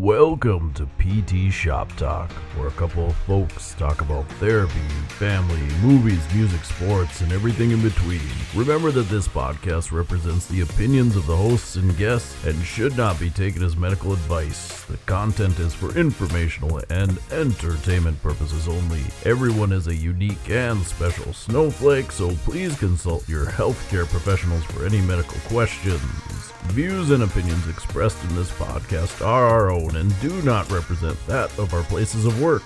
Welcome to PT Shop Talk, where a couple of folks talk about therapy, family, movies, music, sports, and everything in between. Remember that this podcast represents the opinions of the hosts and guests and should not be taken as medical advice. The content is for informational and entertainment purposes only. Everyone is a unique and special snowflake, so please consult your healthcare professionals for any medical questions. Views and opinions expressed in this podcast are our own and do not represent that of our places of work.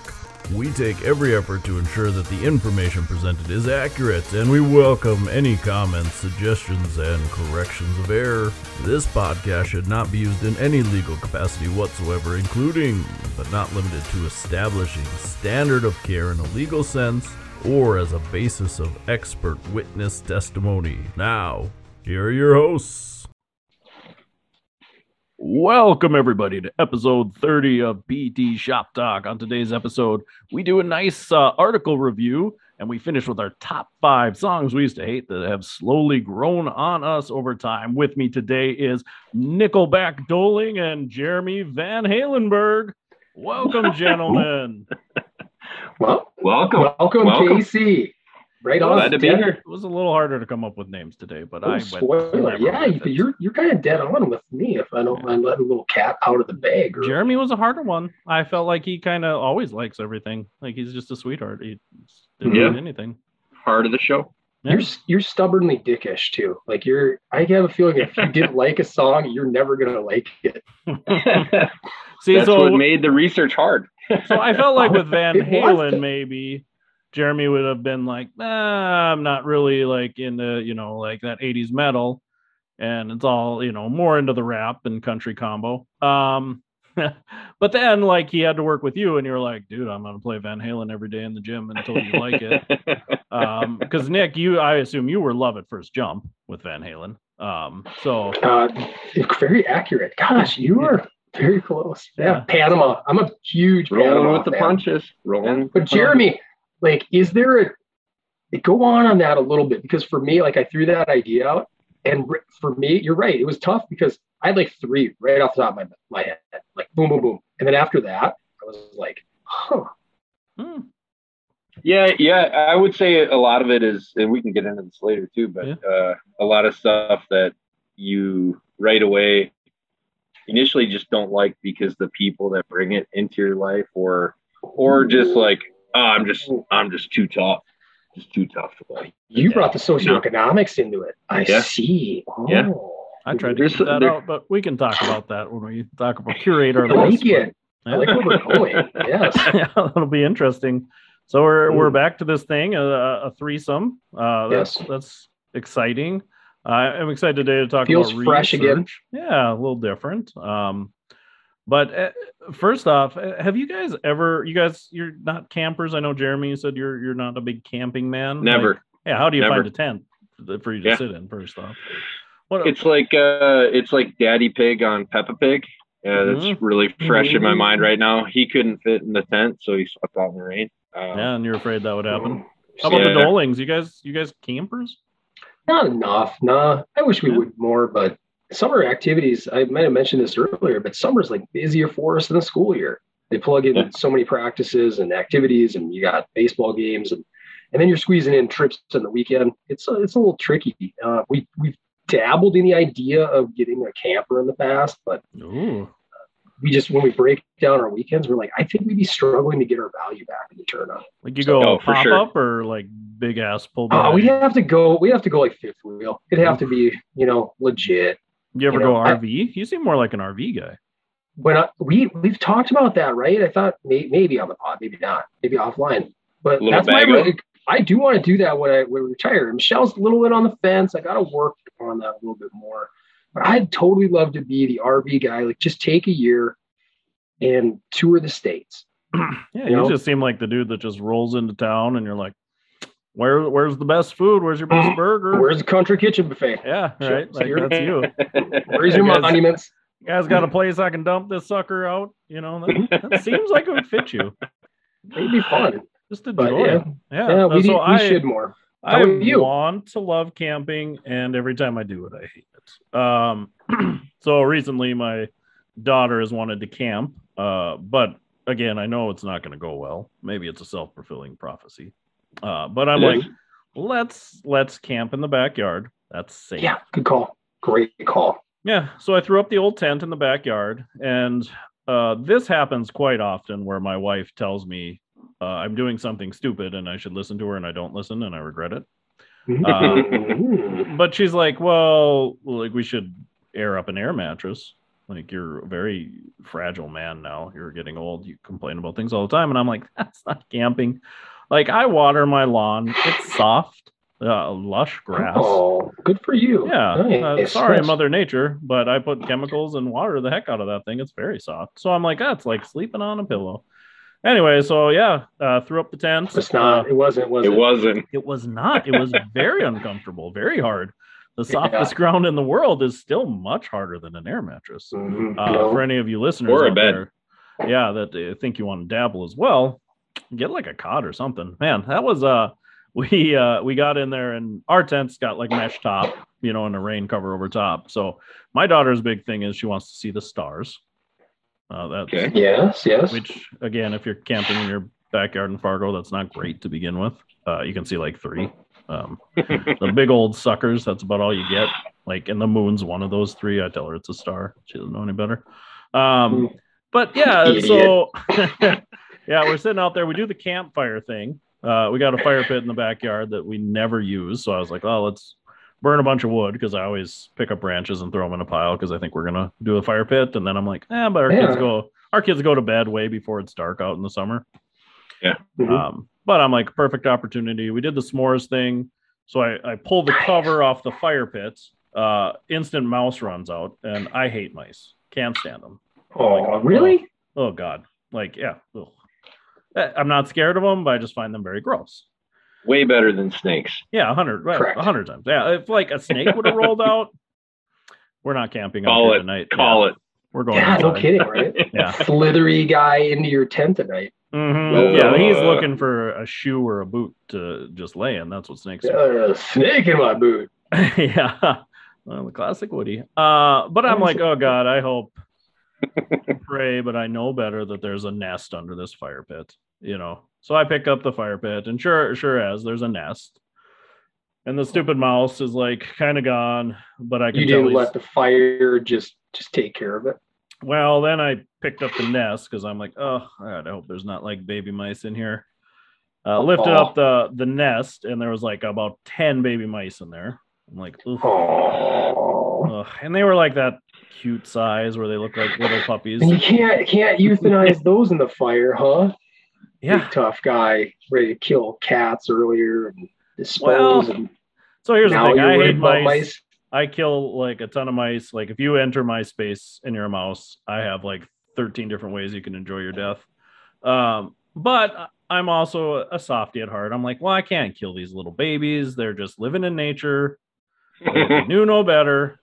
We take every effort to ensure that the information presented is accurate, and we welcome any comments, suggestions, and corrections of error. This podcast should not be used in any legal capacity whatsoever, including, but not limited to, establishing standard of care in a legal sense or as a basis of expert witness testimony. Now, here are your hosts. Welcome, everybody, to episode 30 of PT Shop Talk. On today's episode, we do a nice uh, article review and we finish with our top five songs we used to hate that have slowly grown on us over time. With me today is Nickelback Doling and Jeremy Van Halenberg. Welcome, gentlemen. Well, Welcome. welcome, Welcome. JC. Right Glad on. to be here. It was a little harder to come up with names today, but Oh, I went spoiler. clever Yeah, you, you're, you're kind of dead on with me if I don't mind letting a little cat out of the bag. Or, Jeremy was a harder one. I felt like he kind of always likes everything. Like he's just a sweetheart. He didn't Yeah. anything. Heart of the show. You're you're stubbornly dickish too. Like you're. I have a feeling if you didn't like a song, you're never gonna like it. See, That's so what made the research hard. so I felt like with Van Halen, maybe Jeremy would have been like, nah, I'm not really like into, you know, like that 80s metal. And it's all, you know, more into the rap and country combo. Um, but then like he had to work with you and you're like, dude, I'm gonna play Van Halen every day in the gym until you like it. Um, because Nick, you I assume you were love at first jump with Van Halen. Um, so Uh, very accurate. Gosh, you are very close. Yeah, Yeah. Panama. I'm a huge Rolling Panama with the fan. punches. Rolling. But Jeremy, like, is there a go on on that a little bit? Because for me, like, I threw that idea out, and for me, you're right. It was tough because I had like three right off the top of my my head, like boom, boom, boom, and then after that, I was like, huh. hmm, Yeah, yeah. I would say a lot of it is, and we can get into this later too, but Yeah. uh, a lot of stuff that you right away initially just don't like because the people that bring it into your life or or just like oh, I'm just I'm just too tough. Just too tough to like. You brought the socioeconomics into it. I Yeah. see. Oh. Yeah. I tried to There's- keep that there- out, but we can talk about that when we talk about curate our I like list. it. Yeah. I like where we're going. Yes. yeah, that'll be interesting. So we're we're Mm. back to this thing, a, a threesome. Uh, that's Yes. that's exciting. Uh, I'm excited today to talk Feels about fresh again. Yeah, a little different. Um, but uh, first off, uh, have you guys ever? You guys, you're not campers. I know Jeremy. You said you're you're not a big camping man. Never. Like, yeah. How do you Never. find a tent for you to Yeah. sit in? First off, what? It's like uh, it's like Daddy Pig on Peppa Pig. Yeah, that's Mhm. really fresh in my Mhm. mind right now. He couldn't fit in the tent, so he slept out in the rain. Um, yeah, and you're afraid that would happen. How about the Yeah. Dolings? You guys, you guys campers? Not enough. Nah, I wish we Yeah. would more, but summer activities, I might have mentioned this earlier, but summer's like busier for us than the school year. They plug in Yeah. so many practices and activities, and you got baseball games, and and then you're squeezing in trips on the weekend. It's a, it's a little tricky. Uh, we we've dabbled in the idea of getting a camper in the past, but Ooh. we just when we break down our weekends, we're like, I think we'd be struggling to get our value back in the turn on. Like you go Oh, for pop sure. up or like big ass pull Uh, we'd have to go. We'd have to go like fifth wheel. It'd have to be, you know, legit. You ever you know, go I- RV? you seem more like an RV guy. when I, we we've talked about that, right? I thought may, maybe on the pod, maybe not, maybe offline. But that's my bago? like, I do want to do that when I when I retire. Michelle's a little bit on the fence. I got to work on that a little bit more. But I'd totally love to be the RV guy. Like just take a year and tour the states. Yeah, you, You know? just seem like the dude that just rolls into town and you're like, where where's the best food? Where's your best burger? Where's the country kitchen buffet? yeah, Sure. right. So Like you're- that's you. Where's your You guys- monuments? You guys got a place I can dump this sucker out? You know, that, that seems like it would fit you. It'd be fun. Just But enjoy yeah, it. Yeah. yeah, we, so we I, should more. I How you? want to love camping, and every time I do it, I hate it. Um, so recently, my daughter has wanted to camp, uh, but again, I know it's not going to go well. Maybe it's a self fulfilling prophecy. Uh, but I'm like, let's let's camp in the backyard. That's safe. Yeah, good call. Great call. Yeah, so I threw up the old tent in the backyard, and uh, this happens quite often where my wife tells me uh, I'm doing something stupid and I should listen to her, and I don't listen, and I regret it. Mm. But she's like, "Well, like we should air up an air mattress. Like you're a very fragile man now. You're getting old. You complain about things all the time." And I'm like, "That's not camping. Like I water my lawn. It's soft, uh, lush grass." Oh, good for you. Yeah. uh, sorry, Yes. Mother Nature, but I put chemicals and water the heck out of that thing. It's very soft. So I'm like, that's like sleeping on a pillow. Anyway, so yeah, uh, threw up the tent. It's not. Uh, It wasn't. Was it it? wasn't. it was not. It was very uncomfortable, very hard. The softest ground in the world is still much harder than an air mattress. Mhm. Uh, No. For any of you listeners Or a out bed. there, yeah, that uh, think you want to dabble as well, get like a cot or something. Man, that was uh, we uh, we got in there and our tent's got like mesh top, you know, and a rain cover over top. So my daughter's big thing is she wants to see the stars. Uh, that's Okay. Yes. Yes. which again, if you're camping in your backyard in Fargo, that's not great to begin with. Uh, you can see like three. Um, the big old suckers. That's about all you get. Like, and the moon's one of those three. I tell her it's a star. She doesn't know any better. Um, but yeah, Idiot. so yeah, we're sitting out there. We do the campfire thing. Uh, we got a fire pit in the backyard that we never use. So I was like, oh, let's burn a bunch of wood because I always pick up branches and throw them in a pile because I think we're gonna do a fire pit. And then I'm like, eh, but our kids go, our kids go to bed way before it's dark out in the summer. Mhm. Um, but I'm like, perfect opportunity. We did the s'mores thing. So I, I pull the cover off the fire pit. Uh, instant mouse runs out, and I hate mice. Can't stand them. oh, really? Oh God. Like, yeah. ugh. Eh, I'm not scared of them, but I just find them very gross. Way better than snakes. Yeah, a hundred, right, hundred times. Yeah, if like a snake would have rolled out, we're not camping out Call here it. tonight. Call Yeah, it. We're going. Yeah. No kidding. Right. Yeah. Slithery guy into your tent tonight. Mhm. Yeah, he's Uh, looking for a shoe or a boot to just lay in. That's what snakes do. Uh, snake in my boot. yeah. Well, the classic Woody. Uh, but I'm like, oh God, I hope, pray, but I know better that there's a nest under this fire pit, you know. So I pick up the fire pit, and sure, sure as there's a nest, and the stupid mouse is like kind of gone, but I can You didn't let the fire just just take care of it. Well, then I picked up the nest because I'm like, oh, God, I hope there's not like baby mice in here. Uh, lifted Aw. up the the nest, and there was like about ten baby mice in there. I'm like, Oof. Oh. Ugh. and they were like that cute size where they look like little puppies. And you can't can't euthanize those in the fire, huh? Yeah. Big tough guy ready to kill cats earlier and dispose. Well, and So here's the thing: I hate about mice. I kill like a ton of mice. Like if you enter my space and you're a mouse, I have like 13 different ways you can enjoy your death. Um, but I'm also a softy at heart. I'm like, well, I can't kill these little babies. They're just living in nature. They knew no better.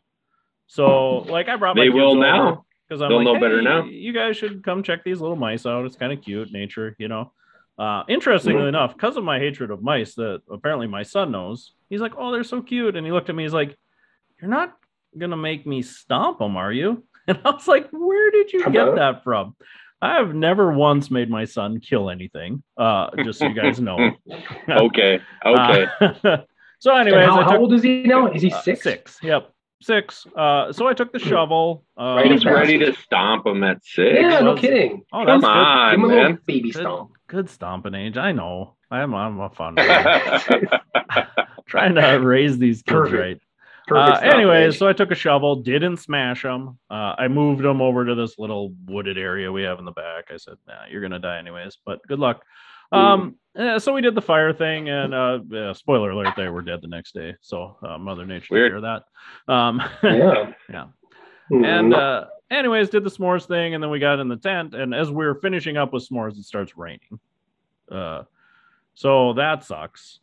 So like I brought my They kids will over now. Because I'm They'll like, know better "Hey, now." You guys should come check these little mice out. It's kind of cute, nature, you know. Uh, interestingly enough, because of my hatred of mice, that apparently my son knows. He's like, "Oh, they're so cute," and he looked at me. He's like, "You're not gonna make me stomp them, are you?" And I was like, "Where did you get that from?" I have never once made my son kill anything. Uh, just so you guys know. okay. Okay. Uh, so, And anyways, how, I how old is he now? Is he uh, six? six. Yep, six. Uh, so I took the shovel. Uh, Right He's ready to stomp him at six. Yeah, no was- kidding. Oh, that's Come good. Give on, him a little man. baby Good, stomp. good stomping age. I know. I'm I'm a fun man. trying to raise these kids Perfect. right. Perfect Uh, stomping anyways, age. so I took a shovel, didn't smash them. Uh, I moved them over to this little wooded area we have in the back. I said, "Nah, you're gonna die anyways, but good luck." Um, yeah, so we did the fire thing, and uh, yeah, spoiler alert: they were dead the next day. So uh, Mother Nature Weird. took care that. Um, yeah. Yeah. Mhm. and uh, anyways, did the s'mores thing, and then we got in the tent, and as we were finishing up with s'mores, it starts raining. Uh, so that sucks.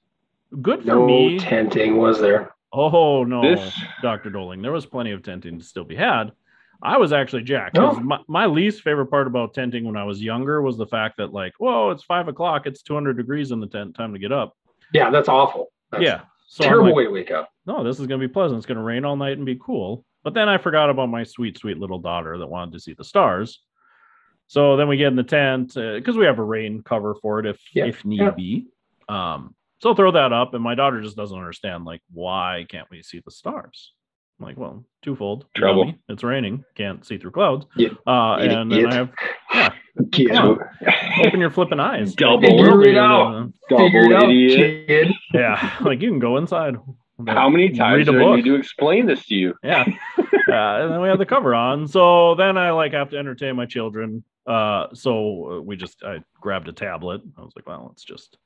Good for no me. tenting was there. Oh no, This- Dr. Doling. There was plenty of tenting to still be had. I was actually jacked. 'cause Oh. My, my least favorite part about tenting when I was younger was the fact that, like, whoa, it's five o'clock, it's 200 degrees in the tent, time to get up. Yeah, that's awful. That's yeah. So terrible like, way to wake up. no, this is gonna be pleasant. It's gonna rain all night and be cool. But then I forgot about my sweet, sweet little daughter that wanted to see the stars. So then we get in the tent because we have a rain cover for it if Yeah, if need yeah. be. Um, so throw that up, and my daughter just doesn't understand like why can't we see the stars? I'm like, well, twofold. Trouble. Dummy. It's raining, can't see through clouds. Yeah. Uh, and then I have yeah, Kid. Come open your flipping eyes. Double Figure it Uh, out. Figure it Double out, kid. Yeah, like you can go inside. How many times Read do I book. need to explain this to you? yeah uh, and then we have the cover on so then i like have to entertain my children uh so uh, we just i grabbed a tablet i was like well let's just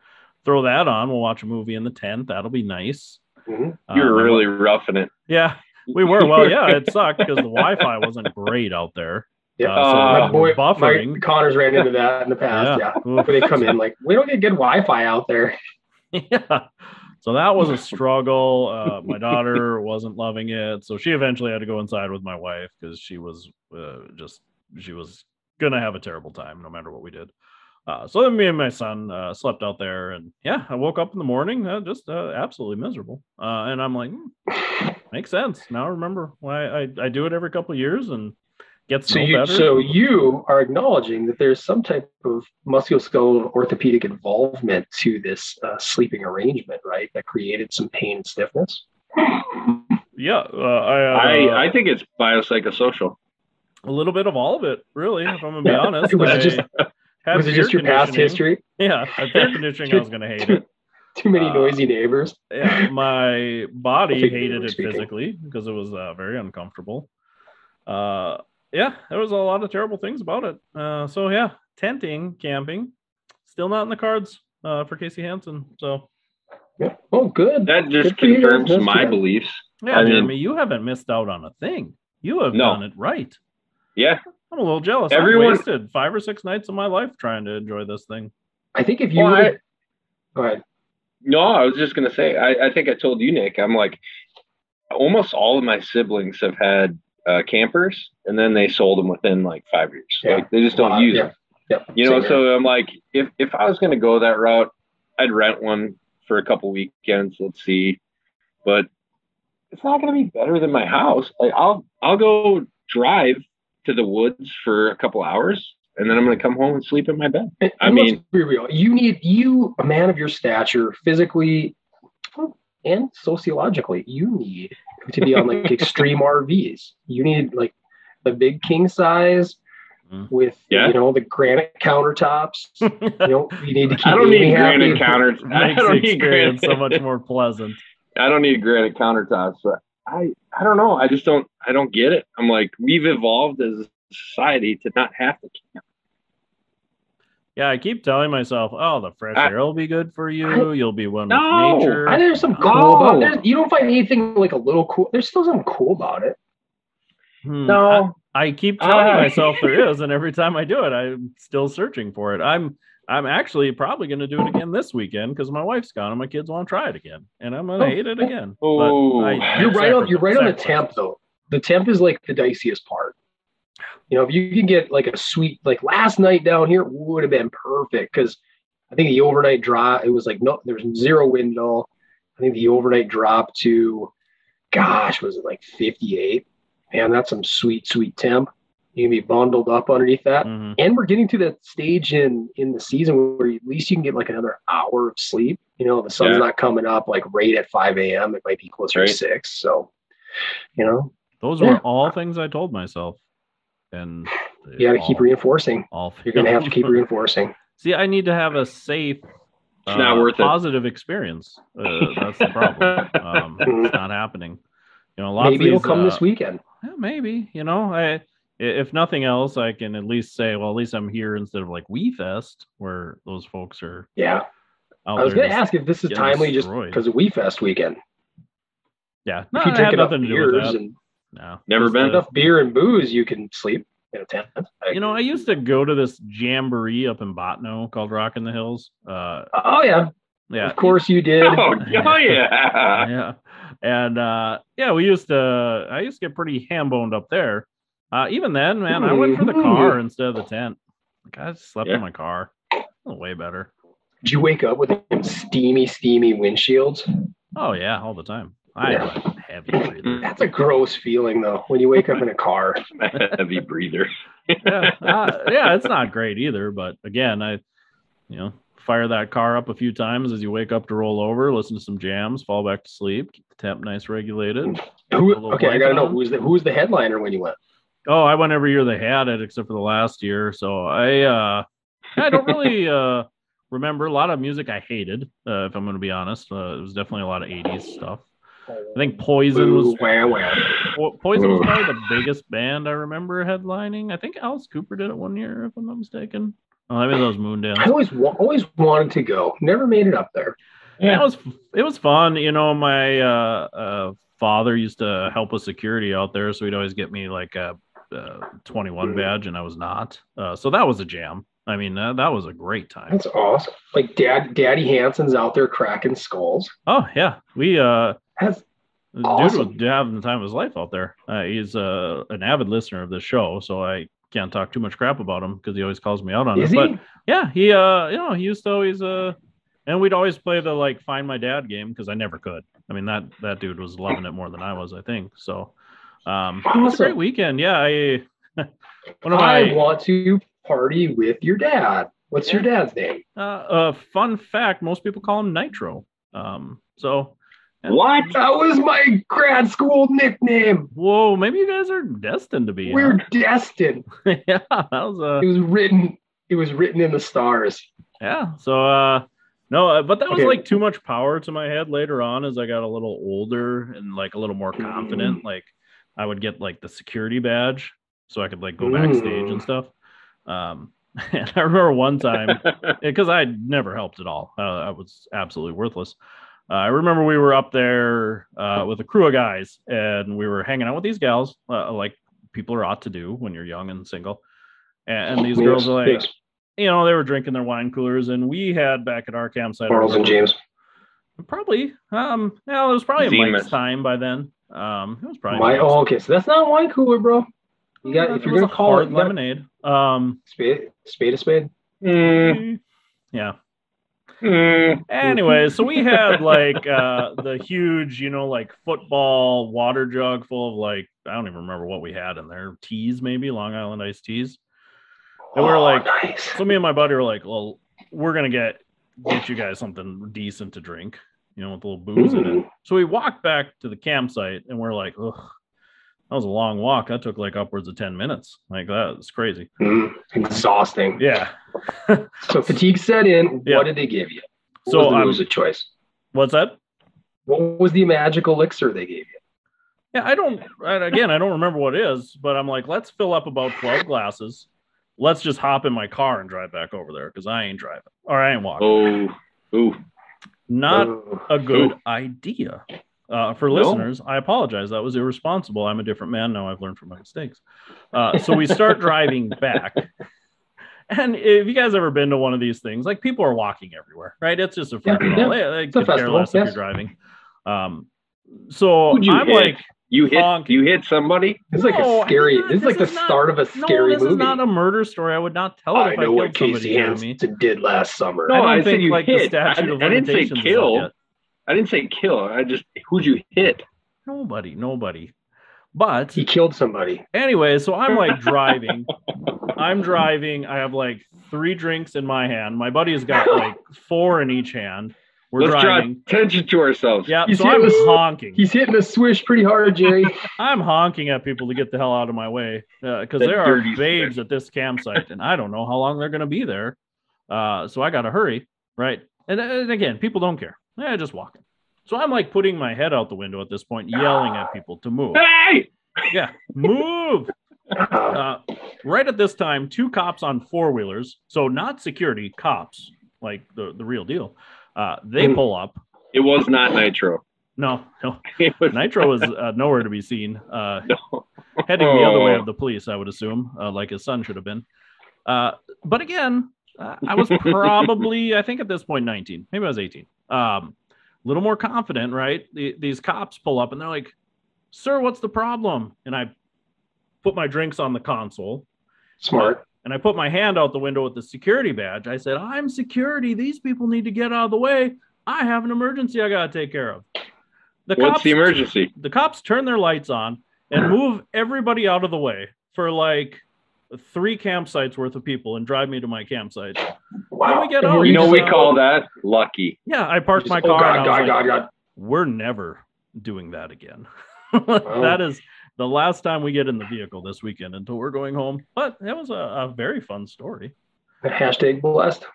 throw that on we'll watch a movie in the tent that'll be nice Mhm. You're Um, really roughing it. yeah we were well yeah it sucked because the wi-fi wasn't great out there Yeah. Uh, so Uh, my boy, buffering. my Connors ran into that in the past. Yeah. Oof. Where they come in like, we don't get good Wi-Fi out there. yeah. So that was a struggle. Uh, my daughter wasn't loving it, so she eventually had to go inside with my wife because she was uh, just she was gonna have a terrible time no matter what we did. Uh, so then me and my son uh, slept out there, and yeah, I woke up in the morning uh, just uh, absolutely miserable. Uh, and I'm like, hmm, makes sense now. I remember why I, I do it every couple of years and gets So no you, better. so you are acknowledging that there's some type of musculoskeletal orthopedic involvement to this uh, sleeping arrangement, right? That created some pain and stiffness. yeah, uh, I, uh, I, I think it's biopsychosocial. a little bit of all of it, really. If I'm gonna be honest, Was it just- Was it just your past history? Yeah, I fear conditioning. I was gonna hate it. Too many Uh, noisy neighbors. Yeah, my body hated it speaking. physically because it was uh, very uncomfortable. Uh, yeah, there was a lot of terrible things about it. Uh, so yeah, tenting, camping, still not in the cards uh, for Casey Hansen. So Yeah. Oh, good. That just Good for you confirms my good. beliefs. yeah, I mean- Jeremy, you haven't missed out on a thing. You have No. done it right. Yeah. I'm a little jealous. Everyone- I wasted five or six nights of my life trying to enjoy this thing. I think if you Well, would, I- go ahead. No, I was just gonna say. I, I think I told you, Nick. I'm like, almost all of my siblings have had uh, campers, and then they sold them within like five years. Yeah. Like they just don't use yeah. them. Yep. You know, Same here. so I'm like, if if I was gonna go that route, I'd rent one for a couple weekends. Let's see, but it's not gonna be better than my house. Like I'll I'll go drive to the woods for a couple hours, and then I'm gonna come home and sleep in my bed. I and let's mean- be real. You need you, a man of your stature, physically and sociologically, you need to be on like extreme RVs. You need like the big king size Mm. with Yeah. you know the granite countertops. You know, you need to keep I don't Amy need happy. granite counters. I Makes the don't need experience granite. so much more pleasant. I don't need granite countertops, but I I don't know. I just don't I don't get it. I'm like we've evolved as a society to not have to camp. Yeah, I keep telling myself, "Oh, the fresh I- air will be good for you. You'll be one No, with nature." I, there's some cool about there's, you don't find anything like a little cool. There's still something cool about it. Hmm, No, I, I keep telling Ah. myself there is, and every time I do it, I'm still searching for it. I'm I'm actually probably going to do it again this weekend because my wife's gone and my kids want to try it again, and I'm going to Oh, hate it again. Oh. But I- You're right on. You're right on the temp though. The temp is like the diciest part. You know, if you could get like a sweet, like last night down here would have been perfect because I think the overnight drop. It was like no, there was zero wind at all. I think the overnight drop to, gosh, was it like 58? Man, that's some sweet, sweet temp. You can be bundled up underneath that. Mhm. and we're getting to that stage in in the season where at least you can get like another hour of sleep. You know, the sun's Yeah. not coming up like right at 5 a.m. It might be closer Right. to six. So, you know, Those Yeah. were all things I told myself, and you got to keep reinforcing. all You're going to have to keep reinforcing. See, I need to have a safe, It's not uh, worth it. positive experience. Uh, that's the problem. Um, it's not happening. You know, lots Maybe of it'll come uh, this weekend. Yeah, maybe. You know, I if nothing else, I can at least say, well, at least I'm here instead of like We Fest, where those folks are Yeah. I was going to ask if this is timely just because of We Fest weekend. Yeah, no, if you it drink nothing to do with that. and No, Never been. enough beer and booze, you can sleep in a tent. you know, I used to go to this jamboree up in Bottineau called Rockin' the Hills. Uh, Oh, yeah. yeah, Of course you did. Oh, oh yeah. yeah, and uh, yeah, we used to. I used to get pretty ham boned up there. Uh, even then, man, I went for the car instead of the tent. Like I just slept Yeah. in my car. Way better. Did you wake up with steamy, steamy windshields? Oh yeah, all the time. I am a heavy breather. That's a gross feeling though when you wake up in a car. Heavy breather. yeah, uh, yeah, it's not great either. But again, I, you know, fire that car up a few times as you wake up to roll over, listen to some jams, fall back to sleep, keep the temp nice regulated. Who, okay, I gotta know who's the who's the headliner when you went. Oh, I went every year they had it, except for the last year. So I, uh, I don't really uh, remember a lot of music I hated. Uh, if I'm going to be honest, uh, it was definitely a lot of '80s stuff. I think Poison was wah. Po- Poison was probably the biggest band I remember headlining. I think Alice Cooper did it one year, if I'm not mistaken. Oh, maybe that was Moondance. I always wa- always wanted to go, never made it up there. Yeah, It was it was fun. You know, my uh, uh, father used to help with security out there, so he'd always get me like a, a 21 badge, and I was not. Uh, so that was a jam. I mean, uh, that was a great time. That's awesome. Like Dad, Daddy Hansen's out there cracking skulls. Oh yeah, we uh, That's dude Awesome. was having the time of his life out there. Uh, he's uh, an avid listener of this show, so I can't talk too much crap about him because he always calls me out on is it. he? But yeah, he uh, you know, he used to always uh, and we'd always play the like find my dad game because I never could. I mean that that dude was loving it more than I was, I think. So um, it was a great weekend. Yeah, I one of I want to party with your dad. What's your dad's name? uh, uh, fun fact: most people call him Nitro. Um, so What? That was my grad school nickname. whoa, maybe you guys are destined to be. We're destined. yeah, that was uh, It was written. It was written in the stars. Yeah. So uh no, uh, but that was Okay. like too much power to my head later on as I got a little older and like a little more confident. Mm. Like I would get like the security badge so I could like go backstage and Mm. stuff. Um and I remember one time because I never helped at all. Uh, I was absolutely worthless. Uh, I remember we were up there uh, with a crew of guys, and we were hanging out with these gals, uh, like people are ought to do when you're young and single. And, and these girls are like, you know, they were drinking their wine coolers, and we had back at our campsite. Bartles and Jaymes. Probably. Um, well, it was probably Mike's Zemus. time by then. Um, it was probably My, Mike's. oh, okay. So that's not a wine cooler, bro. You got if you're gonna call it gotta- lemonade. Um, spade, spade a spade. Mm, yeah. Mm. Anyway, so we had like uh the huge, you know, like football water jug full of like I don't even remember what we had in there. Teas, maybe Long Island iced teas. And we were Oh, like, nice. so me and my buddy were like, well, we're gonna get get you guys something decent to drink, you know, with a little booze in it. Mm. So we walked back to the campsite and we're like, ugh, that was a long walk. That took like upwards of 10 minutes. Like that was crazy. Mm, exhausting. Yeah. So fatigue set in. Yeah. What did they give you? What So was the I'm- music choice? What's that? What was the magical elixir they gave you? Yeah, I don't. Again, I don't remember what it is, but I'm like, let's fill up about twelve glasses. Let's just hop in my car and drive back over there because I ain't driving or I ain't walking. Oh, ooh. Not Oh, a good Ooh. idea. Uh, for No. listeners, I apologize. That was irresponsible. I'm a different man now. I've learned from my mistakes. Uh, so we start driving back. And if you guys ever been to one of these things, like people are walking everywhere, right? It's just a free Yeah. They, they It's a could care festival, less if yes. you're driving. Um, so I'm hit? like, You hit Honking. you hit somebody? It's is like No, a I scary. not- this is like this the not- start of a no, scary this movie. This is not a murder story. I would not tell it I if know I what Casey somebody. Hansen did last summer. I I said think you like the hit. statute I- of I didn't say kill. I didn't say kill. I just who'd you hit? Nobody, nobody. But He killed somebody. anyway, so I'm like driving. I'm driving. I have like three drinks in my hand. My buddy's got like four in each hand. We're Let's driving. draw attention to ourselves. Yeah, You so I'm was- honking. He's hitting the swish pretty hard, Jerry. I'm honking at people to get the hell out of my way because That there are babes at this campsite, and I don't know how long they're going to be there. Uh, so I got to hurry, right? And, and again, people don't care. They're just walking. So I'm like putting my head out the window at this point, yelling at people to move. Hey! Yeah, move. Uh, right at this time, two cops on four wheelers, so not security, cops, like the, the real deal. Uh, they Hmm. pull up. It was not Nitro. No, no, was Nitro was uh, nowhere to be seen. Uh, heading the other way of the police, I would assume, uh, like his son should have been. Uh, but again, uh, I was probably, I think at this point, 19, maybe I was 18. Um, a little more confident, right? The, these cops pull up and they're like, Sir, what's the problem? And I put my drinks on the console smart. and I put my hand out the window with the security badge. I said, I'm security. These people need to get out of the way. I have an emergency I got to take care of. The What's cops the emergency? the cops turn their lights on and move everybody out of the way for like three campsites worth of people and drive me to my campsite. Wow. we get And out? You know, we like, call that lucky. Yeah, I parked my car oh, and God, God, like, God, God. we're never doing that again. that is the last time we get in the vehicle this weekend until we're going home. But that was a, a very fun story. Hashtag blessed.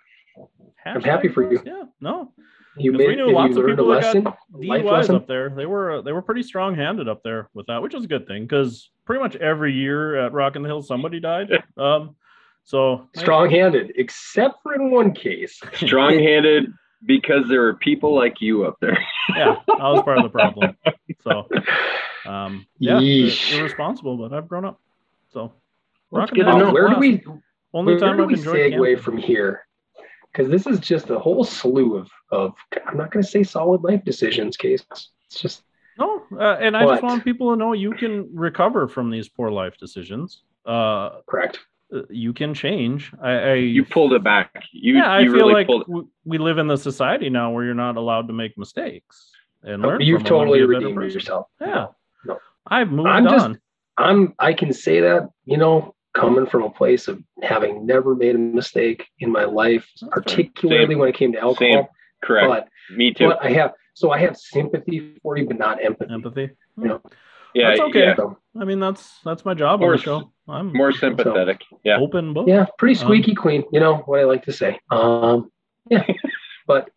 I'm happy for you. Yeah, no, You 'Cause made we knew you lots of people that got lesson. a life DUIs lesson. up there. They were they were pretty strong handed up there with that, which is a good thing because pretty much every year at Rockin' the Hills somebody died. Um, so Strong-handed, except for in one case. Strong-handed because there are people like you up there. yeah, that was part of the problem. So, um, yeah, Yeesh. irresponsible, but I've grown up. So, That's Rock in good the to Hills Where do we Only where time do I've we enjoyed segue camping. from here? Because this is just a whole slew of of I'm not going to say solid life decisions. Case it's just No, uh, and I just want people to know you can recover from these poor life decisions. Uh, correct. you can change. I, I You pulled it back. You, yeah, I feel really like pulled we, we live in the society now where you're not allowed to make mistakes and learn. You've from totally be redeemed yourself. Yeah, No. I've moved I'm just- on. I'm I can say that you know coming from a place of having never made a mistake in my life, That's particularly Same. when it came to alcohol. Same. Correct. But Me too. but I have so I have sympathy for you, but not empathy. Empathy. Yeah. yeah, That's okay. yeah. I mean, that's that's my job More on the show. I'm More sympathetic. Yeah. open book. yeah, pretty Um, squeaky clean. You know what I like to say. Um, yeah, but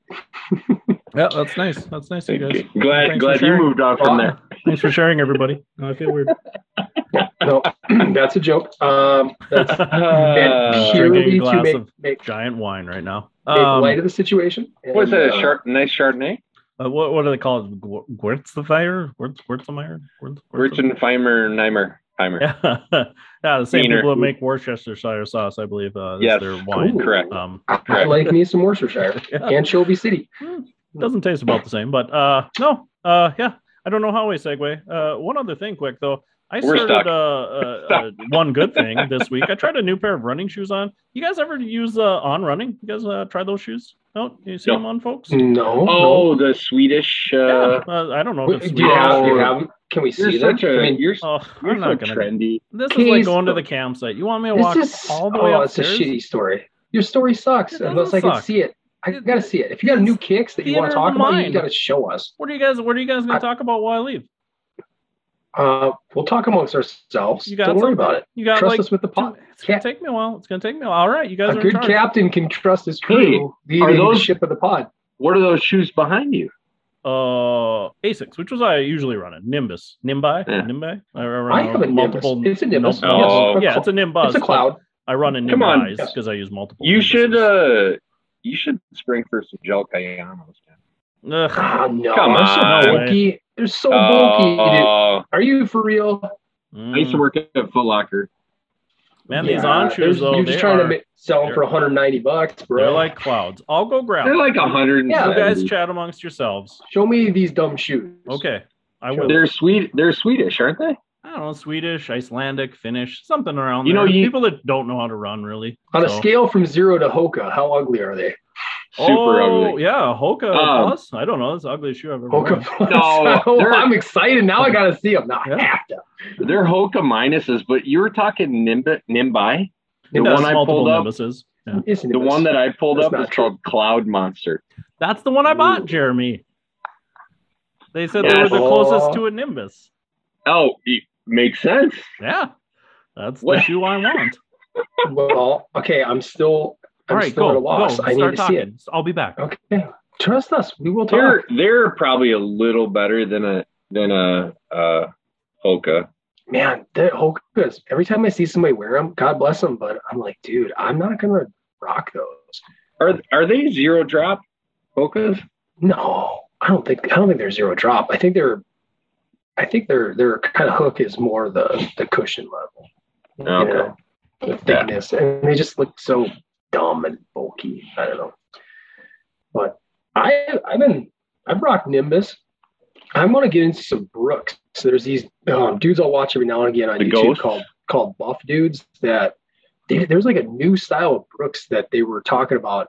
Yeah, that's nice. That's nice of you guys. Glad Thanks for glad you sharing. moved on from there. Thanks for sharing, everybody. No, I feel weird. no, that's a joke. Um, that's Uh, meant Drinking a purely to glass make, of make, Giant wine right now. make Um, light of the situation. What's that? And, A uh, sharp, nice Chardonnay? uh, what what do they call it? Gw- Gewürztraminer? Gewürz- Gewürztraminer? Gewürz- Gewürz- Wirtzenheimer, Neimer, Heimer. Yeah, yeah. The same Wiener. people that make Worcestershire sauce, I believe, uh, Yes. their wine. Ooh. Correct. Um, I Correct. like me some Worcestershire yeah. Anchovy City. doesn't taste about the same, but uh, no, uh, yeah. I don't know how we segue. Uh, one other thing, quick though. I We're started stuck. uh, uh, uh, one good thing this week. I tried a new pair of running shoes on. You guys ever use uh, on running? You guys uh, try those shoes? No, you see No. them on, folks? No. Oh, the Swedish. Yeah, Uh, uh, I don't know no. if it's do you have? Do you Oh. have? 'em? Can we you're see them? such a. I mean, you're Oh, you're I'm so not gonna. trendy. This is like going to the campsite. You want me to this walk is all the way oh, it's a shitty story. Your story sucks It unless doesn't I can suck. see it. I gotta see it. If you got new kicks that you want to talk about, you gotta show us. What are you guys? What are you guys going I- to talk about while I leave? Uh, we'll talk amongst ourselves. You got Don't worry something? about it. You got Trust like us with the two- pot. It's gonna Cap- take me a while. It's gonna take me a while. All right, you guys A are good charge. captain can trust his crew Hey, are those- the ship of the pod. What are those shoes behind you? Uh, Asics, which was I usually run it. Nimbus, Nimbi, Yeah. Nimbi. I, run I have a Nimbus. It's a Nimbus. multiple- Yes. Oh, yeah, it's a Nimbus. It's a cloud. I run in Come on. Nimbis because I use multiple. You should. Uh You should spring for some gel Kayanos. Ugh. Ah, no, Come they're so on. bulky. They're so bulky. dude. Oh, Are you for real? I used to Mm. work at Foot Locker. Man, these Yeah, on there's- shoes though, You're just trying are, to make, sell them for 190 bucks, bro. they're like clouds. I'll go grab. They're like a hundred Yeah. you guys chat amongst yourselves. Show me these dumb shoes. Okay, I will. They're sweet. They're Swedish, aren't they? I don't know, Swedish, Icelandic, Finnish, something around You there. know, you- people that don't know how to run really. On a scale from zero to Hoka, how ugly are they? Super oh, ugly. yeah, Hoka Um, plus. I don't know. That's the ugliest shoe I've ever Hoka worn. Plus. No, Oh, I'm excited. Now I gotta see them. Now I have to. They're Hoka minuses, but you were talking Nimbi, Nimbi. The one I pulled up, Nimbuses. Yeah. Isn't the it? one that I pulled That's up is true. called Cloud Monster. That's the one I bought, Ooh. Jeremy. They said they were the closest Oh. to a Nimbus. Oh, it makes sense. Yeah, that's the What? shoe I want. Well, okay. I'm still. I'm All right, still at a go, loss. go. I need Start to talking. see it. I'll be back. Okay. Trust us. We will talk. They're they're probably a little better than a than a uh, Hoka. Man, the Hokas. Every time I see somebody wear them, God bless them, but I'm like, dude, I'm not gonna rock those. Are are they zero drop Hokas? No, I don't think. I don't think they're zero drop. I think they're. I think their their kind of hook is more the the cushion level. You Okay. know, the thickness, and they just look so dumb and bulky. I don't know. But I I've been I've rocked Nimbus. I'm going to get into some Brooks. So there's these um, dudes I'll watch every now and again on The YouTube Ghosts? called called Buff Dudes that they, there's like a new style of Brooks that they were talking about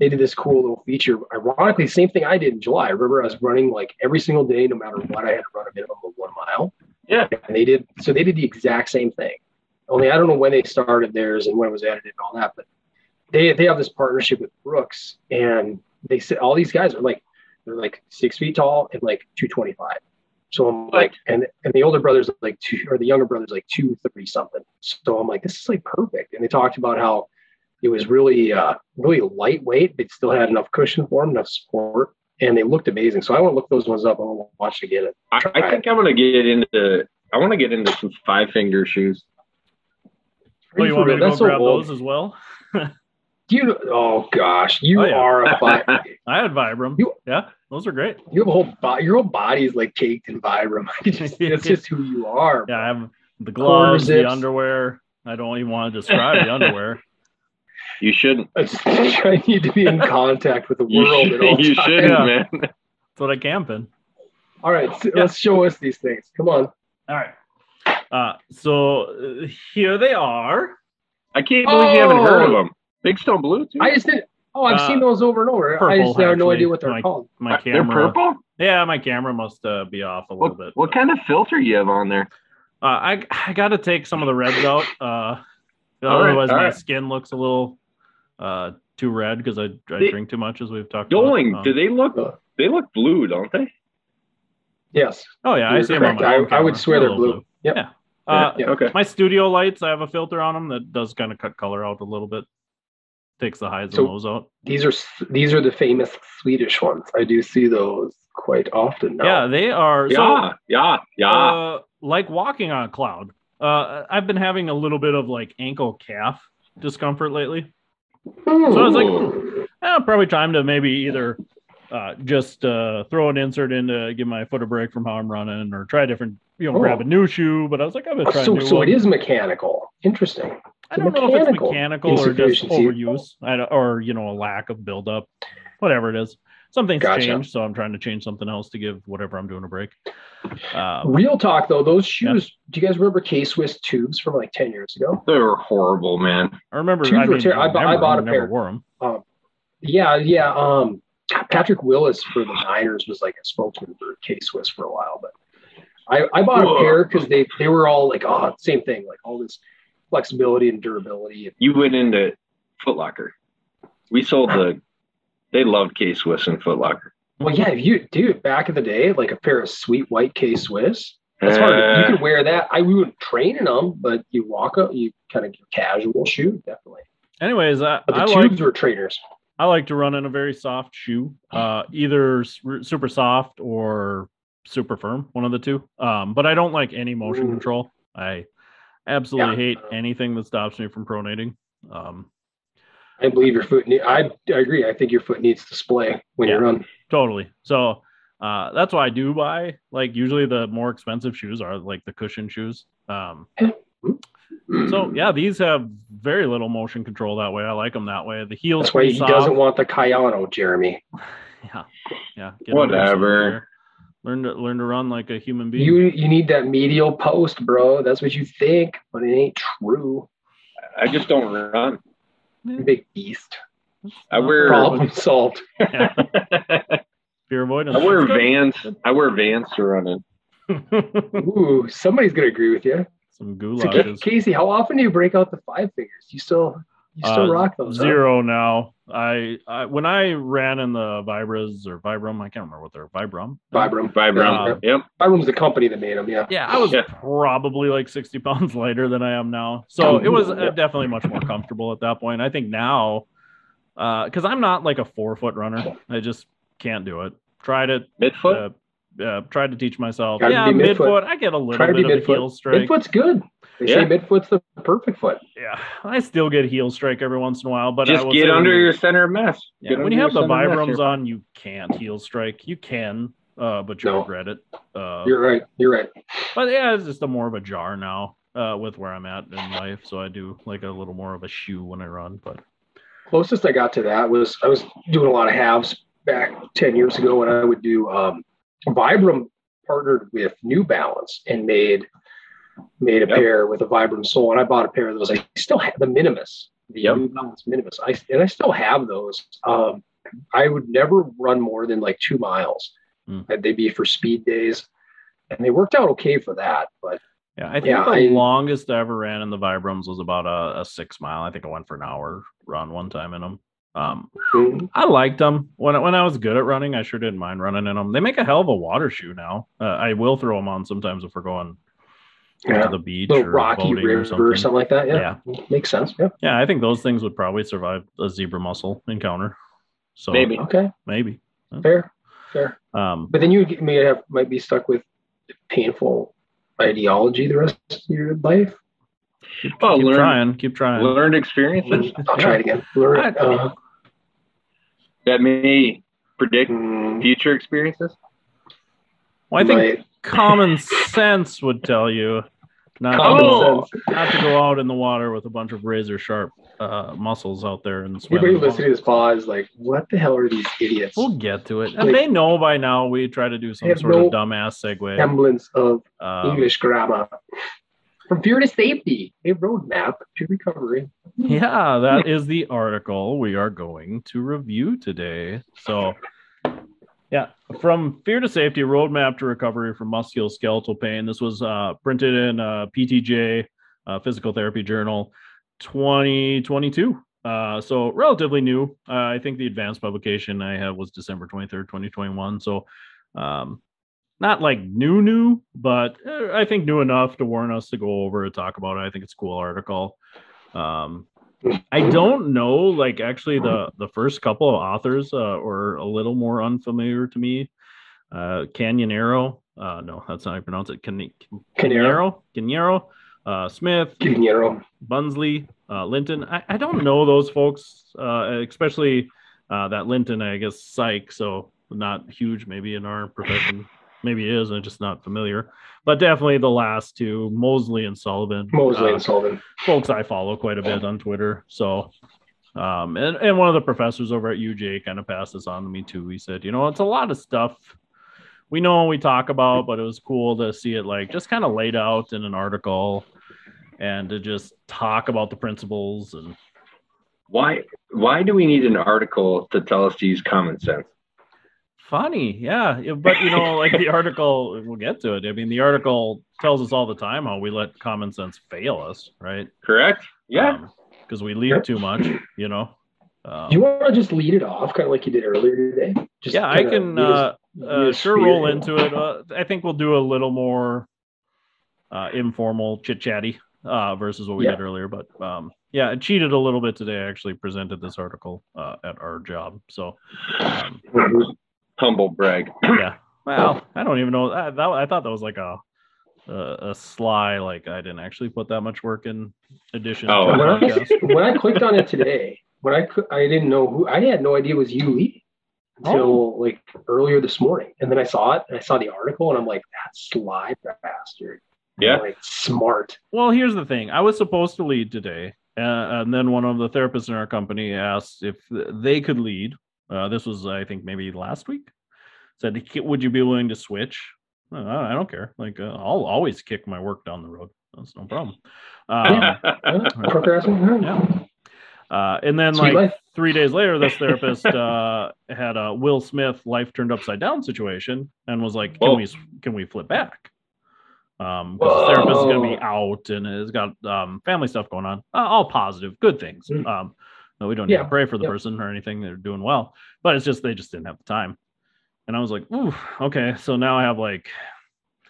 they did this cool little feature. Ironically, same thing I did in July. I remember I was running like every single day, no matter what. I had to run a minimum of one mile. Yeah. And they did so they did the exact same thing. Only I don't know when they started theirs and when it was edited and all that, but they they have this partnership with Brooks and they said all these guys are like they're like six feet tall and like 225. So I'm like, and and the older brother's like two, or the younger brother's like two thirty something. So I'm like, this is like perfect. And they talked about how it was really, uh, really lightweight, but still had enough cushion for them, enough support, and they looked amazing. So I want to look those ones up. I want to watch it again. I, I think I'm gonna get into. I want to get into some five finger shoes. Oh, you want me to go grab old. those as well? You, oh gosh, you Oh, yeah. are a fi- I had Vibram. You- yeah, those are great. you have a whole body. Your whole body's like caked in Vibram. I just, that's just who you are. Yeah, I have the gloves, the underwear. I don't even want to describe the underwear. You shouldn't. I, need to be in contact with the You, world should, at all you times. shouldn't, Yeah. man. That's what I camp in. All right, so Yeah. let's show us these things. Come on. All right. Uh, so uh, here they are. I can't believe you haven't heard of Oh. them. Big Stone Blue too. I just didn't. Oh, I've Uh, seen those over and over. I purple, just have no idea what they're Like- called. My Uh, They're camera. purple. Yeah, my camera must uh, be off a little What, bit. what kind of filter you have on there? Uh, I I got to take some of the reds out. Uh, otherwise, all my right. skin looks a little uh, too red because I, I They- drink too much, as we've talked Doling, about. Um, do they look? Uh, They look blue, don't they? Yes, oh yeah, I you're see them on my I, own I would swear They're they're a little blue. Yep. Yeah. Uh, Yeah. Okay. My studio lights, I have a filter on them that does kind of cut color out a little bit. Takes the highs So- and lows out. These are these are the famous Swedish ones. I do see those quite often now. Yeah, they are. So, yeah, yeah, yeah. uh, like walking on a cloud. Uh, I've been having a little bit of like ankle calf discomfort lately. So I was like, Ooh. eh, probably time to maybe either uh, just uh, throw an insert in to give my foot a break from how I'm running, or try a different, you know, Oh. grab a new shoe. But I was like, I'm gonna try. a so new so one. it is mechanical. Interesting. I don't know if it's mechanical mechanical or just overuse, or you know, a lack of buildup, whatever it is. Something's Gotcha. changed, so I'm trying to change something else to give whatever I'm doing a break. Um, Real talk though, those shoes. Do you guys remember K Swiss tubes from like ten years ago? they were horrible, man. I remember. Shoes I, were mean, ter- I bu- I remember, bought a never pair. wore 'em. Yeah, yeah. Um, Patrick Willis for the Niners was like a spokesman for K Swiss for a while, but I, I bought a pair because they they were all like, oh, same thing, like all this flexibility and durability. You went into Foot Locker. We sold the. They loved K Swiss and Foot Locker. Well, yeah, if you dude, back in the day, like a pair of sweet white K Swiss. That's hard. you Uh, could wear that. I we wouldn't train in them, but you walk up, you kind of casual shoe, definitely. Anyways, I, But the I tubes like were trainers. I like to run in a very soft shoe, uh, either super soft or super firm, one of the two. Um, but I don't like any motion Ooh. control. I absolutely Yeah. hate anything that stops me from pronating. Um, I believe your foot. Ne- I I agree. I think your foot needs to splay when Yeah. you run. totally. So uh, that's why I do buy like usually the more expensive shoes are like the cushion shoes. Um, so mm. yeah, these have very little motion control that way. I like them that way. The heels that's why he soft. doesn't want the Kayano, Jeremy. Yeah, yeah. get Whatever. Learn to learn to run like a human being. You you need that medial post, bro. That's what you think, but it ain't true. I just don't run. You big beast. I wear- Problem solved. Yeah, fear avoidance. I wear Vans. I wear Vans to run in. Ooh, somebody's gonna agree with you. Some So, Casey, how often do you break out the five fingers? You still you still Uh, rock those? huh? Zero now. I, I when I ran in the Vibras or Vibram, I can't remember what they're Vibram. Vibram. Vibram. Uh, yep. Vibram's the company that made them. Yeah. Yeah, I was Yeah. probably like 60 pounds lighter than I am now. So it was uh, Yeah. definitely much more comfortable at that point. I think now, uh because I'm not like a forefoot runner, I just can't do it. Tried it, Midfoot. Uh, tried to teach myself. Gotta yeah, be midfoot. midfoot. I get a little Try bit of a heel strike. Midfoot's good. They Yeah. say midfoot's the perfect foot. Yeah, I still get heel strike every once in a while, but I just will get under your center of mass. Yeah, when you have the your center of mass, Vibrams on, you can't heel strike. You can, uh, but you No. regret it. Uh, You're right. You're right. but yeah, it's just a more of a jar now uh, with where I'm at in life. So I do like a little more of a shoe when I run. But Closest I got to that was I was doing a lot of halves back 10 years ago when I would do um, Vibram partnered with New Balance and made made a Yep. pair with a Vibram sole. And I bought a pair of those. I still have the Minimus. the Yep. New Balance Minimus. I and I still have those. Um, I would never run more than like two miles. And they'd be for speed days, and they worked out okay for that. But Yeah, I think Yeah, the I- longest I ever ran in the Vibrams was about a, a six mile. I think I went for an hour run one time in them. Um, I liked them when I, when I was good at running. I sure didn't mind running in them. They make a hell of a water shoe now. Uh, I will throw them on sometimes if we're going yeah, to the beach or rocky boating river or something. or something like that. Yeah, makes sense. Yeah. Yeah, I think those things would probably survive a zebra mussel encounter. So Maybe. Okay. maybe. Fair. Fair. Um, But then you may have might be stuck with painful ideology the rest of your life. Well, keep learn, trying. Keep trying. learned experiences I'll try it again. Learn. I- Uh, that may predict mm, future experiences. Well, I think right. common sense would tell you not Common to, not to go out in the water with a bunch of razor sharp uh, mussels out there and swim. Everybody in the listening to this pause, like, what the hell are these idiots? We'll get to it. And Like- they know by now we try to do some sort no of dumbass segue. Semblance of Um, English grammar. From fear to safety, a roadmap to recovery. Yeah, that is the article we are going to review today. So, yeah, from fear to safety, roadmap to recovery from musculoskeletal pain. This was uh, printed in uh, PTJ, uh, Physical Therapy Journal, 2022. Uh, so relatively new. Uh, I think the advanced publication I have was December 23rd, 2021. So, um, not like new new, but uh, I think new enough to warn us to go over and talk about it. I think it's a cool article. Um, I don't know, like actually the the first couple of authors uh, were a little more unfamiliar to me. Uh, Canyonero, uh, no, that's not how you pronounce it. Can- Caneiro. Uh, Smith, Caneiro. Bunzli, uh, Linton. I, I don't know those folks, uh, especially uh, that Linton, I guess, psych. So not huge, maybe in our profession. Maybe it is, I'm just not familiar. But definitely the last two, Moseley and Sullivan. Moseley uh, and Sullivan. folks I follow quite a bit on Twitter. So, um, and, and one of the professors over at UJ kind of passed this on to me too. He said, you know, it's a lot of stuff we know and we talk about, but it was cool to see it like just kind of laid out in an article and to just talk about the principles and Why? Why do we need an article to tell us to use common sense? Funny. Yeah. Yeah, But, you know, like the article, we'll get to it. I mean, the article tells us all the time how we let common sense fail us, right? Correct? Yeah. Because we leave Sure. too much, you know. Um, Do you want to just lead it off, kind of like you did earlier today? Just yeah, I can lead us- uh, uh, sure roll into it. Uh, I think we'll do a little more uh, informal, chit chatty uh, versus what we Yeah. did earlier. But um, yeah, I cheated a little bit today. I actually presented this article uh, at our job. So um, Humble brag. yeah, well, I don't even know. I, that, I thought that was like a, a a sly, like I didn't actually put that much work in addition Oh. when, I, when I clicked on it today, when I I didn't know who I had no idea it was you leading until Oh. like earlier this morning, and then I saw it and I saw the article and I'm like, that sly bastard. Yeah. like smart. Well, here's the thing. I was supposed to lead today, uh, and then one of the therapists in our company asked if they could lead. Uh, this was, I think, maybe last week. Said, "Would you be willing to switch?" Uh, I don't care. Like, uh, I'll always kick my work down the road. That's no problem. Um, Uh, procrastinating. yeah. Uh, and then, Sweet like life. three days later, this therapist uh, had a Will Smith life turned upside down situation, and was like, "Can Whoa. we can we flip back?" Um, because the therapist is going to be out and has got um family stuff going on, uh, all positive, good things. Mm. Um, no, we don't need Yeah, to pray for the yeah. person or anything; they're doing well, but it's just they just didn't have the time. And I was like, "Ooh, okay." So now I have like,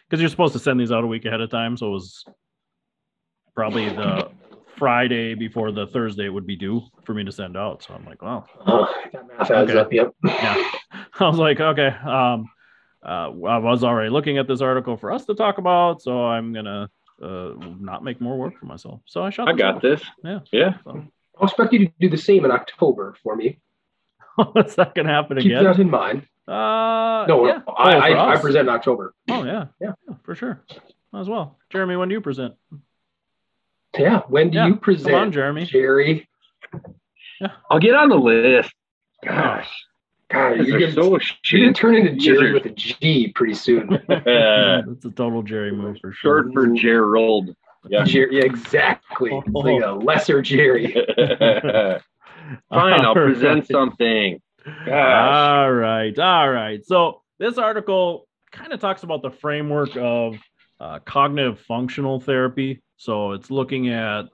because you're supposed to send these out a week ahead of time, so it was probably the Friday before the Thursday would be due for me to send out. So I'm like, wow. That math adds Okay. up. Yep. Yeah. I was like, okay. Um, uh, I was already looking at this article for us to talk about, so I'm gonna uh, not make more work for myself. So I shot. I got out. this. Yeah. Yeah. So, I'll expect you to do the same in October for me. is that gonna happen Keep again? that in mind. Uh, No, yeah. I, Oh, I, I present in October. Oh yeah. Yeah. for sure. As well, Jeremy. When do you present? Yeah. When do Yeah, you Come on, present, Jeremy. Jerry? I'll get on the list. Gosh. God, you're are gonna, so you're gonna turn into These Jerry with a G pretty soon. Uh, That's a total Jerry move for sure. short for Gerald. Yeah. Jerry, yeah, exactly. It's like a lesser Jerry. Fine, I'll present something. Gosh. All right. All right. So this article kind of talks about the framework of uh, cognitive functional therapy. So it's looking at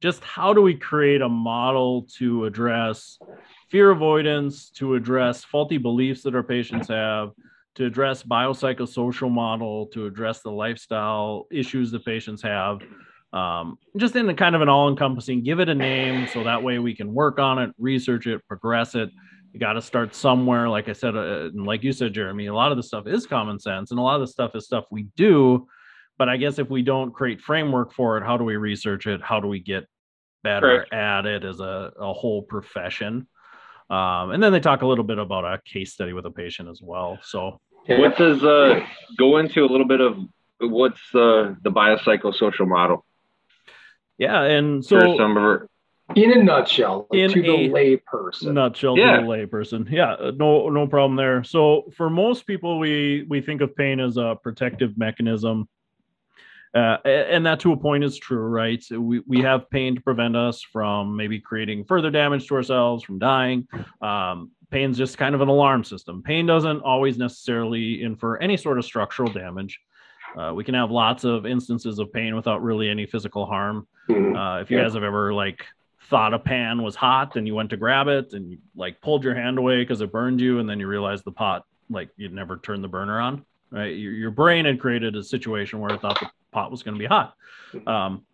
just how do we create a model to address fear avoidance, to address faulty beliefs that our patients have, to address biopsychosocial model, to address the lifestyle issues that patients have. Um, just in a kind of an all-encompassing, give it a name so that way we can work on it, research it, progress it you got to start somewhere like i said uh, and like you said jeremy a lot of the stuff is common sense and a lot of the stuff is stuff we do but i guess if we don't create framework for it how do we research it how do we get better Correct. at it as a, a whole profession um, and then they talk a little bit about a case study with a patient as well so What does uh go into a little bit of what's uh, the biopsychosocial model yeah and so some of our In a nutshell, In to the a lay person. nutshell Yeah. to the layperson. Yeah, uh, no no problem there. So for most people, we we think of pain as a protective mechanism. Uh, and that to a point is true, right? We, we have pain to prevent us from maybe creating further damage to ourselves, from dying. Um, pain's just kind of an alarm system. Pain doesn't always necessarily infer any sort of structural damage. Uh, we can have lots of instances of pain without really any physical harm. Mhm. Uh, if you Yeah. guys have ever like thought a pan was hot and you went to grab it and you like pulled your hand away because it burned you, and then you realized the pot like you'd never turned the burner on, right? Your, your brain had created a situation where it thought the pot was going to be hot, um,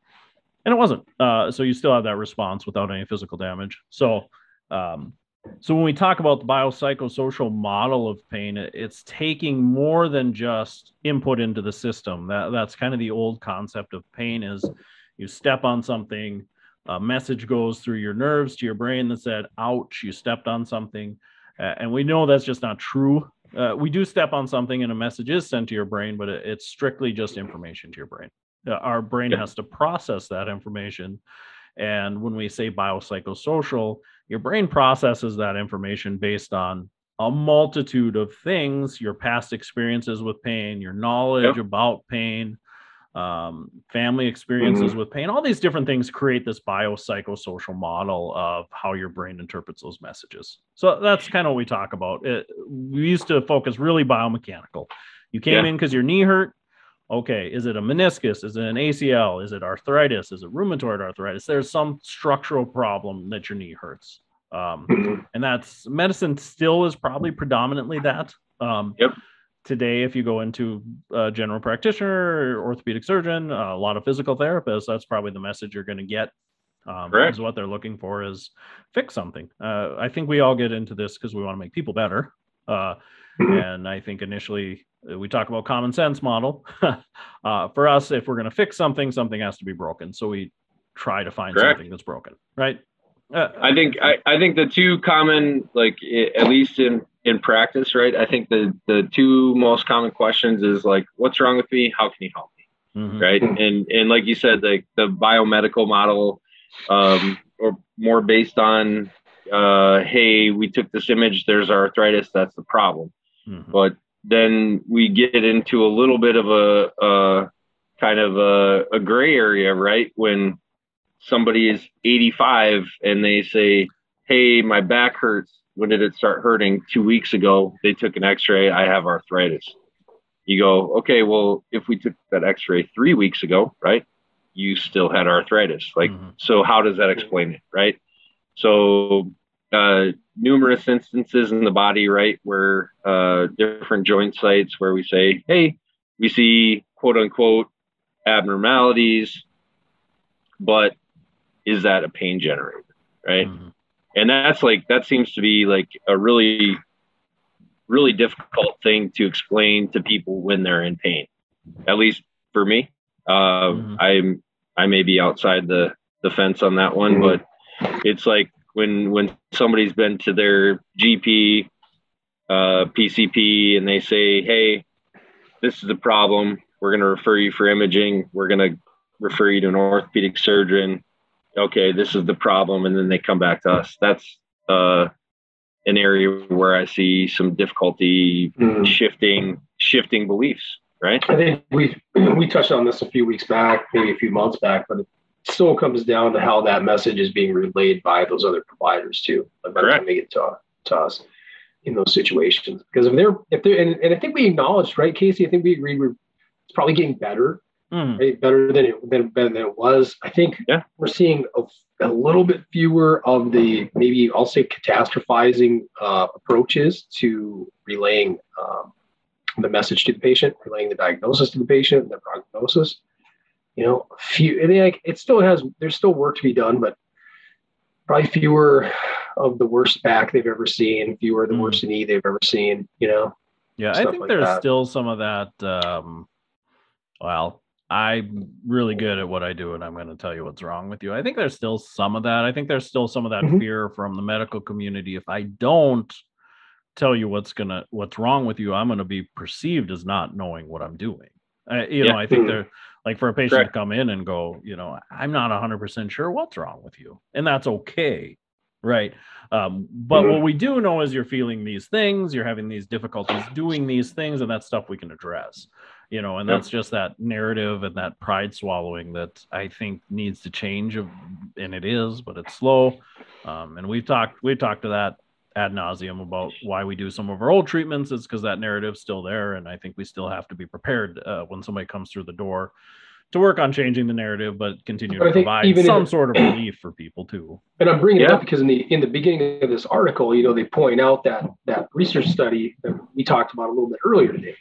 and it wasn't. Uh, so you still have that response without any physical damage. So. Um, so when we talk about the biopsychosocial model of pain, it's taking more than just input into the system. That that's kind of the old concept of pain is you step on something, a message goes through your nerves to your brain that said, ouch, you stepped on something. Uh, and we know that's just not true. Uh, we do step on something and a message is sent to your brain, but it, it's strictly just information to your brain. Uh, our brain has to process that information. And when we say biopsychosocial, your brain processes that information based on a multitude of things your past experiences with pain, your knowledge Yep. about pain, um, family experiences with pain, all these different things create this biopsychosocial model of how your brain interprets those messages. So that's kind of what we talk about. It, we used to focus really biomechanical. You came Yeah. in because your knee hurt. Okay, is it a meniscus? Is it an ACL? Is it arthritis? Is it rheumatoid arthritis? There's some structural problem that your knee hurts. Um, Mhm. and that's medicine still is probably predominantly that. Um, Yep. Today, if you go into a general practitioner, or orthopedic surgeon, a lot of physical therapists, that's probably the message you're going to get. Um, Correct. is what they're looking for is fix something. Uh, I think we all get into this because we want to make people better. Uh, Mhm. and I think initially uh, we talk about common sense model. uh, for us, if we're going to fix something, something has to be broken. So we try to find Correct. something that's broken, right? Uh, I think I, I think the two common like at least in in practice, right? I think the the two most common questions is like, what's wrong with me? How can you help me? mhm. Right? Mhm. And and like you said, like the biomedical model, um, or more based on, uh, hey, we took this image. There's arthritis. That's the problem. Mhm. But then we get into a little bit of a, a kind of a, a gray area, right? When somebody is 85 and they say, Hey, my back hurts. When did it start hurting? Two weeks ago. They took an x ray. I have arthritis. You go, Okay, well, if we took that x ray three weeks ago, right? You still had arthritis. Like, Mhm. so how does that explain it, right? So, uh, numerous instances in the body, right, where uh, different joint sites where we say, hey, we see quote unquote abnormalities, but is that a pain generator, right? Mhm. And that's like, that seems to be like a really, really difficult thing to explain to people when they're in pain, at least for me. Uh, Mhm. I'm, I may be outside the, the fence on that one, Mhm. but it's like when when somebody's been to their GP, uh, PCP, and they say, "Hey, this is the problem. We're going to refer you for imaging. We're going to refer you to an orthopedic surgeon. Okay, this is the problem," and then they come back to us. That's uh, an area where I see some difficulty Mhm. shifting shifting beliefs. right? I think we we touched on this a few weeks back, maybe a few months back, but it still comes down to how that message is being relayed by those other providers too. By the time they get to, to us in those situations, because if they're if they're and, and I think we acknowledged right, Casey. I think we agreed we're it's probably getting better, Right? Better than it than, better than it was. I think Yeah. we're seeing a, a little bit fewer of the maybe I'll say catastrophizing uh, approaches to relaying um, the message to the patient, relaying the diagnosis to the patient, the prognosis. You know, few. I mean, like it still has. There's still work to be done, but probably fewer of the worst back they've ever seen, fewer of the Mm. worst knee they've ever seen. You know, Yeah, I think like there's that. still some of that. Um, well, I'm really good at what I do, and I'm going to tell you what's wrong with you. I think there's still some of that. I think there's still some of that Mhm. fear from the medical community. If I don't tell you what's gonna what's wrong with you, I'm going to be perceived as not knowing what I'm doing. I, you know, I think Mm. they're like for a patient Correct. to come in and go, you know, I'm not 100% sure what's wrong with you, and that's okay, right? Um, but Mhm. what we do know is you're feeling these things, you're having these difficulties doing these things, and that's stuff we can address. You know, and Yep. that's just that narrative and that pride swallowing that I think needs to change, and it is, but it's slow. Um, and we've talked we've talked to that ad nauseum about why we do some of our old treatments. It's because that narrative's still there, and I think we still have to be prepared uh, when somebody comes through the door to work on changing the narrative, but continue But to provide even some if- sort of relief for people too. And I'm bringing it up because in the in the beginning of this article, you know, they point out that that research study that we talked about a little bit earlier today.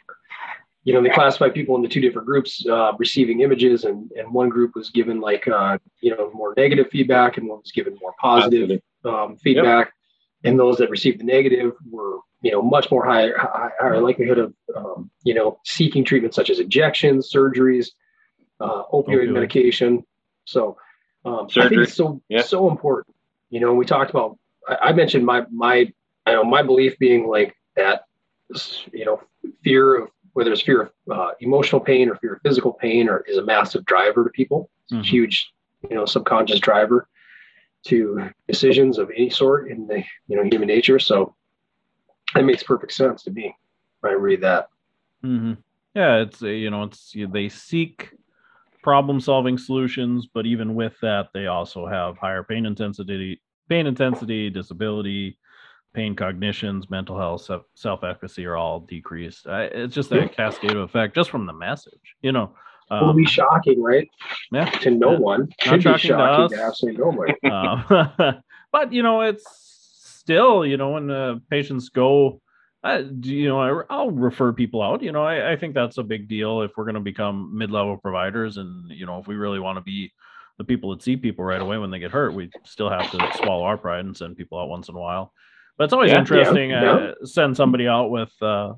You know, they classify people into two different groups, uh, receiving images, and and one group was given like uh, you know more negative feedback, and one was given more positive um, feedback. And those that received the negative were you know much more high, high higher likelihood of um, you know seeking treatment such as injections, surgeries, uh, opioid medication. So um, I think Surgery. it's so Yeah. so important. You know, we talked about. I, I mentioned my my I know my belief being like that. You know, fear of whether it's fear of uh, emotional pain or fear of physical pain or is a massive driver to people. It's Mhm. a huge, you know, subconscious driver to decisions of any sort in the you know human nature. So that makes perfect sense to me when I read that. mm-hmm. Yeah, it's uh, you know, it's they seek problem-solving solutions, but even with that, they also have higher pain intensity, pain intensity, disability, pain cognitions, mental health, self- self-efficacy are all decreased. I, it's just Yeah. cascade of effect just from the message, you know. It will Um, be shocking, right? yeah, To no Yeah. one. Should be shocking to shocking to absolutely nobody. um, but you know, it's still, you know, when uh, patients go, do- you know, I, I'll refer people out. You know, I, I think that's a big deal if we're going to become mid-level providers, and you know, if we really want to be the people that see people right away when they get hurt, we still have to swallow our pride and send people out once in a while. But it's always Yeah, yeah, interesting. yeah. Uh, send somebody out with, uh,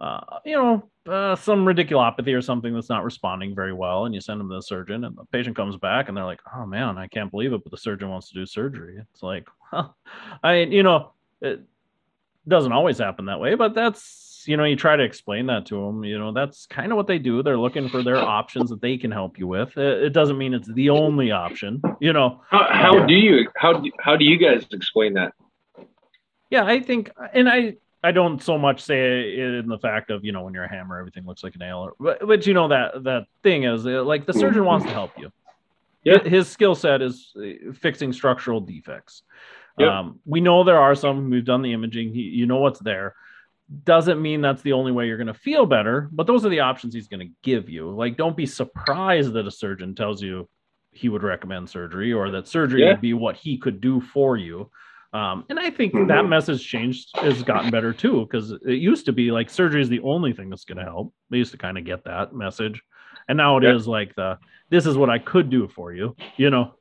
uh, you know, uh, some radiculopathy or something that's not responding very well, and you send them to the surgeon, and the patient comes back, and they're like, "Oh man, I can't believe it," but the surgeon wants to do surgery. It's like, well, I mean, you know, it doesn't always happen that way, but that's you know, you try to explain that to them. You know, that's kind of what they do. They're looking for their options that they can help you with. It, it doesn't mean it's the only option. You know, How, how do you how do, how do you guys explain that? Yeah, I think, and I I don't so much say it in the fact of you know when you're a hammer, everything looks like a nail, or, but, but you know that that thing is uh, like the surgeon wants to help you. Yeah. His skill set is uh, fixing structural defects. Yep. Um, we know there are some. We've done the imaging. He, you know what's there. Doesn't mean that's the only way you're going to feel better, but those are the options he's going to give you. Like, don't be surprised that a surgeon tells you he would recommend surgery or that surgery Yeah. would be what he could do for you. Um, and I think Mhm. that message changed has gotten better too, because it used to be like surgery is the only thing that's going to help. They used to kind of get that message, and now it is Yeah. like the this is what I could do for you. You know,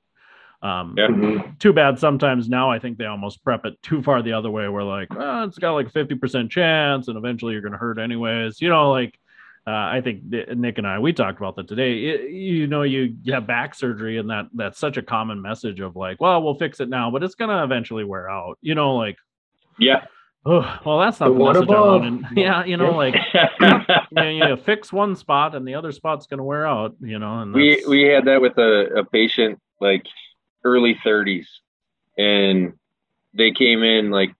um, Yeah. Mhm. too bad sometimes now I think they almost prep it too far the other way. Where like, oh, it's got like a fifty percent chance, and eventually you're going to hurt anyways. You know, like uh, I think Nick and I we talked about that today. It- you know, you, you have back surgery, and that that's such a common message of like, well, we'll fix it now, but it's going to eventually wear out. You know, like, Yeah. oh, well, that's not The the, message I wanted. Yeah, you know, Yeah. like you, know, you fix one spot, and the other spot's going to wear out. You know, and we we had that with a, a patient like early 30s and they came in like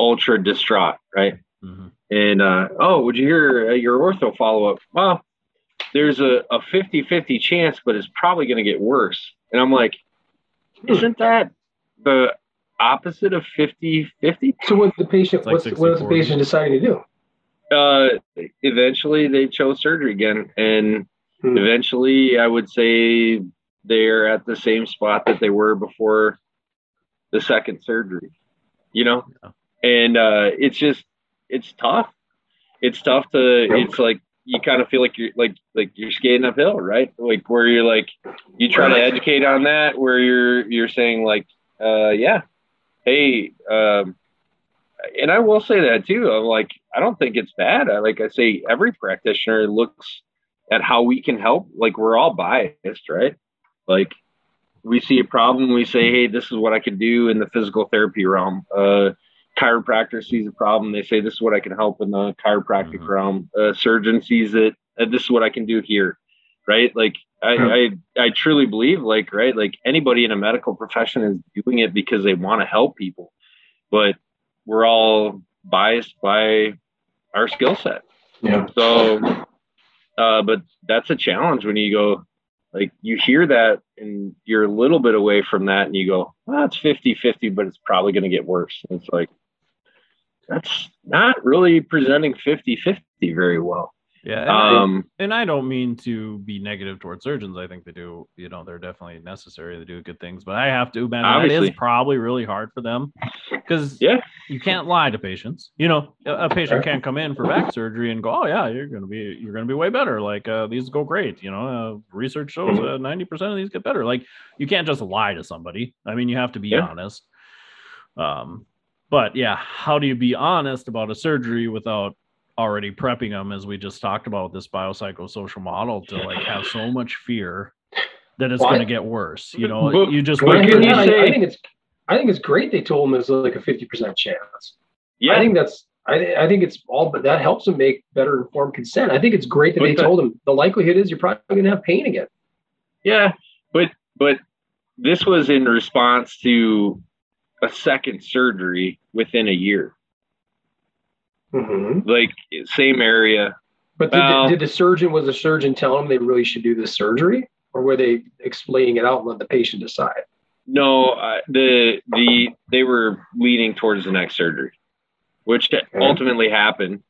ultra distraught right Mhm. And uh, oh, would you hear uh, your ortho follow up? Well, there's a, a 50 50 chance, but it's probably going to get worse. And I'm like, isn't that the opposite of 50 50? So what's the patient? like what's, what's the 60-40. patient deciding to do? Uh, eventually, they chose surgery again. And Hmm. eventually, I would say they're at the same spot that they were before the second surgery, you know? Yeah. And uh, it's just, it's tough. It's tough to, it's like, you kind of feel like you're like like you're skating uphill, right? Like where you're like you try to educate on that, where you're you're saying like, uh, yeah, hey, um, and I will say that too. I'm like, I don't think it's bad. I like I say every practitioner looks at how we can help. Like we're all biased, right? Like we see a problem, we say, hey, this is what I can do in the physical therapy realm. Uh, chiropractor sees a problem, they say, this is what I can help in the chiropractic Mhm. realm. Uh, surgeon sees it, uh, this is what I can do here, right? Like I, I, I truly believe, like, right, like anybody in a medical profession is doing it because they want to help people, but we're all biased by our skill set. Yeah. So, uh, but that's a challenge when you go, like, you hear that and you're a little bit away from that and you go, well, it's 50 50, but it's probably going to get worse. And it's like, that's not really presenting 50 50 very well. Yeah. And, I, Um, and I don't mean to be negative towards surgeons. I think they do, you know, they're definitely necessary. They do good things, but I have to imagine that Obviously. is probably really hard for them because yeah, you can't lie to patients. You know, a, patient can't come in for back surgery and go, "Oh yeah, you're gonna be you're gonna be way better. Like uh, these go great." You know, uh, research shows uh, ninety percent of these get better. Like you can't just lie to somebody. I mean, you have to be Yeah. honest. Um, but yeah, how do you be honest about a surgery without already prepping them, as we just talked about this biopsychosocial model, to like have so much fear that it's Well, going to get worse? You know, But- you just What When I you I, say- I think it's I think it's great they told him it's like a fifty percent chance. yeah. I think that's I, I think it's all but that helps them make better informed consent. I think it's great that But they the- told him the likelihood is you're probably gonna have pain again. Yeah, but but this was in response to a second surgery within a year. Mm-hmm. Like same area. But did, Well- the, did the surgeon was the surgeon tell them they really should do this surgery, or were they explaining it out and let the patient decide? No, uh, the the they were leaning towards the next surgery, which ultimately happened.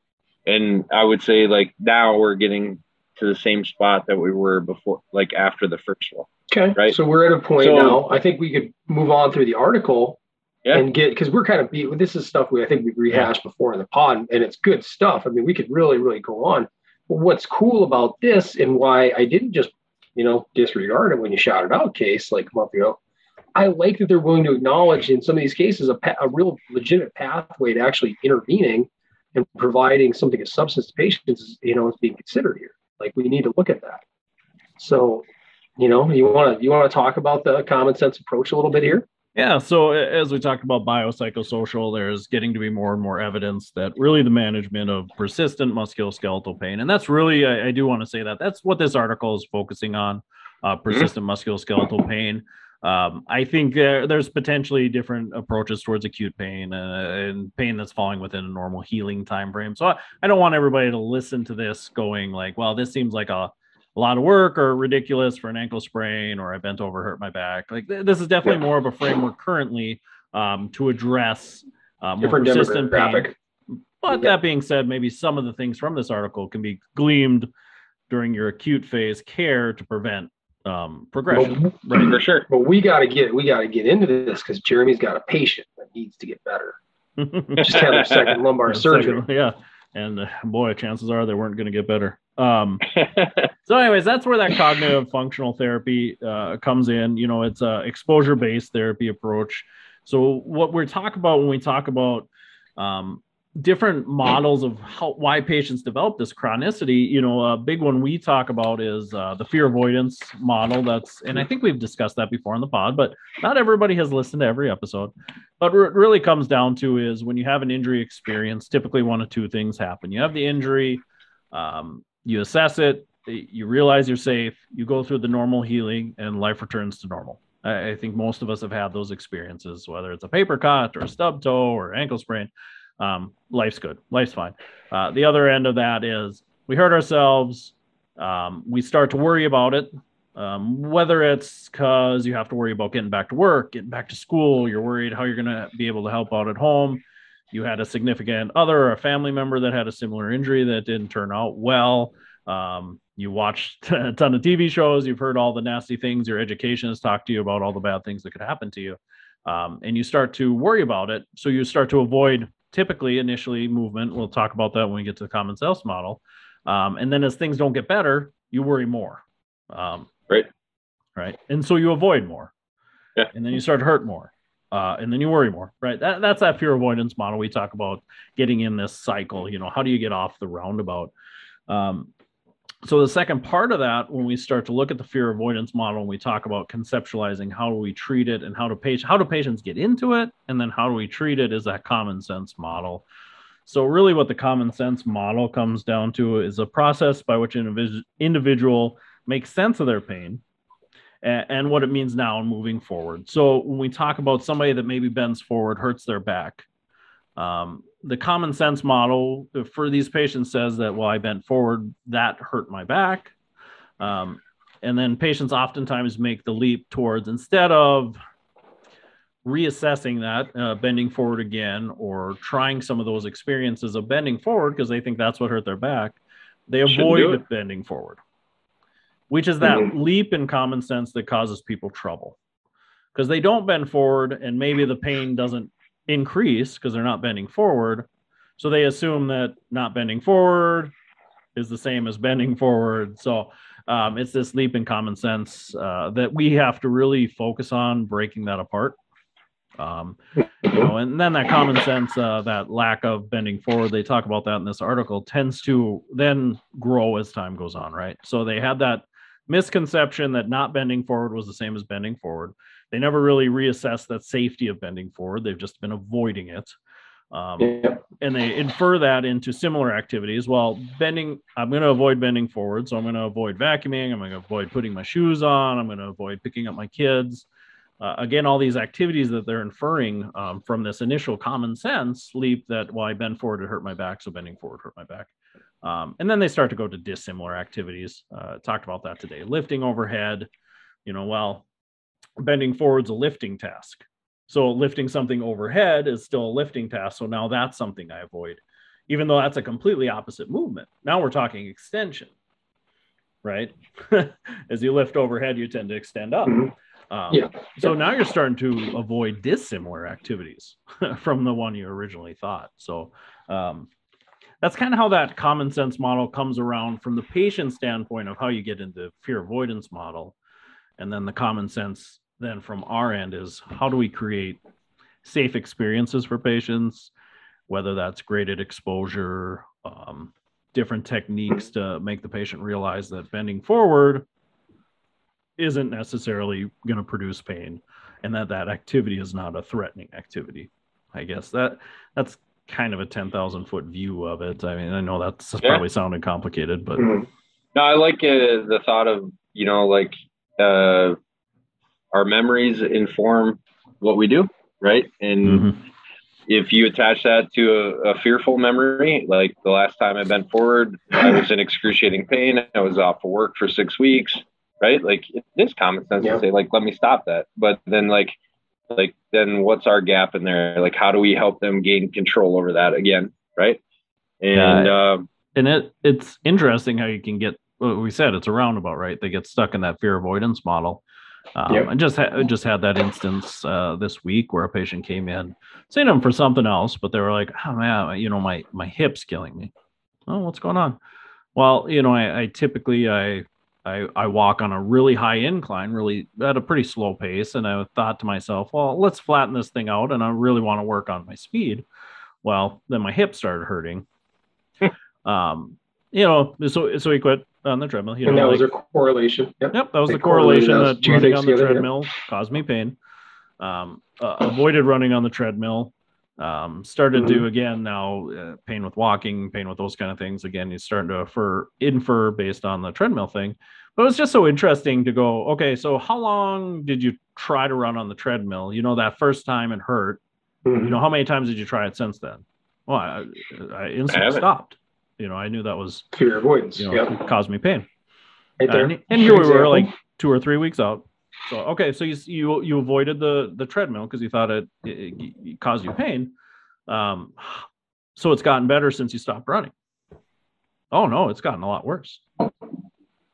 And I would say like now we're getting to the same spot that we were before, like after the first one. Okay, Right. So we're at a point So- now. I think we could move on through the article Yeah. and get because we're kind of beat. This is stuff we I think we've rehashed before in the pod, and it's good stuff. I mean, we could really, really go on. But what's cool about this and why I didn't just you know disregard it when you shouted out case like a month ago. I like that they're willing to acknowledge in some of these cases a, a real legitimate pathway to actually intervening and providing something of substance to patients. You know, is being considered here. Like we need to look at that. So, you know, you want to you want to talk about the common sense approach a little bit here. Yeah. So as we talked about biopsychosocial, there's getting to be more and more evidence that really the management of persistent musculoskeletal pain, and that's really I, I do want to say that that's what this article is focusing on, uh, persistent musculoskeletal pain. Um, I think there, there's potentially different approaches towards acute pain uh, and pain that's falling within a normal healing time frame. So I, I don't want everybody to listen to this going like, well, this seems like a a lot of work or ridiculous for an ankle sprain or I bent over, hurt my back. Like th- this is definitely more of a framework currently um, to address uh, more Different persistent pain. But Yeah. that being said, maybe some of the things from this article can be gleaned during your acute phase care to prevent um, progression. But, For sure. but we got to get we got to get into this because Jeremy's got a patient that needs to get better. Just had their second lumbar surgery. Second- yeah. And uh, boy, chances are they weren't going to get better. Um, So, anyways, that's where that cognitive functional therapy uh, comes in. You know, it's a exposure based therapy approach. So, what we're talking about when we talk about um, different models of how why patients develop this chronicity, you know, a big one we talk about is uh, the fear avoidance model. That's, and I think we've discussed that before on the pod, but not everybody has listened to every episode. But what it really comes down to is when you have an injury experience, typically one of two things happen. You have the injury, um, you assess it, you realize you're safe, you go through the normal healing, and life returns to normal. I, I think most of us have had those experiences, whether it's a paper cut or a stub toe or ankle sprain. Um, life's good. Life's fine. Uh, the other end of that is we hurt ourselves. Um, we start to worry about it. Um, whether it's because you have to worry about getting back to work, getting back to school, you're worried how you're going to be able to help out at home. You had a significant other or a family member that had a similar injury that didn't turn out well. Um, you watched a ton of TV shows, you've heard all the nasty things, your education has talked to you about all the bad things that could happen to you. Um, and you start to worry about it. So you start to avoid typically initially movement. We'll talk about that when we get to the common sense model. Um, and then as things don't get better, you worry more. Um, right. Right. And so you avoid more. Yeah. And then you start to hurt more. Uh, and then you worry more, right? That, that's that fear avoidance model. We talk about getting in this cycle. You know, how do you get off the roundabout? Um, so the second part of that, when we start to look at the fear avoidance model, and we talk about conceptualizing how do we treat it and how do patients how do patients get into it, and then how do we treat it, is that common sense model. So really, what the common sense model comes down to is a process by which an individual makes sense of their pain and, and what it means now and moving forward. So when we talk about somebody that maybe bends forward, hurts their back, um, the common sense model for these patients says that, well, I bent forward, that hurt my back. Um, and then patients oftentimes make the leap towards instead of reassessing that, uh, bending forward again, or trying some of those experiences of bending forward because they think that's what hurt their back, they avoid bending forward, which is that mm-hmm. leap in common sense that causes people trouble because they don't bend forward and maybe the pain doesn't increase because they're not bending forward. So they assume that not bending forward is the same as bending forward. So um, it's this leap in common sense uh, that we have to really focus on breaking that apart. Um, you know, and then that common sense, uh, that lack of bending forward, they talk about that in this article, tends to then grow as time goes on, right? So they had that misconception that not bending forward was the same as bending forward. They never really reassess that safety of bending forward. They've just been avoiding it. Um, yeah. And they infer that into similar activities. Well, bending, I'm going to avoid bending forward. So I'm going to avoid vacuuming. I'm going to avoid putting my shoes on. I'm going to avoid picking up my kids. Uh, again, all these activities that they're inferring um, from this initial common sense leap that, well, I bend forward, it hurt my back. So bending forward hurt my back. Um, and then they start to go to dissimilar activities. Uh, talked about that today. Lifting overhead, you know, well, bending forward's a lifting task. So lifting something overhead is still a lifting task. So now that's something I avoid, even though that's a completely opposite movement. Now we're talking extension, right? As you lift overhead, you tend to extend up. Mm-hmm. Um, yeah. So now you're starting to avoid dissimilar activities from the one you originally thought. So um, that's kind of how that common sense model comes around from the patient standpoint of how you get into fear avoidance model. And then the common sense then from our end is how do we create safe experiences for patients, whether that's graded exposure, um, different techniques to make the patient realize that bending forward isn't necessarily going to produce pain and that that activity is not a threatening activity i guess that that's kind of a 10,000 foot view of it i mean i know that's yeah. probably sounding complicated but mm-hmm. no i like uh, the thought of you know like uh, our memories inform what we do, right? And mm-hmm. if you attach that to a, a, fearful memory, like the last time I bent forward, I was in excruciating pain. I was off of work for six weeks, right? Like it is common sense yeah. to say, like, let me stop that. But then, like, like then what's our gap in there? Like, how do we help them gain control over that again, right? And yeah. uh, and it it's interesting how you can get. what we said it's a roundabout, right? They get stuck in that fear avoidance model um, yep. I just ha- just had that instance uh, this week where a patient came in, seeing them for something else, but they were like, "Oh man, you know my my hip's killing me." Oh, what's going on? Well, you know, I, I typically I, I I walk on a really high incline, really at a pretty slow pace, and I thought to myself, well, let's flatten this thing out, and I really want to work on my speed. Well, then my hip started hurting. um, you know, so so he quit on the treadmill. You and that like, was a correlation. Yep, yep that was the correlation that running on the together, treadmill yeah. caused me pain. Um, uh, avoided running on the treadmill. Um, started mm-hmm. to again now uh, pain with walking, pain with those kind of things. Again, he's starting to infer, infer based on the treadmill thing. But it was just so interesting to go. Okay, so how long did you try to run on the treadmill? You know, that first time it hurt. Mm-hmm. You know, how many times did you try it since then? Well, I, I instantly haven't. stopped. You know, I knew that was Fear avoidance. you know yeah. caused me pain. Right there. and, and here we were, like two or three weeks out. So okay, so you you you avoided the the treadmill because you thought it, it, it caused you pain. Um, so it's gotten better since you stopped running. Oh no, it's gotten a lot worse.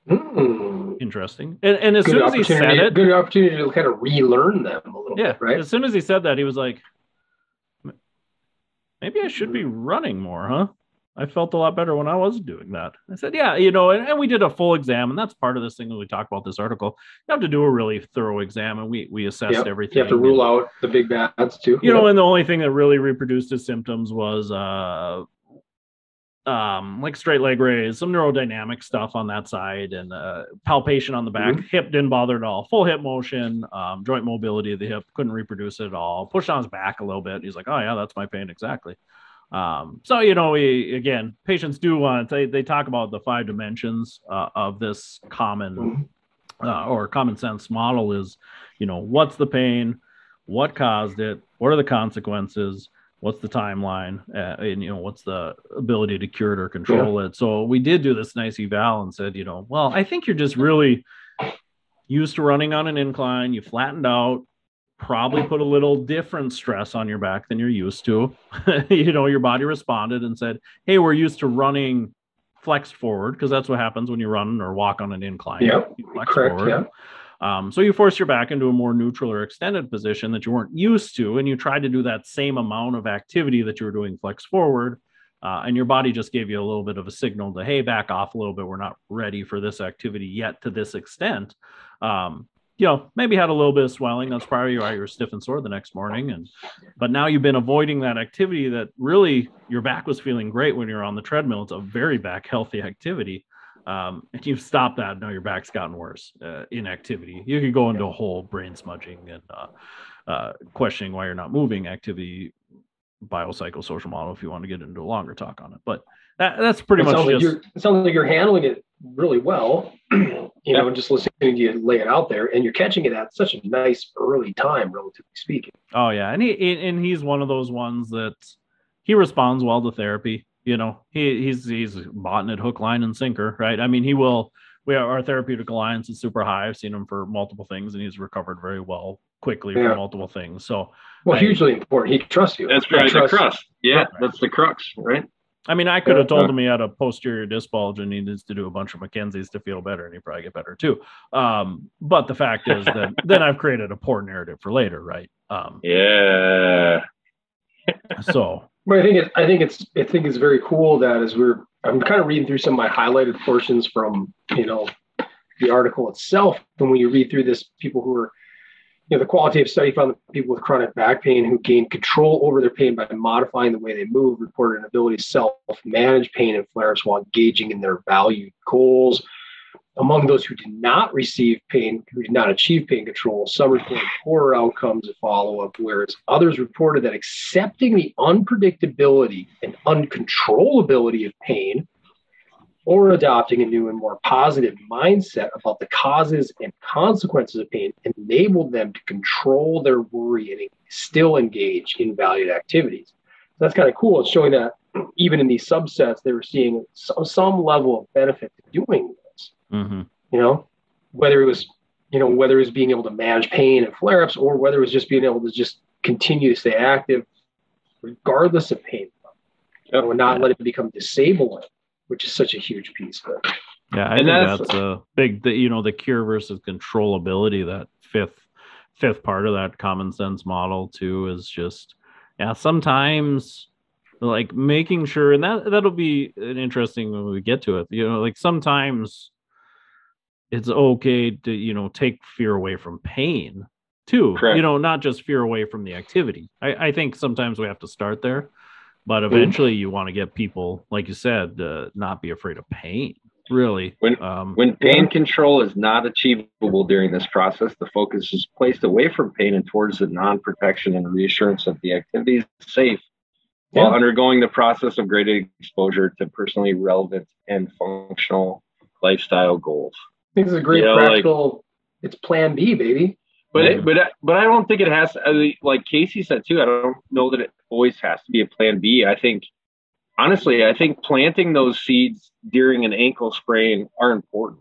Hmm. Interesting. And and as Good soon as he said it, good opportunity to kind of relearn them a little yeah, bit, right? as soon as he said that, he was like, maybe I should be running more, huh? I felt a lot better when I was doing that. I said, yeah, you know, and, and we did a full exam, and that's part of this thing that we talk about this article. You have to do a really thorough exam, and we we assessed Yep. everything. You have to rule and- out the big bads too. you know, and the only thing that really reproduced his symptoms was uh um like straight leg raise, some neurodynamic stuff on that side, and uh palpation on the back. Mm-hmm. Hip didn't bother at all. Full hip motion, um, joint mobility of the hip, couldn't reproduce it at all. Pushed on his back a little bit. He's like, Oh yeah, that's my pain exactly. Um, so you know, we again, patients do want they they talk about the five dimensions uh, of this common Mhm. uh, or common sense model is, you know, what's the pain, what caused it, what are the consequences, what's the timeline, uh, and you know, what's the ability to cure it or control it. So we did do this nice eval and said, you know, well, I think you're just really used to running on an incline. You flattened out, probably put a little different stress on your back than you're used to. you know, your body responded and said, hey, we're used to running flexed forward because that's what happens when you run or walk on an incline. Yep, correct, forward. Um, so you force your back into a more neutral or extended position that you weren't used to, and you tried to do that same amount of activity that you were doing flex forward, uh, and your body just gave you a little bit of a signal to hey, back off a little bit. We're not ready for this activity yet to this extent. Um, you know, maybe had a little bit of swelling. That's probably why you were stiff and sore the next morning. And but now you've been avoiding that activity that really your back was feeling great when you're on the treadmill. It's a very back healthy activity um, and you've stopped that. Now your back's gotten worse. Uh, inactivity. You could go into a whole brain smudging and uh, uh, questioning why you're not moving. Activity, biopsychosocial model. If you want to get into a longer talk on it, but that, that's pretty it much sounds like just you're it sounds like you're handling it really well. you know, just listening to you lay it out there, and you're catching it at such a nice early time, relatively speaking. Oh yeah, and he and he's one of those ones that he responds well to therapy. You know, he he's he's bought it hook, line, and sinker, right? I mean, he will. We are, our therapeutic alliance is super high. I've seen him for multiple things, and he's recovered very well quickly Yeah. from multiple things. So, Well, Right. hugely important. He trusts you. That's That right, the trust- Yeah, Right. that's the crux, right? I mean, I could have told him he had a posterior disc bulge and he needs to do a bunch of McKenzie's to feel better, and he'd probably get better too. Um, but the fact is that then I've created a poor narrative for later, right? Um, Yeah. so But I think it's I think it's I think it's very cool that as we're I'm kind of reading through some of my highlighted portions from you know the article itself. And when you read through this, people who are you know the qualitative study found that people with chronic back pain who gained control over their pain by modifying the way they move reported an ability to self-manage pain and flares while engaging in their valued goals. Among those who did not receive pain, who did not achieve pain control, some reported poorer outcomes of follow up, whereas others reported that accepting the unpredictability and uncontrollability of pain or adopting a new and more positive mindset about the causes and consequences of pain enabled them to control their worry and still engage in valued activities. So that's kind of cool. It's showing that even in these subsets, they were seeing some, some level of benefit to doing this mhm. you know, whether it was, you know, whether it was being able to manage pain and flare ups or whether it was just being able to just continue to stay active regardless of pain Yep. and not let it become disabling, which is such a huge piece of it. Yeah, I And think that's- that's, a big. The, you know, the cure versus controllability. That fifth fifth part of that common sense model too is just yeah. Sometimes like making sure, and that that'll be an interesting when we get to it. You know, like sometimes it's okay to you know take fear away from pain too. Correct. You know, not just fear away from the activity. I, I think sometimes we have to start there. But Mm-hmm. eventually, you want to get people, like you said, uh, not be afraid of pain. Really, When- um, When pain control is not achievable during this process, the focus is placed away from pain and towards the non protection and reassurance that the activity is safe while Yeah. undergoing the process of graded exposure to personally relevant and functional lifestyle goals. This is a great Yeah, like- practical, it's plan B, baby. But Yeah. it, but I- but I don't think it has. I like Casey said too. I don't know that it always has to be a plan B. I think honestly, I think planting those seeds during an ankle sprain are important,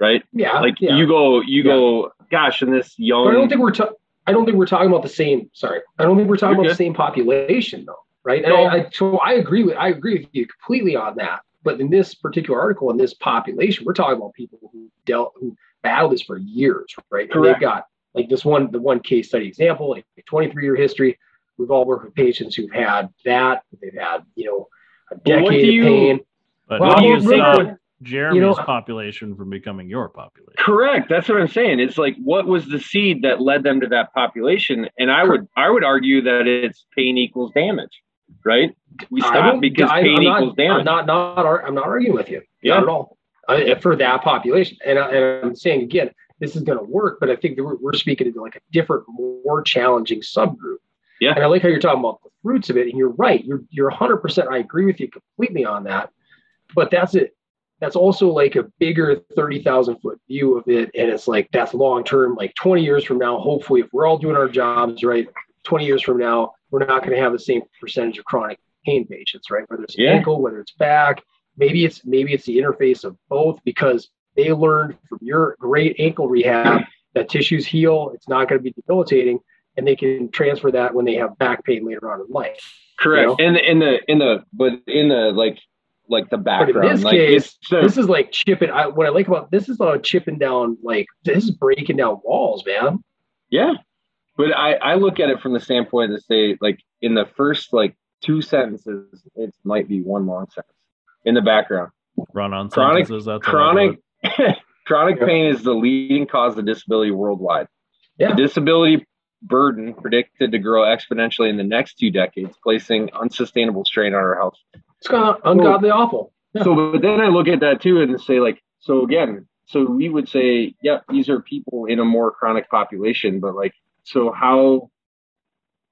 right? Yeah, Like yeah. you go, you go. Gosh, in this young, But I don't think we're. Ta- I don't think we're talking about the same. Sorry, I don't think we're talking You're about good. the same population, though, right? And No. I, I, so I agree with I agree with you completely on that. But in this particular article, in this population, we're talking about people who dealt who battled this for years, right? And Correct. they've got like this one, the one case study example, like a 23 year history. We've all worked with patients who've had that. They've had, you know, a Well, what decade do you- of pain. But Well, how do you well, stop remember- Jeremy's you know- population from becoming your population? Correct. That's what I'm saying. It's like what was the seed that led them to that population? And I would I would argue that it's pain equals damage, right? We stop because I- pain I'm not- equals damage. I'm not, not, I'm not arguing with you. Yeah. Not at all. I, for that population. And, I, and I'm saying again, this is going to work, but I think that we're, we're speaking to like a different, more challenging subgroup. Yeah. And I like how you're talking about the fruits of it. And you're right. You're, you're 100%. I agree with you completely on that. But that's it. That's also like a bigger 30,000 foot view of it. And it's like, that's long term, like 20 years from now, hopefully, if we're all doing our jobs right, 20 years from now, we're not going to have the same percentage of chronic pain patients, right? Whether it's Yeah. ankle, whether it's back, maybe it's maybe it's the interface of both because they learned from your great ankle rehab that tissues heal, it's not going to be debilitating, and they can transfer that when they have back pain later on in life. Correct. You In the in the in the but in the like like the background. this like case, so- This is like chipping. I, what I like about this is uh, chipping down. Like this is breaking down walls, man. yeah. But I I look at it from the standpoint to say like in the first like two sentences, it might be one long sentence in the background. Run on Chronic- sentences. That's what I Chronic wrote. chronic Yeah. pain is the leading cause of disability worldwide. Yeah. The disability burden predicted to grow exponentially in the next two decades, placing unsustainable strain on our health. It's kind of ungodly awful. Yeah. So, but then I look at that too and say, like, so again, so we would say, yeah, these are people in a more chronic population, but like, so how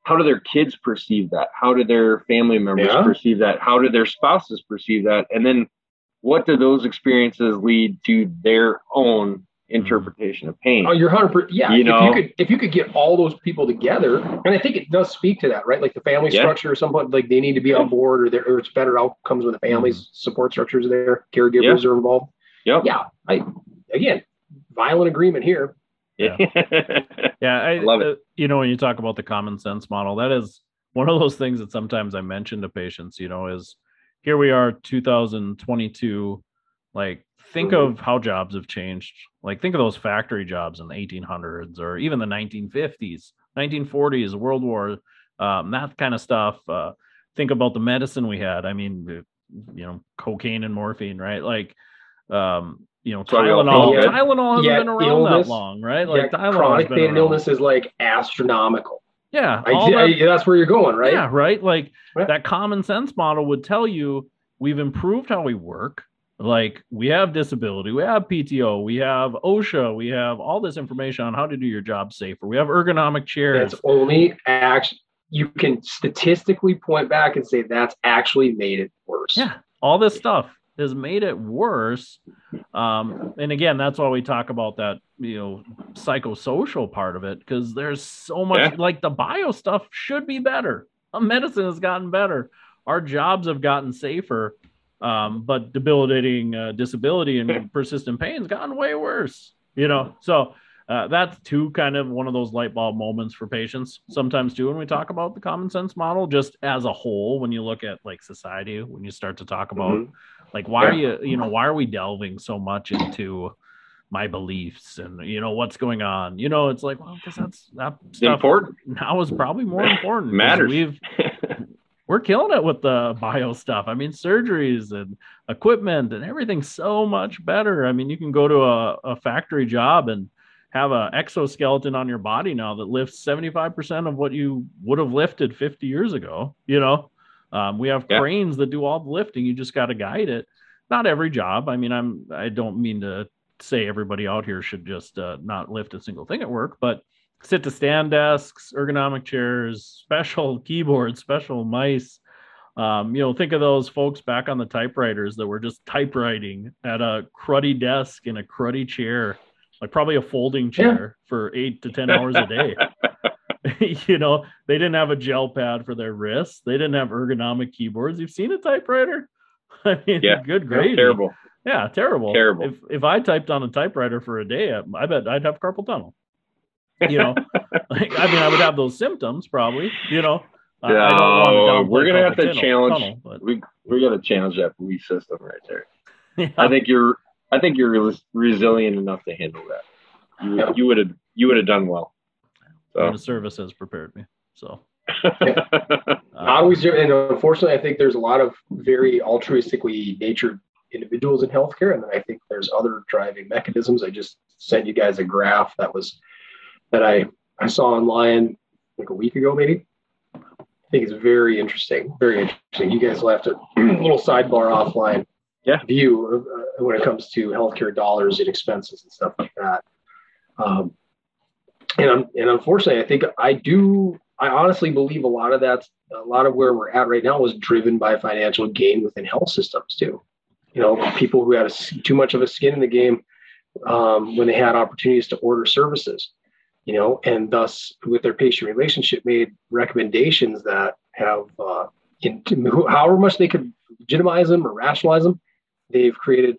how do their kids perceive that? How do their family members Yeah. perceive that? How do their spouses perceive that? And then what do those experiences lead to their own interpretation of pain? Oh, you're hundred percent. Yeah, You if know? you could, if you could get all those people together, and I think it does speak to that, right? Like the family Yeah. structure, or something like they need to be on board, or there, or it's better outcomes when the families support structures are there, caregivers are involved. Yep. Yeah, I again, violent agreement here. Yeah. Yeah, I, love it. uh, you know, when you talk about the common sense model, that is one of those things that sometimes I mention to patients. You know, is here we are, 2022. Like, think Mhm. of how jobs have changed. Like, think of those factory jobs in the 1800s or even the 1950s, 1940s, World War, um, that kind of stuff. Uh, think about the medicine we had. I mean, you know, cocaine and morphine, right? Like, um, you know, Tylenol. Tylenol hasn't Yeah, been around illness. that long, right? Yeah, Like, Tylenol chronic pain and illness is like astronomical. Yeah, I, all I- that's where you're going, right? yeah, right. Like Right. that common sense model would tell you we've improved how we work. Like we have disability, we have PTO, we have OSHA, we have all this information on how to do your job safer. We have ergonomic chairs. That's only act. You can statistically point back and say that's actually made it worse. Yeah, all this stuff has made it worse. Um, and again, that's why we talk about that, you know, psychosocial part of it, because there's so much Yeah. like the bio stuff should be better. Uh, Medicine has gotten better. Our jobs have gotten safer. Um, but debilitating uh, disability and persistent pain has gotten way worse, you know. So uh, that's too kind of one of those light bulb moments for patients sometimes too when we talk about the common sense model just as a whole when you look at like society when you start to talk about Mhm. Like why are you you know why are we delving so much into my beliefs and you know what's going on you know it's like well because that's that stuff important. now is probably more important. Matters. we've we're killing it with the bio stuff. I mean, surgeries and equipment and everything's so much better. I mean, you can go to a, a factory job and have a exoskeleton on your body now that lifts 75% of what you would have lifted 50 years ago. You know, um, we have Yeah. cranes that do all the lifting. You just got to guide it. Not every job. I mean, I'm, I don't mean to say everybody out here should just uh, not lift a single thing at work, but sit to stand desks, ergonomic chairs, special keyboards, special mice. Um, you know, think of those folks back on the typewriters that were just typewriting at a cruddy desk in a cruddy chair. like probably a folding chair for eight to ten hours a day. you know, they didn't have a gel pad for their wrists. They didn't have ergonomic keyboards. You've seen a typewriter? I mean, Yeah. good grade. Terrible. Yeah, terrible. Terrible. If if I typed on a typewriter for a day, I, I bet I'd have carpal tunnel. You know, like, I mean, I would have those symptoms probably. You know, I- I don't wanna No, we're gonna have to tunnel- challenge. tunnel, but We we got to challenge that belief system right there. yeah. I think you're I think you're res- resilient enough to handle that. You you would have you would have done well. I So the service has prepared me. So Not uh, always, do- and unfortunately, I think there's a lot of very altruistically natured individuals in healthcare, and then I think there's other driving mechanisms. I just sent you guys a graph that was that I I saw online like a week ago, maybe. I think it's very interesting, very interesting. You guys left a little sidebar offline Yeah. view of, uh, when it comes to healthcare dollars and expenses and stuff like that. Um, and and unfortunately, I think I do. I honestly believe a lot of that's a lot of where we're at right now was driven by financial gain within health systems too. You know, people who had a too much of a skin in the game um, when they had opportunities to order services. You know, and thus with their patient relationship made recommendations that have, uh, in, however much they could legitimize them or rationalize them, they've created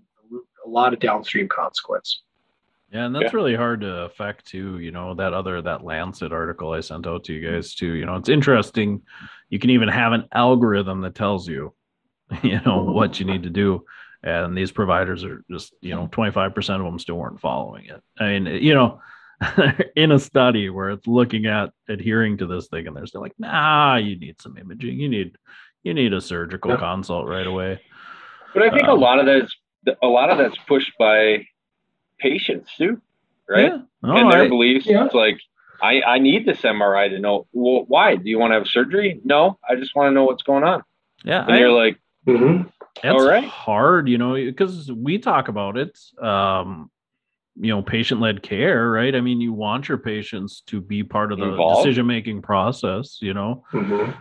a lot of downstream consequence. Yeah, and that's Yeah. really hard to affect too. You know, that other that Lancet article I sent out to you guys too. You know, it's interesting. You can even have an algorithm that tells you, you know, what you need to do. And these providers are just, you know, 25% of them still weren't following it. I mean, you know, in a study where it's looking at adhering to this thing and they're still like, nah, you need some imaging. You need you need a surgical Yeah. consult right away. But I think a Um, lot of that's a lot of that's pushed by patients too, right? Yeah. No, and their I- beliefs. Yeah. It's like I, I need this MRI to know. Well, why? Do you want to have surgery? No, I just want to know what's going on. yeah. And I- you're like, Mm-hmm. It's All right. hard, you know, because we talk about it. Um, you know, patient led care, right? I mean, you want your patients to be part of the decision making process, you know, Mm-hmm.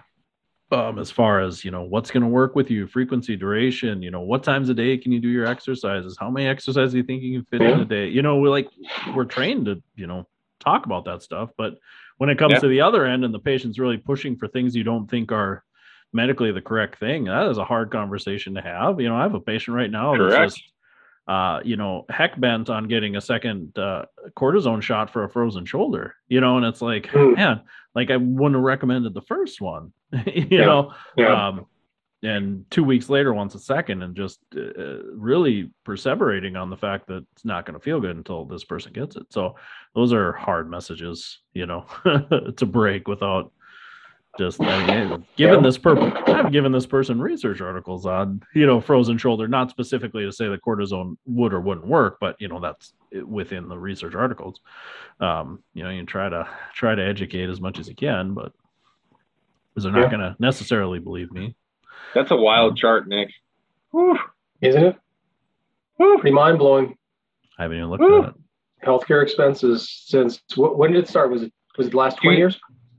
Um, as far as, you know, what's going to work with you, frequency, duration, you know, what times a day can you do your exercises? How many exercises do you think you can fit in a day? You know, we're like, we're trained to, you know, talk about that stuff. But when it comes Yeah. to the other end and the patient's really pushing for things you don't think are medically the correct thing, that is a hard conversation to have. You know, I have a patient right now that's Correct. just, uh, you know, heck bent on getting a second uh, cortisone shot for a frozen shoulder, you know, and it's like, Hmm. man, like I wouldn't have recommended the first one, you Yeah. know, Yeah. um, and two weeks later wants a second and just uh, really perseverating on the fact that it's not going to feel good until this person gets it. So those are hard messages, you know, to break without just I mean, given Yeah. this per I've given this person research articles on you know frozen shoulder, not specifically to say that cortisone would or wouldn't work, but you know that's within the research articles. Um, you know, you try to try to educate as much as you can, but because they're not Yeah. going to necessarily believe me. that's a wild chart, Nick. Whew. Isn't it? Pretty mind blowing. I haven't even looked Woo. at it. Healthcare expenses since when did it start? Was it was it the last twenty years?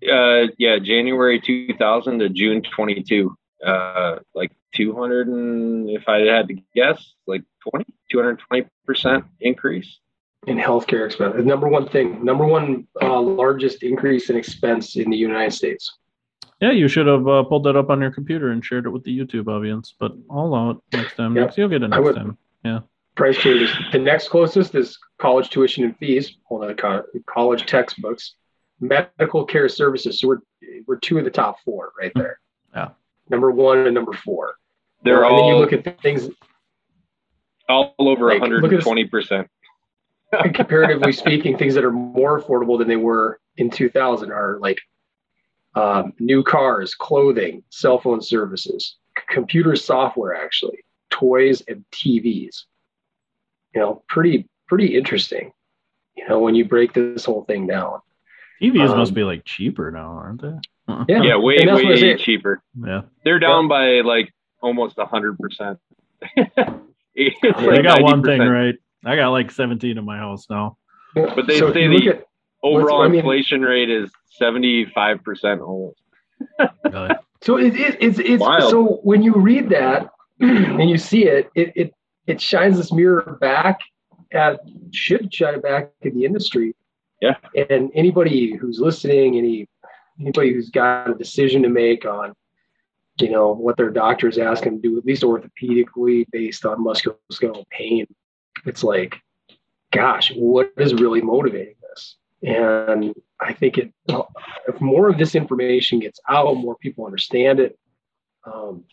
Uh, yeah, January 2000 to June 22. Uh, like 200 and if I had to guess, like 20, 220 percent increase. in healthcare expense. The number one thing, number one uh, largest increase in expense in the United States. Yeah, you should have uh, pulled that up on your computer and shared it with the YouTube audience. But I'll allow it next time. Yep. Next, you'll get it next would- time. Price changes. The next closest is college tuition and fees. Hold on, college textbooks, medical care services. So we're we're two of the top four right there. Yeah. Number one and number four. They're and then you look at things all over like, look at this- 120 percent. comparatively speaking, things that are more affordable than they were in 2000 are like um, new cars, clothing, cell phone services, c- computer software, actually, toys and TVs. You know, pretty pretty interesting. You know, when you break this whole thing down. TVs Um, must be like cheaper now, aren't they? Yeah, Yeah, way and that's what I way cheaper. Yeah. They're down by like almost 100 percent. It's They I like got one thing right. I got like 17 in my house now. But they so say the- at Overall I mean- inflation rate is 75 percent almost. Really. So it, it, it's it's Wild. so when you read that and you see it, it it it shines this mirror back at should shut it back to the industry. Yeah. And anybody who's listening, any anybody who's got a decision to make on, you know, what their doctors ask them to do, at least orthopedically based on musculoskeletal pain, it's like, gosh, what is really motivating this? And I think it, if more of this information gets out, more people understand it, um,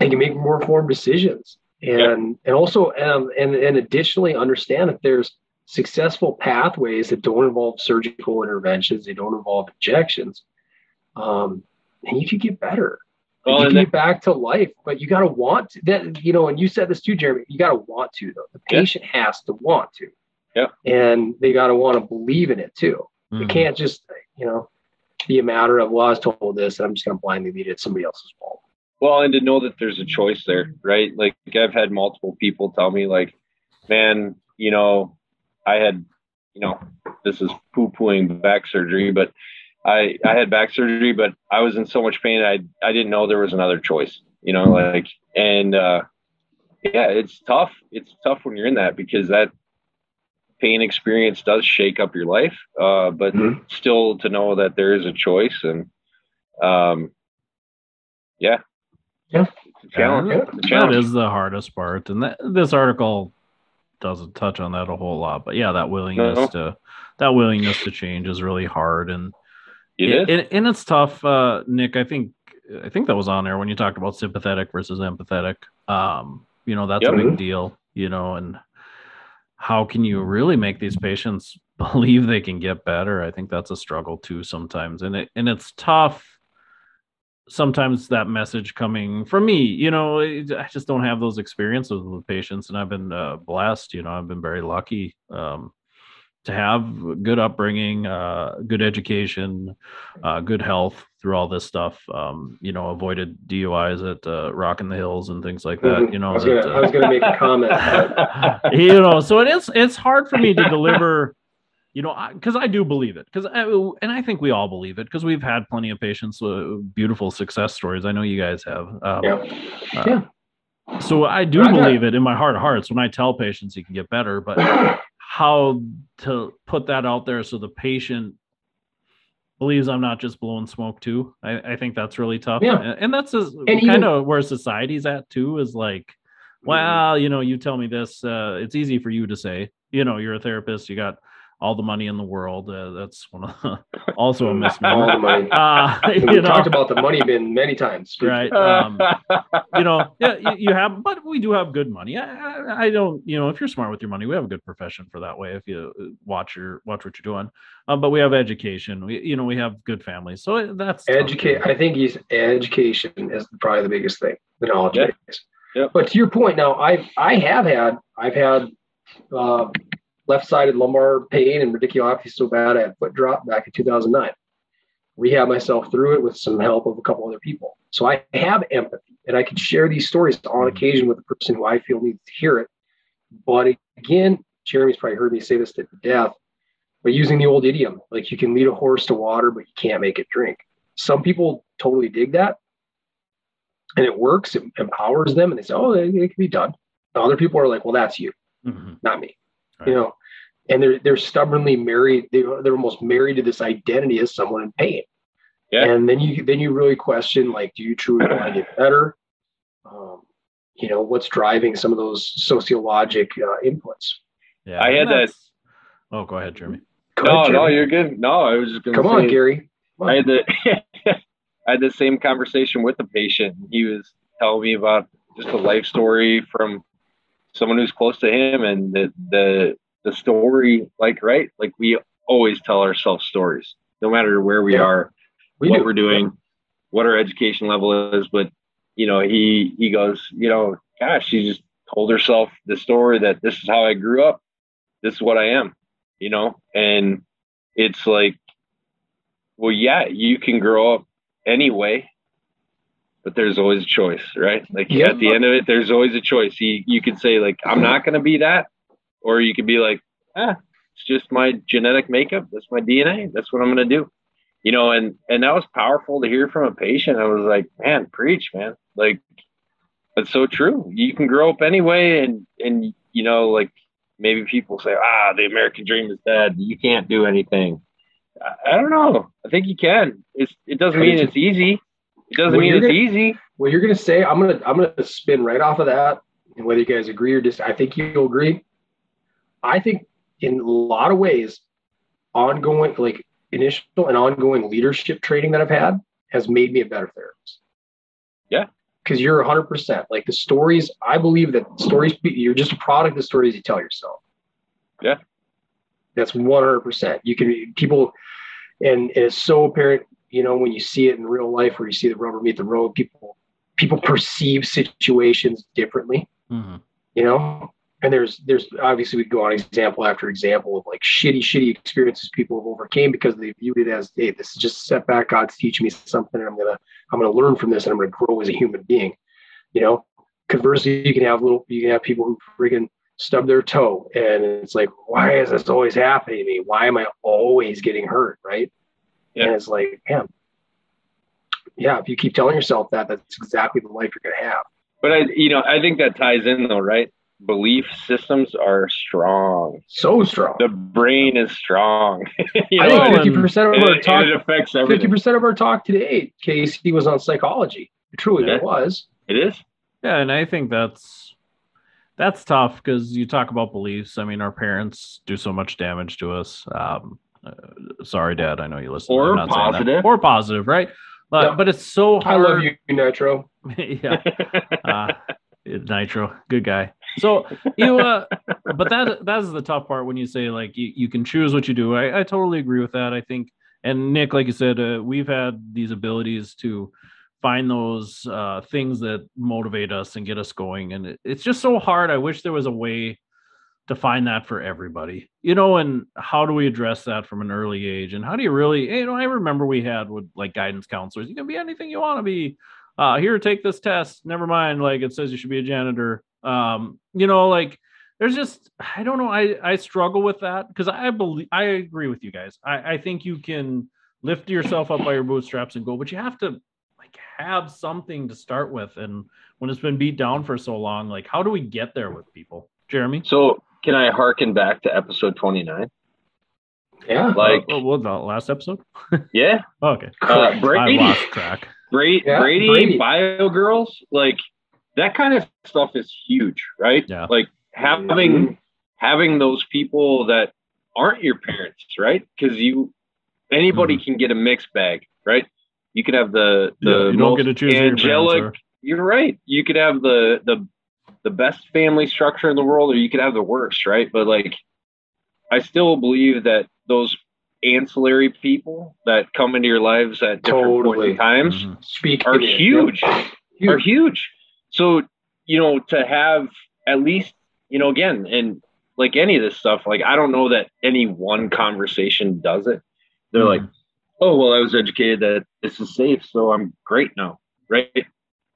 and can make more informed decisions. And and also um, and and additionally understand that there's successful pathways that don't involve surgical interventions, they don't involve injections, um, and you can get better. Well, you can get back to life, but you got to want to, that. You know, and you said this too, Jeremy. You got to want to though. The patient yeah. has to want to. Yeah. And they got to want to believe in it too. Mm-hmm. It can't just you know be a matter of well, I was told this, and I'm just going to blindly lead it. Somebody else's fault. Well, and to know that there's a choice there, right? Like I've had multiple people tell me, like, man, you know, I had, you know, this is poo pooing back surgery, but I I had back surgery, but I was in so much pain, I I didn't know there was another choice, you know, like, and uh, yeah, it's tough. It's tough when you're in that because that pain experience does shake up your life, uh, but mm-hmm. still to know that there is a choice and um, yeah, yeah. Challenge. Yeah, that is the hardest part. And that, this article doesn't touch on that a whole lot. But yeah, that willingness no. to that willingness to change is really hard. And it, it, and it's tough, uh, Nick. I think I think that was on there when you talked about sympathetic versus empathetic. Um, you know, that's yep. a big deal, you know, and how can you really make these patients believe they can get better? I think that's a struggle too sometimes. And it and it's tough sometimes that message coming from me you know i just don't have those experiences with patients and i've been uh, blessed you know i've been very lucky um, to have good upbringing uh, good education uh, good health through all this stuff um, you know avoided duis at uh, Rockin' the Hills and things like that mm-hmm. you know I was, was gonna make a comment you know so it is it's hard for me to deliver you know because I, I, do believe it because and i think we all believe it because we've had plenty of patients with beautiful success stories i know you guys have um, yeah. Uh, yeah. so i do believe it in my heart of hearts when i tell patients you can get better but how to put that out there so the patient believes i'm not just blowing smoke too i, I think that's really tough yeah. and, and that's kind of where society's at too is like mm-hmm. well you know you tell me this uh, it's easy for you to say you know you're a therapist you got all the money in the world. Uh, that's one of the, also a misnomer. all the money. Uh, you know, talked about the money bin many times. Right. Um, you know, yeah, you, you, have, but we do have good money. I, I, I, don't, you know, if you're smart with your money, we have a good profession for that way. If you uh, watch your watch what you're doing, um, but we have education. We, you know, we have good families. So that's educate. I think he's education is probably the biggest thing. The knowledge yeah. base. Yep. But to your point, now I I have had I've had. Uh, left-sided lumbar pain and radiculopathy so bad I had foot drop back in 2009. Rehab myself through it with some help of a couple other people. So I have empathy and I can share these stories on occasion with the person who I feel needs to hear it. But again, Jeremy's probably heard me say this to death, but using the old idiom, like you can lead a horse to water, but you can't make it drink. Some people totally dig that and it works, it empowers them, and they say, oh, it, it can be done. And other people are like, well, that's you, mm-hmm. not me. Right. You know, and they're they're stubbornly married. They, they're almost married to this identity as someone in pain. Yeah. And then you then you really question like, do you truly want to get better? Um, you know, what's driving some of those sociologic uh, inputs? Yeah, I had that. Oh, go ahead, Jeremy. Go no, ahead, Jeremy. no, you're good. No, I was just going to come say, on, Gary. Come on. I had the I had the same conversation with the patient. He was telling me about just a life story from someone who's close to him, and the the the story, like, right? Like we always tell ourselves stories, no matter where we yeah. are, we what do. we're doing, what our education level is. But, you know, he, he goes, you know, gosh, she just told herself the story that this is how I grew up. This is what I am, you know? And it's like, well, yeah, you can grow up anyway, but there's always a choice, right? Like yeah. at the end of it, there's always a choice. You, you could say like, I'm not going to be that or you could be like, ah, it's just my genetic makeup. That's my DNA. That's what I'm going to do. You know, and, and that was powerful to hear from a patient. I was like, man, preach, man. Like, that's so true. You can grow up anyway. And, and, you know, like maybe people say, ah, the American dream is dead. You can't do anything. I, I don't know. I think you can. It's, it doesn't mean it's easy. It doesn't Well, mean it's gonna- easy. What you're gonna say, I'm gonna I'm gonna spin right off of that, and whether you guys agree or dis, I think you'll agree. I think in a lot of ways, ongoing like initial and ongoing leadership training that I've had has made me a better therapist. Yeah. Because you're 100 percent like the stories. I believe that stories you're just a product of the stories you tell yourself. Yeah. That's 100 percent. You can people, and, and it's so apparent. You know when you see it in real life, where you see the rubber meet the road, people people perceive situations differently Mhm. you know? And there's there's obviously we go on example after example of like shitty shitty experiences people have overcame because they viewed it as hey this is just a setback. God's teaching me something and i'm gonna i'm gonna learn from this and i'm gonna grow as a human being you know? Conversely you can have little you can have people who friggin stub their toe and it's like why is this always happening to me? Why am i always getting hurt right Yeah. and it's like man yeah if you keep telling yourself that that's exactly the life you're gonna have But I, you know, I think that ties in though, right? Belief systems are strong. so strong The brain is strong. you I think fifty percent of it, our talk, it affects Fifty percent of our talk today, Casey, was on psychology. Truly, Yeah. it was. It is. Yeah, and I think that's that's tough because you talk about beliefs. I mean, our parents do so much damage to us. Um, sorry, Dad. I know you listen. Or I'm not saying that. positive. or positive, right? But Yeah. but it's so I love you, Nitro. yeah, uh, Nitro, good guy. So you, uh, but that that's the tough part when you say like you, you can choose what you do. I, I totally agree with that. I think, and Nick, like you said, uh, we've had these abilities to find those uh, things that motivate us and get us going, and it, it's just so hard. I wish there was a way to find that for everybody, you know. And how do we address that from an early age? And how do you really, you know, I remember we had with like guidance counselors. You can be anything you want to be. Uh here take this test. Never mind. Like it says you should be a janitor. Um you know like there's just i don't know. I i struggle with that because i believe i agree with you guys. I i think you can lift yourself up by your bootstraps and go but you have to like have something to start with. And when it's been beat down for so long like how do we get there with people? Jeremy? So can I harken back to episode 29? Yeah. Like, oh, what the last episode yeah, oh, okay uh, i lost track Brady, Yeah, Brady, Brady. Bio Girls, like that kind of stuff is huge, right? Yeah. Like having Mhm. having those people that aren't your parents, right? Because you anybody can get a mixed bag, right? You could have the the Yeah, you don't most get to choose who your parents angelic. are. You're right. You could have the the the best family structure in the world, or you could have the worst, right? But like, I still believe that those ancillary people that come into your lives at different points in times Mhm. Speak are huge Huge. are huge. So, you know, to have at least, you know, again, and like any of this stuff, like I don't know that any one conversation does it. They're like, oh, well, I was educated that this is safe, so I'm great now, right?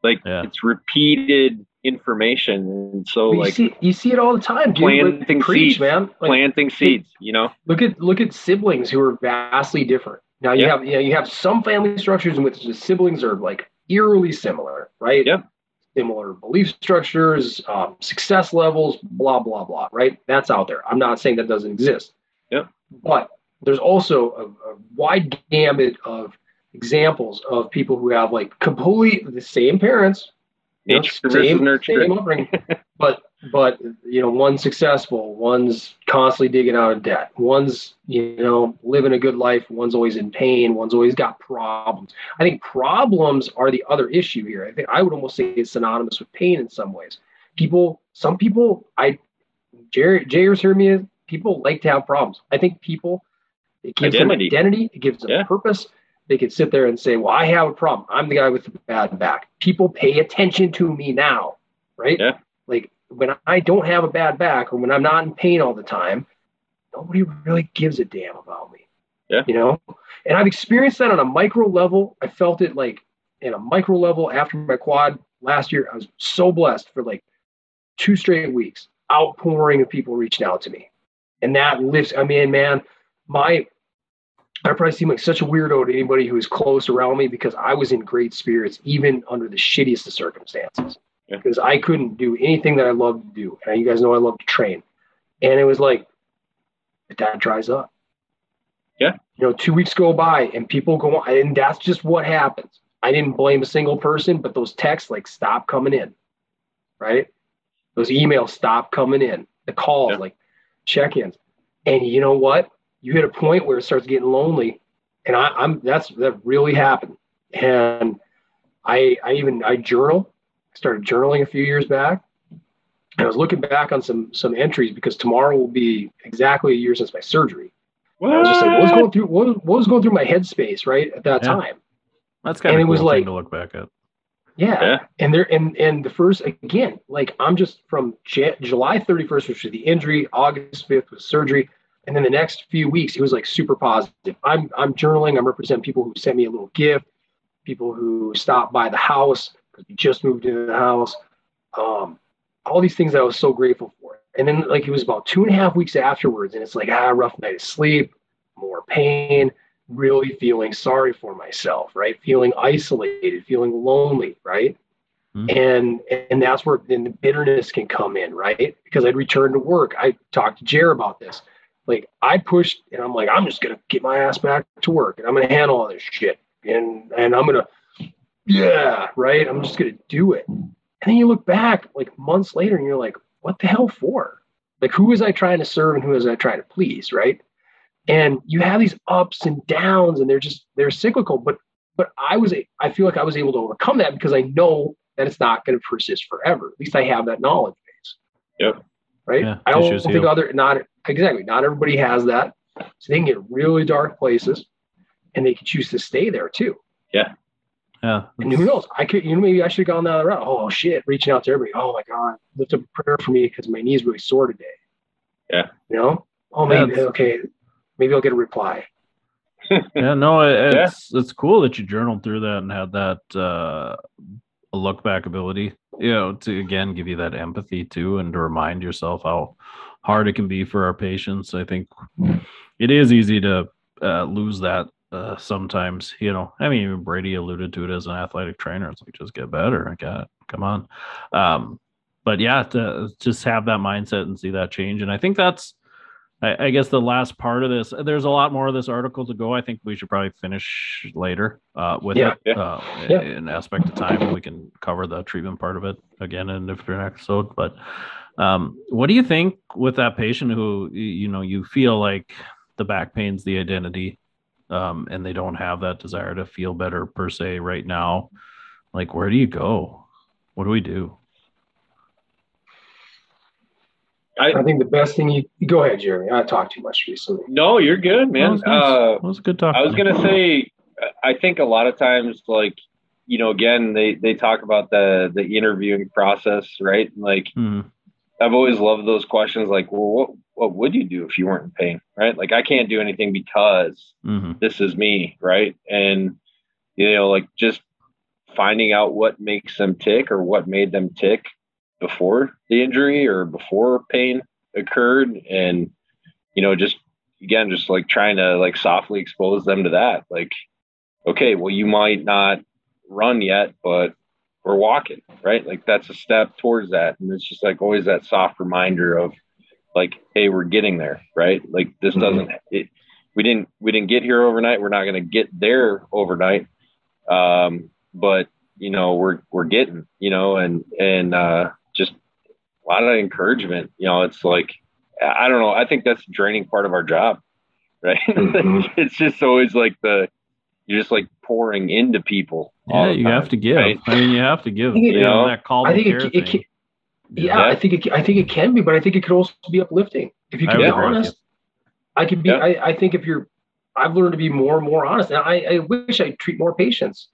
Like Yeah. it's repeated information, and so you like see, you see it all the time, dude. planting Like, preach, seeds, man. Like, planting seeds, you know. look at look at siblings who are vastly different. Now you Yeah. have you know you have some family structures in which the siblings are like eerily similar, right? Yep. Similar belief structures, um, success levels, blah blah blah. Right? That's out there. I'm not saying that doesn't exist. Yep. But there's also a, a wide gamut of examples of people who have like completely the same parents, you know, same, same upbringing, but but you know one's successful one's constantly digging out of debt one's you know living a good life one's always in pain one's always got problems. I think problems are the other issue here. I think i would almost say it's synonymous with pain in some ways. People some people i Jerry, Jayers heard me people like to have problems. I think people it gives Identity. them identity it gives them Yeah. purpose they could sit there and say well i have a problem i'm the guy with the bad back people pay attention to me now right Yeah. like when I don't have a bad back or when I'm not in pain all the time, nobody really gives a damn about me. Yeah. You know? And I've experienced that on a micro level. I felt it like in a micro level after my quad last year. I was so blessed for like two straight weeks, outpouring of people reaching out to me. And that lifts, I mean, man, my I probably seem like such a weirdo to anybody who is close around me because I was in great spirits, even under the shittiest of circumstances Yeah. because I couldn't do anything that I love to do. And you guys know I love to train. And it was like, that dries up. Yeah. You know, two weeks go by and people go on, and that's just what happens. I didn't blame a single person, but those texts like stop coming in, right? Those emails stop coming in, the calls, Yeah. like check ins. And you know what? You hit a point where it starts getting lonely. And I, I'm that's that really happened. And I I even I journal, started journaling a few years back. And I was looking back on some some entries because tomorrow will be exactly a year since my surgery. And I was just like, what was going through what was, what was going through my headspace right at that Yeah. time? That's kind And of it was cool like- to look back at. Yeah. Yeah. And there and and the first again, like I'm just from J- July 31st, which was the injury, August 5th was surgery, and then the next few weeks he was like super positive. I'm I'm journaling. I'm representing people who sent me a little gift, people who stopped by the house because we just moved into the house. Um, all these things that I was so grateful for. And then like it was about two and a half weeks afterwards, and it's like ah, rough night of sleep, more pain, really feeling sorry for myself, right? Feeling isolated, feeling lonely, right? Mhm. And and that's where then the bitterness can come in, right? Because I'd return to work. I talked to Jer about this. Like I pushed and I'm like, I'm just gonna get my ass back to work and I'm gonna handle all this shit. And and I'm gonna yeah, right. I'm just gonna do it. And then you look back like months later and you're like, what the hell for? Like who was I trying to serve and who was I trying to please, right? and you have these ups and downs and they're just they're cyclical but but i was i feel like i was able to overcome that because i know that it's not going to persist forever at least i have that knowledge base Yep. Right Yeah, i don't tissues think heal. other not exactly not everybody has that so they can get really dark places and they can choose to stay there too Yeah. Yeah. And who knows i could you know maybe i should have gone that route oh shit reaching out to everybody oh my god lift up a prayer for me because my knee's really sore today Yeah. you know oh Yeah, maybe it's- okay maybe i'll get a reply yeah, no, it, Yeah. it's it's cool that you journaled through that and had that uh, a look back ability. You know, to again give you that empathy too, and to remind yourself how hard it can be for our patients. I think it is easy to uh, lose that uh, sometimes. You know, I mean, even Brady alluded to it as an athletic trainer. It's like just get better. I got come on. Um, but yeah, to just have that mindset and see that change, and I think that's I, I guess the last part of this, there's a lot more of this article to go. I think we should probably finish later uh, with Yeah. it Yeah. uh, Yeah. in aspect of time. We can cover the treatment part of it again in a different episode. But um, what do you think with that patient who, you know, you feel like the back pain's the identity um, and they don't have that desire to feel better per se right now? Like, where do you go? What do we do? I, I think the best thing you go ahead, Jeremy. I talked too much recently. no, you're good, That man. was, nice. Uh, that was good talk. I was gonna say, I think a lot of times, like, you know, again, they they talk about the the interviewing process, right? Like, Mhm. I've always loved those questions, like, well, what what would you do if you weren't in pain, right? Like, I can't do anything because Mhm. this is me, right? And you know, like just finding out what makes them tick or what made them tick before the injury or before pain occurred, and you know, just again, just like trying to like softly expose them to that, like, okay, well, you might not run yet, but we're walking, right? Like that's a step towards that, and it's just like always that soft reminder of like, hey, we're getting there, right? Like this Mhm. doesn't it, we didn't we didn't get here overnight. We're not going to get there overnight. Um, but you know, we're we're getting, you know, and and uh, a lot of encouragement. You know, it's like I don't know. I think that's the draining part of our job, right? Mhm. it's just always like the you're just like pouring into people. Yeah, the you time, have to give. right? I mean, you have to give. I think it- you know, know, that call I to think care it, it thing. can, yeah, I think it, I think it can be, but I think it could also be uplifting if you can would be honest. I could be. Yeah. I, I think if you're, I've learned to be more and more honest, and I, I wish I treat more patients.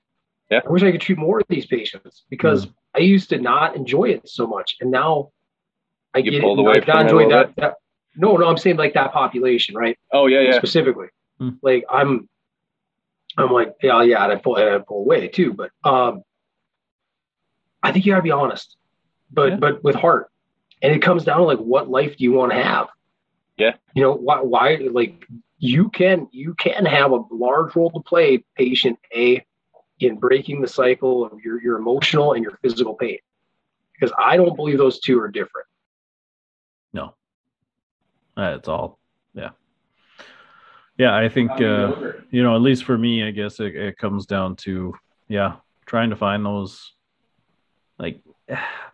Yeah. I wish I could treat more of these patients because Mm. I used to not enjoy it so much, and now I You get pulled it. away Like, from not enjoy that, that. No, no, I'm saying like that population, right? Oh yeah, yeah. specifically. Hmm. Like I'm, I'm like, yeah, yeah, and I pull, and I pull away too. But um, I think you gotta be honest, but Yeah. but with heart, and it comes down to like, what life do you want to have? Yeah. You know why? Why like you can you can have a large role to play, patient A, in breaking the cycle of your your emotional and your physical pain, because I don't believe those two are different. No. Uh, it's all, yeah, yeah. I think uh, you know, at least for me, I guess it, it comes down to yeah, trying to find those. Like,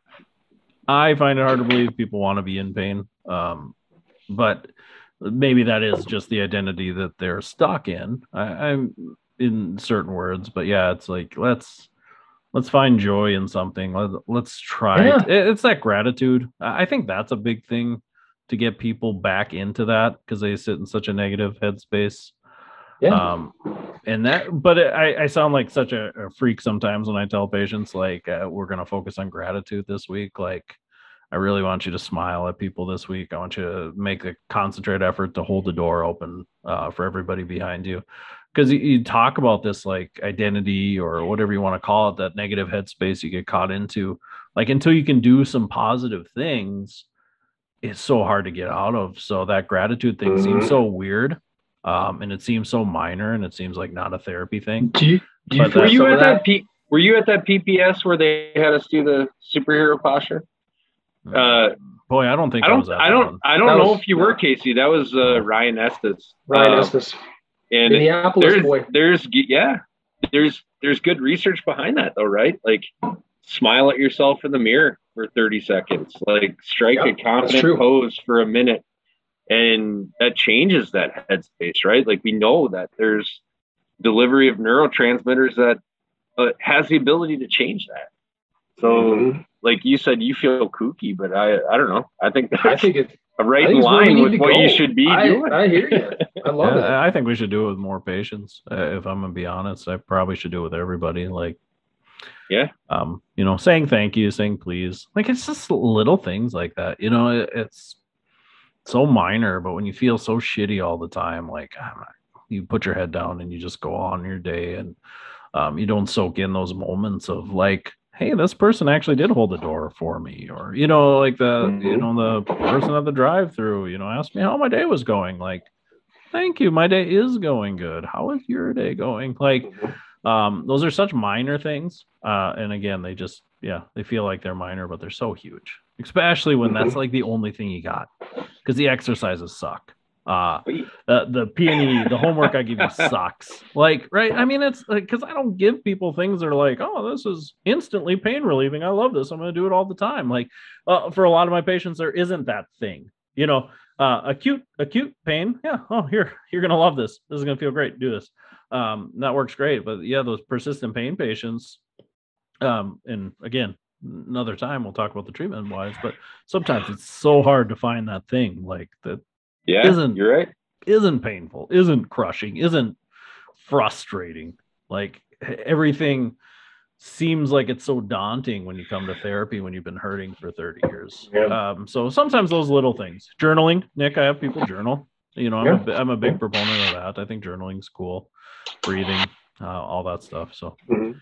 I find it hard to believe people want to be in pain, um, but maybe that is just the identity that they're stuck in. I, I'm in certain words, but yeah, it's like let's let's find joy in something. Let, let's try Yeah. it. It's that gratitude. I think that's a big thing to get people back into that because they sit in such a negative headspace. Yeah. Um, and that, but it, I, I sound like such a, a freak sometimes when I tell patients like uh, we're going to focus on gratitude this week. Like, I really want you to smile at people this week. I want you to make a concentrated effort to hold the door open uh, for everybody behind you. Because you, you talk about this like identity or whatever you want to call it, that negative headspace you get caught into. Like until you can do some positive things, it's so hard to get out of. So that gratitude thing seems Mhm. so weird. Um, and it seems so minor and it seems like not a therapy thing. Do you, do you Were you at that? that? P- were you at that PPS where they had us do the superhero posture? Uh, Boy, I don't think I I, don't. I don't. I don't know was- if you were Casey. That was uh, Ryan Estes. Ryan Uh, Estes, and Minneapolis there's boy. there's yeah there's there's good research behind that though right? Like smile at yourself in the mirror for 30 seconds. Like strike Yeah, a confident pose for a minute and that changes that headspace right? Like we know that there's delivery of neurotransmitters that uh, has the ability to change that. So Mhm. like you said you feel kooky but i i don't know. I think that's I think it's right in think it's where we line with to what you should be I, doing I hear you. I love Yeah, it. I think we should do it with more patience. Uh, if I'm gonna be honest, I probably should do it with everybody. Like, Yeah. um, you know, saying thank you, saying please, like it's just little things like that. You know, it, it's so minor, but when you feel so shitty all the time, like ah, you put your head down and you just go on your day, and um, you don't soak in those moments of like, hey, this person actually did hold the door for me, or you know, like the you Mhm. know the person at the drive-through, you know, asked me how my day was going, like thank you my day is going good. How is your day going? Like um those are such minor things uh and again they just yeah they feel like they're minor but they're so huge especially when that's like the only thing you got because the exercises suck uh the the p&e the homework i give you sucks. Like right? I mean it's like because i don't give people things that are like oh this is instantly pain relieving. I love this. I'm going to do it all the time. Like uh, for a lot of my patients there isn't that thing you know? Uh, acute acute pain yeah oh here you're gonna love this. This is gonna feel great. Do this. Um that works great but yeah those persistent pain patients um and again another time we'll talk about the treatment wise but sometimes it's so hard to find that thing like that yeah Isn't- you're right. isn't painful isn't crushing isn't frustrating. Like everything seems like it's so daunting when you come to therapy when you've been hurting for 30 years. Yeah. um so sometimes those little things journaling nick i have people journal. You know i'm, a, Yeah. bi- I'm a big proponent of that. I think journaling's cool. Breathing uh, all that stuff so. Mhm.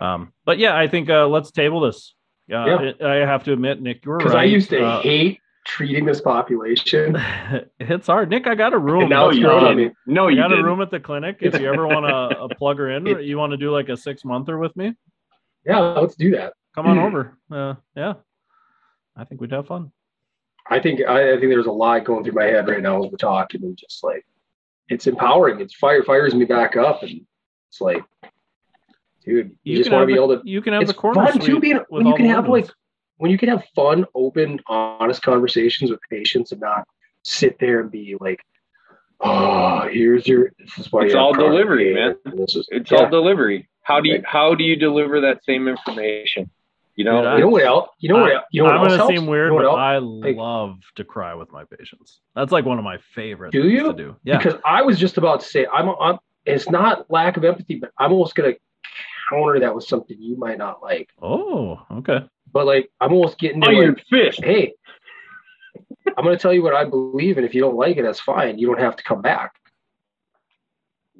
um but yeah i think uh let's table this. Uh, Yeah. i have to admit nick you were Because right I used to Uh, hate treating this population. it's hard nick i got a room And now it's uh, growing on me. no I you got didn't. a room at the clinic. If you ever want to uh, plug her in, you want to do like a six monther with me, Yeah, let's do that. come on over. Uh, yeah, I think we'd have fun. I think I, I think there's a lot going through my head right now as we're talking, and just like it's empowering. It's fire fires me back up, and it's like, dude, you, just want to be able to. You can have It's the corner fun too, being when you can have like when you can have fun, open, honest conversations with patients, and not sit there and be like, oh, here's your. This is why It's all delivery, man. This is, It's yeah. all delivery. How do you how do you deliver that same information? You know, Dude, You know what else? You know what? I- el- You know what I'm gonna seem weird, You know but? I Like- love to cry with my patients. That's like one of my favorite Do things you? to do. Yeah. Because I was just about to say, I'm, I'm. It's not lack of empathy, but I'm almost gonna counter that with something you might not like. oh, okay. But like, I'm almost getting to iron like, fist. hey, I'm gonna tell you what I believe, and if you don't like it, that's fine. You don't have to come back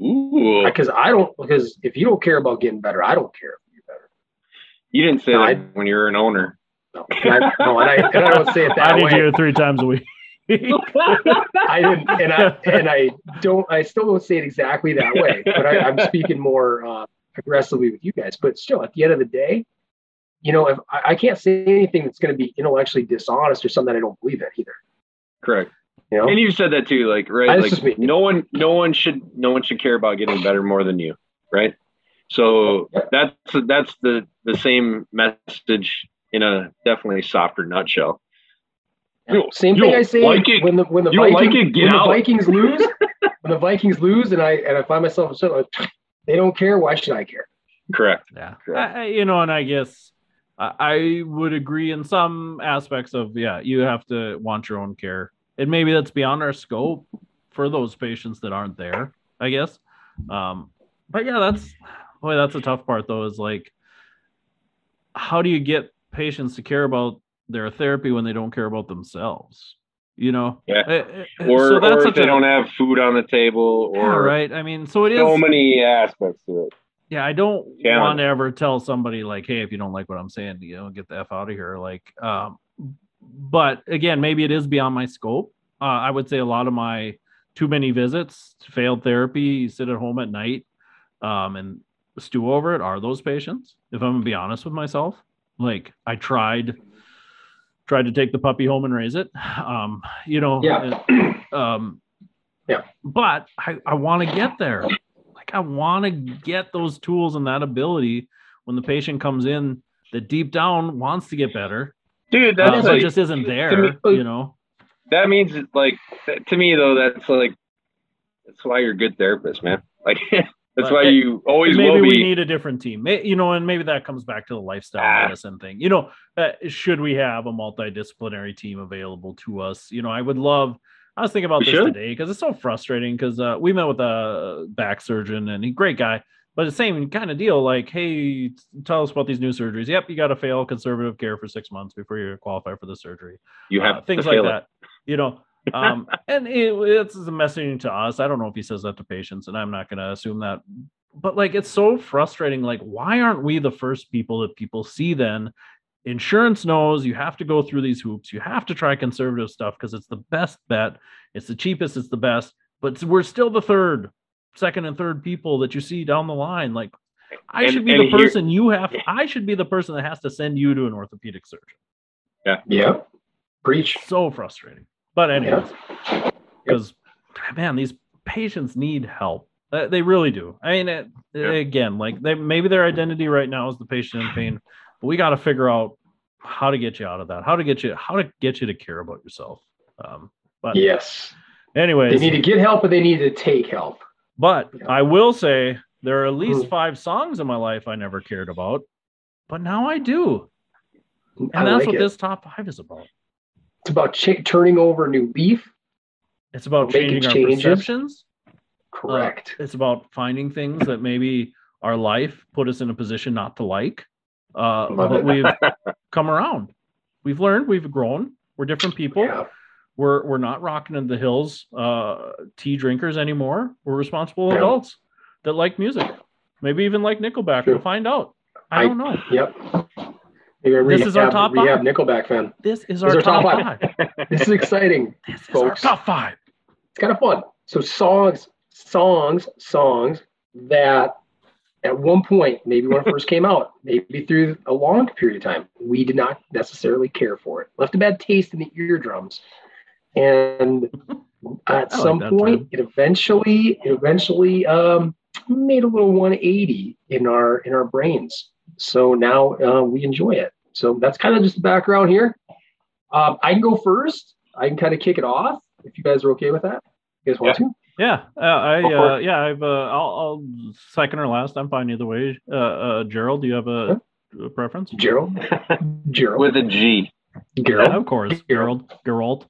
Ooh, because I don't. Because if you don't care about getting better, I don't care if you get better. you didn't say No, that I- when you were an owner. No, and I, no, and I, and I don't say it I that need way. you here three times a week. I didn't, and I and I don't. I still don't say it exactly that way, but I, I'm speaking more uh, aggressively with you guys. But still, at the end of the day, you know, if I, I can't say anything that's going to be intellectually dishonest or something that I don't believe in either. Correct. You know, And you said that too, like right, like just me. no one, no one should, no one should care about getting better more than you, right? So Yeah. that's that's the the same message in a definitely softer nutshell. You- Same you thing I say like when the when the You don't Vikings, like it? Get when the. Vikings lose, when the Vikings lose, and I and I find myself so they don't care. Why should I care? Correct. Yeah, Correct. I, I- you know, and I guess I, would agree in some aspects of yeah, you have to want your own care, and maybe that's beyond our scope for those patients that aren't there. I guess, um, but yeah, that's boy, that's a tough part though. Is like, how do you get patients to care about their therapy when they don't care about themselves? You know, Yeah. Eh, eh, Or, so that's or if they a- don't have food on the table, yeah, right. I mean, so it is so many aspects to it. Yeah, I don't Challenge. want to ever tell somebody like, hey, if you don't like what I'm saying, you know, get the F out of here. Like, um, but again, maybe it is beyond my scope. Uh, I would say a lot of my too many visits, failed therapy, sit at home at night, um, and stew over it are those patients. If I'm gonna be honest with myself, like I tried, tried to take the puppy home and raise it. Um, you know, Yeah. and, um, Yeah. but I, I want to get there I want to get those tools and that ability when the patient comes in that deep down wants to get better, Dude, uh, that's but like, just isn't there. me- you know, that means like to me though, that's like that's why you're a good therapist, man. Like that's But why it- you always maybe we need a different team. You know, and maybe that comes back to the lifestyle Ah. medicine thing. You know, uh, should we have a multidisciplinary team available to us? You know, I would love. I was thinking about We this should. today because it's so frustrating. Because uh, we met with a back surgeon and he great guy, but the same kind of deal. Like, hey, tell us about these new surgeries. Yep, you got to fail conservative care for six months before you qualify for the surgery. you have uh, things like feel it. that. You know, um, and it, it's a messaging to us. I don't know if he says that to patients, and I'm not going to assume that. But like, it's so frustrating. Like, why aren't we the first people that people see? Then insurance knows you have to go through these hoops. You have to try conservative stuff because it's the best bet. It's the cheapest. It's the best. But we're still the third, second, and third people that you see down the line. Like, I And- should be the here- person you have. I should be the person that has to send you to an orthopedic surgeon. Yeah, Yeah. preach. So frustrating. But anyways, Yeah. because man, these patients need help. Uh, They really do. I mean, it, Yeah. again, like they maybe their identity right now is the patient in pain, but we got to figure out how to get you out of that. How to get you how to get you to care about yourself. Um, but Yes, Anyways, they need to get help, but they need to take help. but Yeah. I will say there are at least Mhm. five songs in my life I never cared about, but now I do, and I that's like what it. this top five is about. It's about ch- turning over new leaf. It's about Making changing our changes. perceptions. Correct. It's about finding things that maybe our life put us in a position not to like. Uh, but we've come around. We've learned. We've grown. We're different people. yeah. We're we're not rocking in the hills uh, tea drinkers anymore. We're responsible Yeah. adults that like music. Maybe even like Nickelback. True. We'll find out. I I- don't know. Yep. A This is our rehab- top rehab five. Nickelback fan. This is our are top, top five. This is exciting. This is our folks. top five. It's kind of fun. So songs, songs, songs that at one point, maybe when it first came out, maybe through a long period of time, we did not necessarily care for it. Left a bad taste in the eardrums. And at I like some point, term. it eventually, it eventually um, made a little 180 in our in our brains. So now uh, we enjoy it. So that's kind of just the background here. Um, I can go first. I can kind of kick it off if you guys are okay with that. You guys want to? Yeah, uh, I uh, yeah, I've uh, I'll, I'll second or last. I'm fine either way. Uh, uh, Gerald, do you have a, a preference? Gerald, Gerald, with a G. Gerald, Yeah, of course, Gerald, Gerald.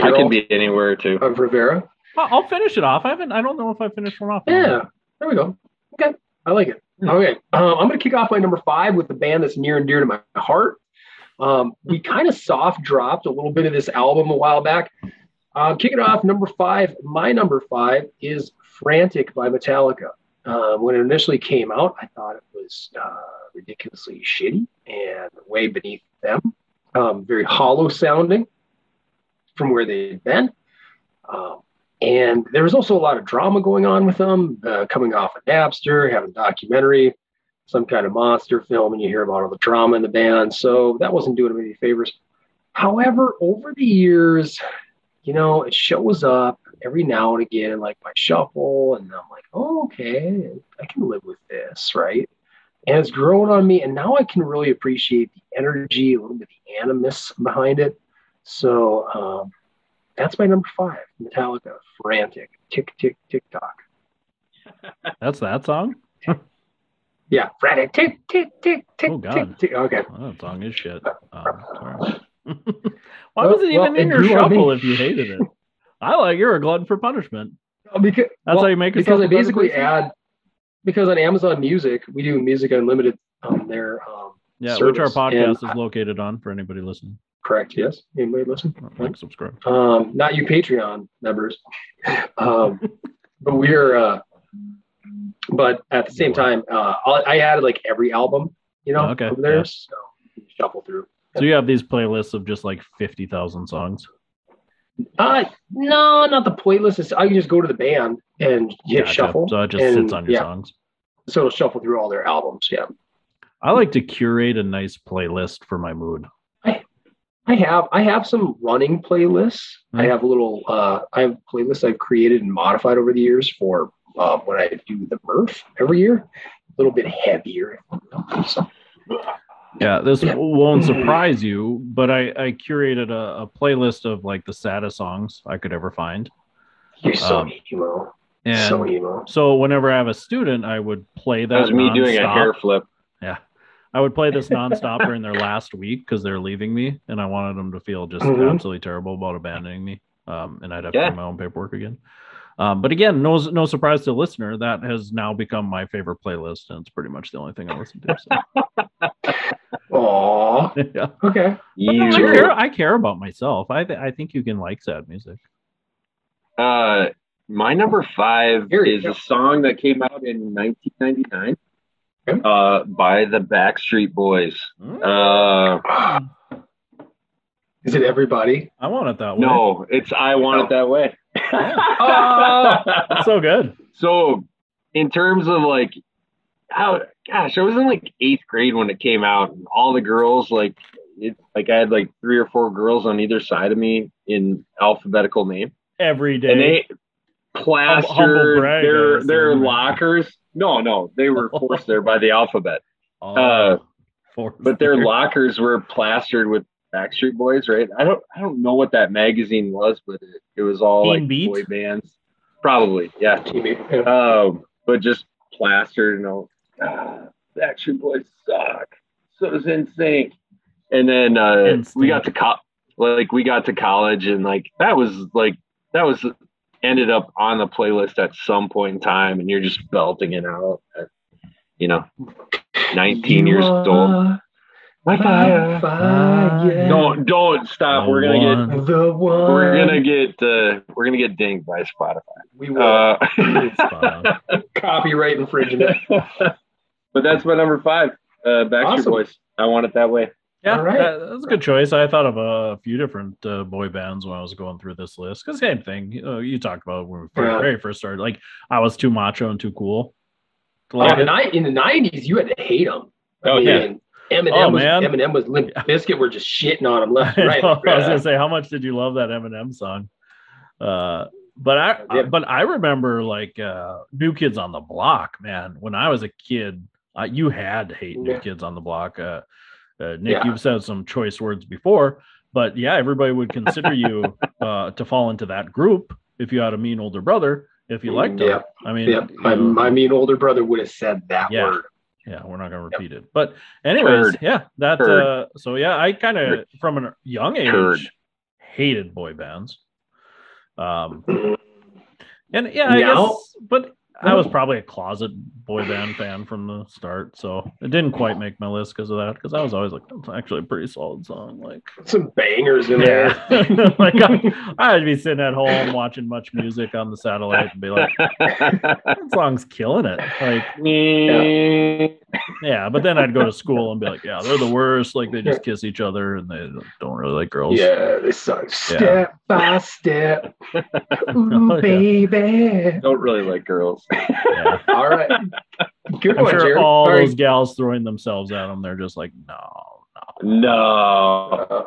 I can be anywhere too. of Rivera. I'll I'll finish it off. I haven't. I don't know if I finished one off. Yeah, there we go. Okay, I like it. Okay, um, I'm going to kick off my number five with the band that's near and dear to my heart. Um, we kind of soft dropped a little bit of this album a while back. Um, kicking off number five, my number five is "Frantic" by Metallica. Uh, when it initially came out, I thought it was uh, ridiculously shitty and way beneath them. Um, very hollow sounding from where they'd been. Um, and there was also a lot of drama going on with them, uh, coming off of Napster, having a documentary, some kind of monster film, and you hear about all the drama in the band. So that wasn't doing them any favors. However, over the years, you know, it shows up every now and again in like my shuffle, and I'm like, oh, okay, I can live with this, right? And it's grown on me, and now I can really appreciate the energy, a little bit the animus behind it. So um, that's my number five, Metallica, Frantic, Tick Tick Tick Tock. That's that song. Yeah, Frantic, Tick Tick Tick Tick Oh, God. Tick Tick. Okay. Oh, that song is shit. Um. Why Well- was it even well, in your grew on me. shuffle if you hated it? I like you're a glutton for punishment. Because That's how you make it. because I basically add because on Amazon Music we do Music Unlimited on their um, Yeah, which our podcast and- is located on for anybody listening. correct. Yes, anybody listen? Like, subscribe. Um, not you Patreon members, um, but we're. Uh, but at the same time, uh, I I added like every album, you know, Okay, over there. yeah. So shuffle through. So you have these playlists of just like fifty thousand songs. Uh, no, not the playlist. It's, I can just go to the band and hit Gotcha. shuffle. So it just and, sits on your yeah, songs. So it'll shuffle through all their albums. Yeah. I like to curate a nice playlist for my mood. I have I have some running playlists. I Hmm. have a little uh I have playlists I've created and modified over the years for um, when I do the Murph every year. A little bit heavier. So, Yeah, this Yeah. won't surprise you, but I, I curated a, a playlist of like the saddest songs I could ever find. you're so Um, emo. And so emo. so whenever I have a student, I would play that. That was me doing a nonstop. hair flip. Yeah. I would play this nonstop during their last week because they're leaving me, and I wanted them to feel just Mhm. absolutely terrible about abandoning me. Um, and I'd have Yeah. to do my own paperwork again. Um, but again, no, no surprise to the listener, that has now become my favorite playlist, and it's pretty much the only thing I listen to. So, Aw. yeah. Okay. You, I care. I care about myself. I th- I think you can like sad music. uh, my number five Here is you a song that came out in 1999 Okay. uh, by the Backstreet Boys. Mm, Uh, Is it everybody? I want it that way. no, it's I Want It That Way. That's so good. So, in terms of like how, gosh, I was in like eighth grade when it came out, and all the girls like it, like I had like three or four girls on either side of me in alphabetical name, Every day. and they plastered brag, their their lockers. No, no, they were forced there by the alphabet, Oh, uh, but their lockers were plastered with Backstreet Boys, right? I don't, I don't know what that magazine was, but it, it was all Teen like Beat? boy bands, probably, yeah. Teammate. Yeah. Um, but just plastered, you know, ah, Backstreet Boys suck. So does NSYNC. And then uh, we got to co- like we got to college, and like that was like that was ended up on the playlist at some point in time, and you're just belting it out. At, you know, 19 years old. Are My my fire. Don't don't stop. We're gonna One. get The one. we're gonna get uh, we're gonna get dinged by Spotify. We will. Uh, Copyright infringement. but that's my number five. Uh, Backstreet Awesome. Boys. I want it that way. Yeah, All right. that- that's a good choice. I thought of a few different uh, boy bands when I was going through this list. Because same thing, you, know, you talked about when we first, Yeah. very first started. Like I was too macho and too cool. to Oh, like in, the, in the 90s, you had to hate them. Oh, yeah. Eminem, Oh, was, man. Eminem was Limp Bizkit were just shitting on him left and I, right. I was gonna say, how much did you love that Eminem song? Uh, but I, Yeah. but I remember like uh, New Kids on the Block, man. When I was a kid, uh, you had to hate New Yeah. Kids on the Block. Uh, uh, Nick, Yeah. you've said some choice words before, but yeah, everybody would consider you uh, to fall into that group if you had a mean older brother. If you liked him, Yeah. I mean, yeah, my, my mean older brother would have said that Yeah. word. Yeah, we're not gonna repeat it. But anyways, Turd. yeah, that Turd. uh so yeah, I kind of from a young age Turd. hated boy bands. Um and yeah, I Now- guess but I oh. was probably a closet boy band fan from the start, so it didn't quite make my list because of that. Because I was always like, that's actually a pretty solid song. Like, Some bangers in there. like I, I'd be sitting at home watching MuchMusic on the satellite and be like, that song's killing it. Like, yeah, yeah. but then I'd go to school and be like, yeah, they're the worst. Like they just kiss each other and they don't really like girls. Yeah, they suck. step by step. Ooh, Oh, yeah. baby. Don't really like girls. Yeah. All right. Good I'm one, sure Jared. all right. those gals throwing themselves at them, they're just like, no, no. No. Uh,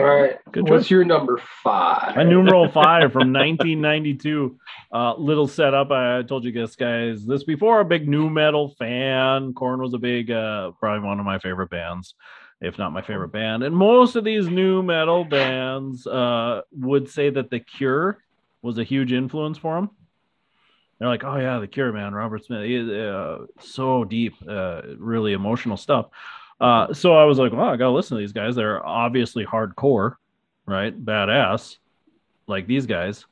All right. Good What's choice. your number five? My numeral five from 1992. Uh, little setup. I told you guys, guys, this before. A big nu metal fan. Korn was a big, uh, probably one of my favorite bands, if not my favorite band. And most of these nu metal bands uh, would say that The Cure was a huge influence for them. They're like, oh yeah, The Cure, man, Robert Smith, he uh, so deep, uh, really emotional stuff. Uh, so I was like, well, I gotta listen to these guys. They're obviously hardcore, right? Badass, like these guys.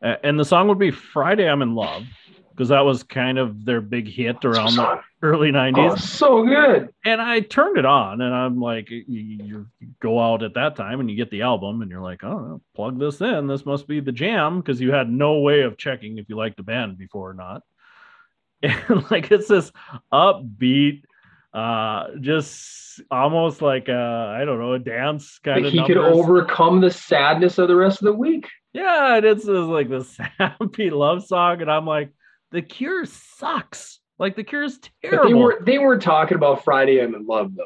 And the song would be Friday I'm in Love, because that was kind of their big hit around the early 90s. Oh, so good. And I turned it on, and I'm like, you, you go out at that time and you get the album, and you're like, oh, plug this in. This must be the jam, because you had no way of checking if you liked the band before or not. And like, it's this upbeat, uh, just almost like a, I don't know, a dance kind of. he could overcome the sadness of the rest of the week. Yeah, and it's, it's like this happy love song, and I'm like, The Cure sucks. Like The Cure is But terrible. they weren't they weren't talking about Friday I'm in love though.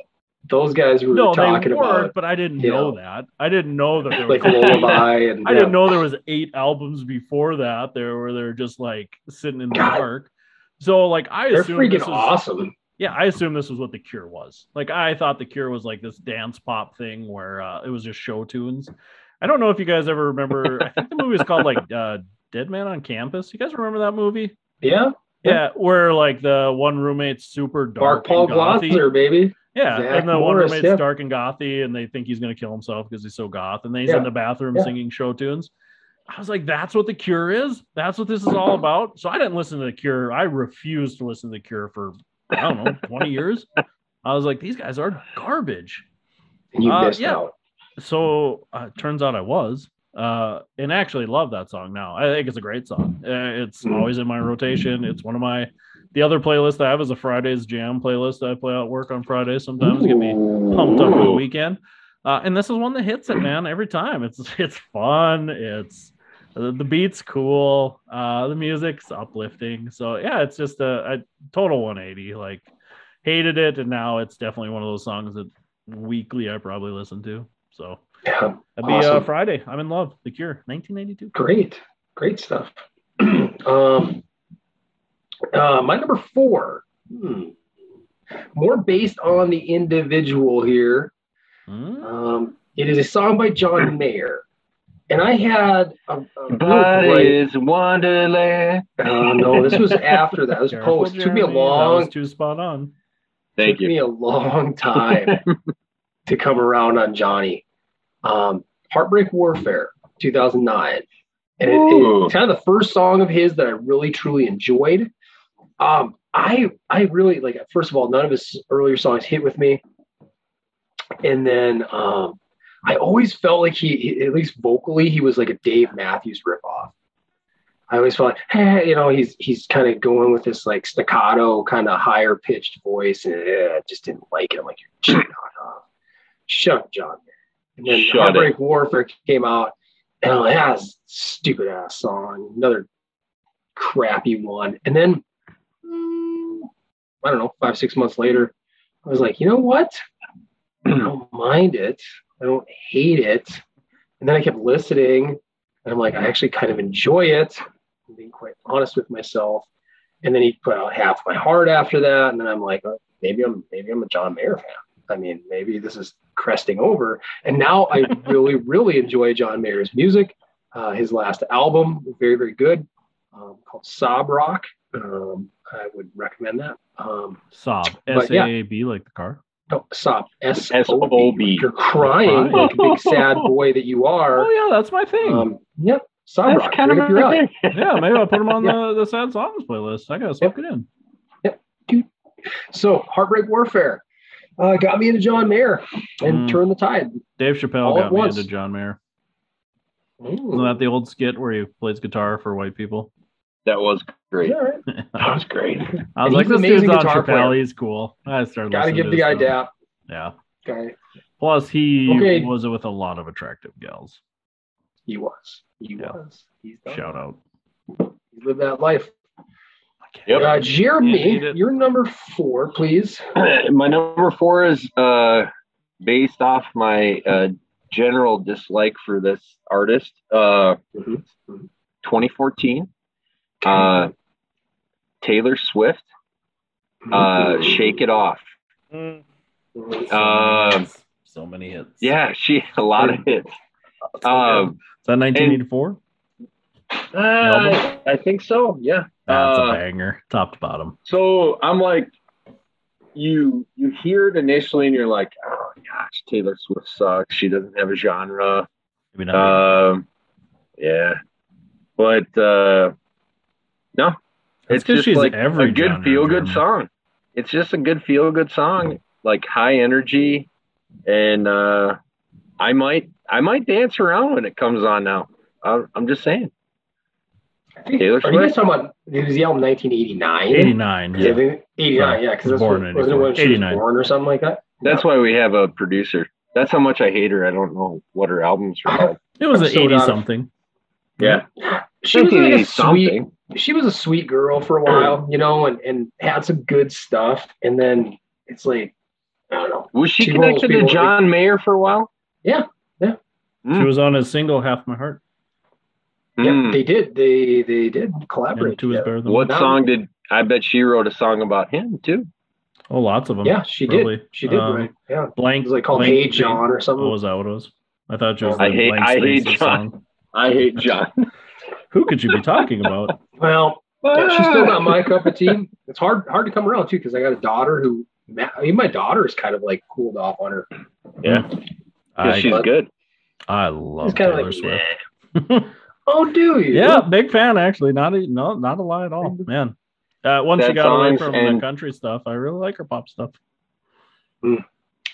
Those guys were no, talking they weren't, about but I didn't you know know, that. I didn't know that there like was lullaby and I didn't know there was eight albums before that. There where they're just like sitting in the God. dark. So like I assume. they're assumed freaking this was, awesome. Yeah, I assumed this was what the Cure was. Like I thought the Cure was like this dance pop thing where uh, it was just show tunes. I don't know if you guys ever remember. I think the movie is called like uh, Dead Man on Campus. You guys remember that movie? Yeah. Yeah, where like the one roommate's super Mark dark, Paul and gothy. Gosselaar, baby. Yeah, Zach and the one Morris, roommate's yeah. dark and gothy, and they think he's gonna kill himself because he's so goth, and then he's Yeah. in the bathroom Yeah. singing show tunes. I was like, that's what the Cure is. That's what this is all about. So I didn't listen to the Cure. I refused to listen to the Cure for I don't know twenty years. I was like, these guys are garbage. You Uh, missed yeah. out. So uh, turns out I was, uh, and actually love that song now. I think it's a great song. Uh, it's Mhm. always in my rotation. It's one of my the other playlist I have is a Fridays jam playlist. I play at work on Fridays sometimes. Get me pumped up for the weekend. Uh, and this is one that hits it, man, every time. It's it's fun. It's the the beat's cool. Uh, the music's uplifting. So yeah, it's just a, a total 180. Like hated it, and now it's definitely one of those songs that weekly I probably listen to. So Yeah. that'd be uh, Friday. I'm in love. The Cure, 1992. Great. Great stuff. um, uh, my number four, hmm, more based on the individual here. Hmm? Um, it is a song by John Mayer. And I had a, a real But is Wonderland. uh, no, this was after that. It was Careful, post. It took me a Jeremy. That was long, too spot on. Thank took you. me a long time to come around on Johnny. Um, Heartbreak Warfare, 2009. And it, it's kind of the first song of his that I really truly enjoyed. Um, I I really like. First of all, none of his earlier songs hit with me, and then um, I always felt like he, he- at least vocally, he was like a Dave Matthews ripoff. I always felt like, hey, you know, he's he's kind of going with this like staccato, kind of higher pitched voice, and eh, I just didn't like it. I'm like, shut up, shut up, John. And then Shut Heartbreak Warfare came out, and I'm like, ah, stupid ass song, another crappy one. And then, mm, I don't know, five six months later, I was like, you know what? I don't mind it. I don't hate it. And then I kept listening, and I'm like, I actually kind of enjoy it. I'm being quite honest with myself. And then he put out half my heart after that, and then I'm like, oh, maybe I'm maybe I'm a John Mayer fan. I mean, maybe this is cresting over. And now I really, really enjoy John Mayer's music. Uh, his last album, very, very good, um, called Sob Rock. Um, I would recommend that. Um, Sob. But S yeah. A A B like the car. no, Sob. S O S-O-B. B. You're crying like a big sad boy that you are. Oh yeah, that's my thing. Um, yep. Sob That's Rock. kind right up your alley. yeah, maybe I'll put him on Yeah. the, the sad songs playlist. I gotta smoke it in. Yep. Dude. So, Heartbreak Warfare uh, got me into John Mayer and Mm. turned the tide. Dave Chappelle All at got me once. into John Mayer. Isn't Mm. that the old skit where he plays guitar for white people? That was great. All right. That was great. I was And like, this an amazing dude's on guitar Chappelle. player. He's cool. I started Got to give the his guy dap. Yeah. Okay. Plus, he Okay. was with a lot of attractive gals. He was. He Yeah. was. He's done. Shout out. He lived that life. Yep. Uh, Jeremy, did. you're number four, please. my number four is uh, based off my uh, general dislike for this artist. Uh, Mhm. Mhm. 2014, uh, Taylor Swift, uh, "Shake It Off." Mm. Um, so many hits. yeah, she a lot of hits. Um, Is that 1984? Uh, I think so. Yeah. That's Uh, a banger, top to bottom. So I'm like, you you hear it initially, and you're like, oh gosh, Taylor Swift sucks. She doesn't have a genre. Maybe not. Um, yeah, but uh, no, it's just she's like every a good feel good song. It's just a good feel good song, like high energy, and uh, I might I might dance around when it comes on now. I'm I'm just saying. I think- Taylor Are you guys talking about it was the album 1989? 89. Yeah, Yeah. 89, yeah, because that's Born when, wasn't it when 84. she was born or something like that? That's why we have a producer. That's how much I hate her. I don't know what her albums are called. It was I'm an so 80 something. Yeah, She was like a sweet, something. she was a sweet girl for a while, you know, and, and had some good stuff. And then it's like, I don't know. Was she, She connected to people- John Mayer for a while? Yeah, yeah. She Mm. was on his single Half My Heart. Yeah, Mm. they did. They they did collaborate. two is together. better than What. Now- song did I bet she wrote a song about him too? Oh, lots of them. Yeah, she Probably. did. She did. Um, right. Yeah. It Blank. was like called Blank Hey John or something. was that what it was? I thought it was I hate- I hate John. song. I hate John. Who could you be talking about? Well, yeah, she's still not my cup of tea. It's hard hard to come around too because I got a daughter who. I mean, my daughter is kind of like cooled off on her. Yeah, 'cause I, she's good. I love It's kind of Taylor like, Swift. "Nah." oh, do you? yeah, big fan actually. Not a, no, not a lie at all, man. Uh, once she That got away from and- the country stuff, I really like her pop stuff. Mm.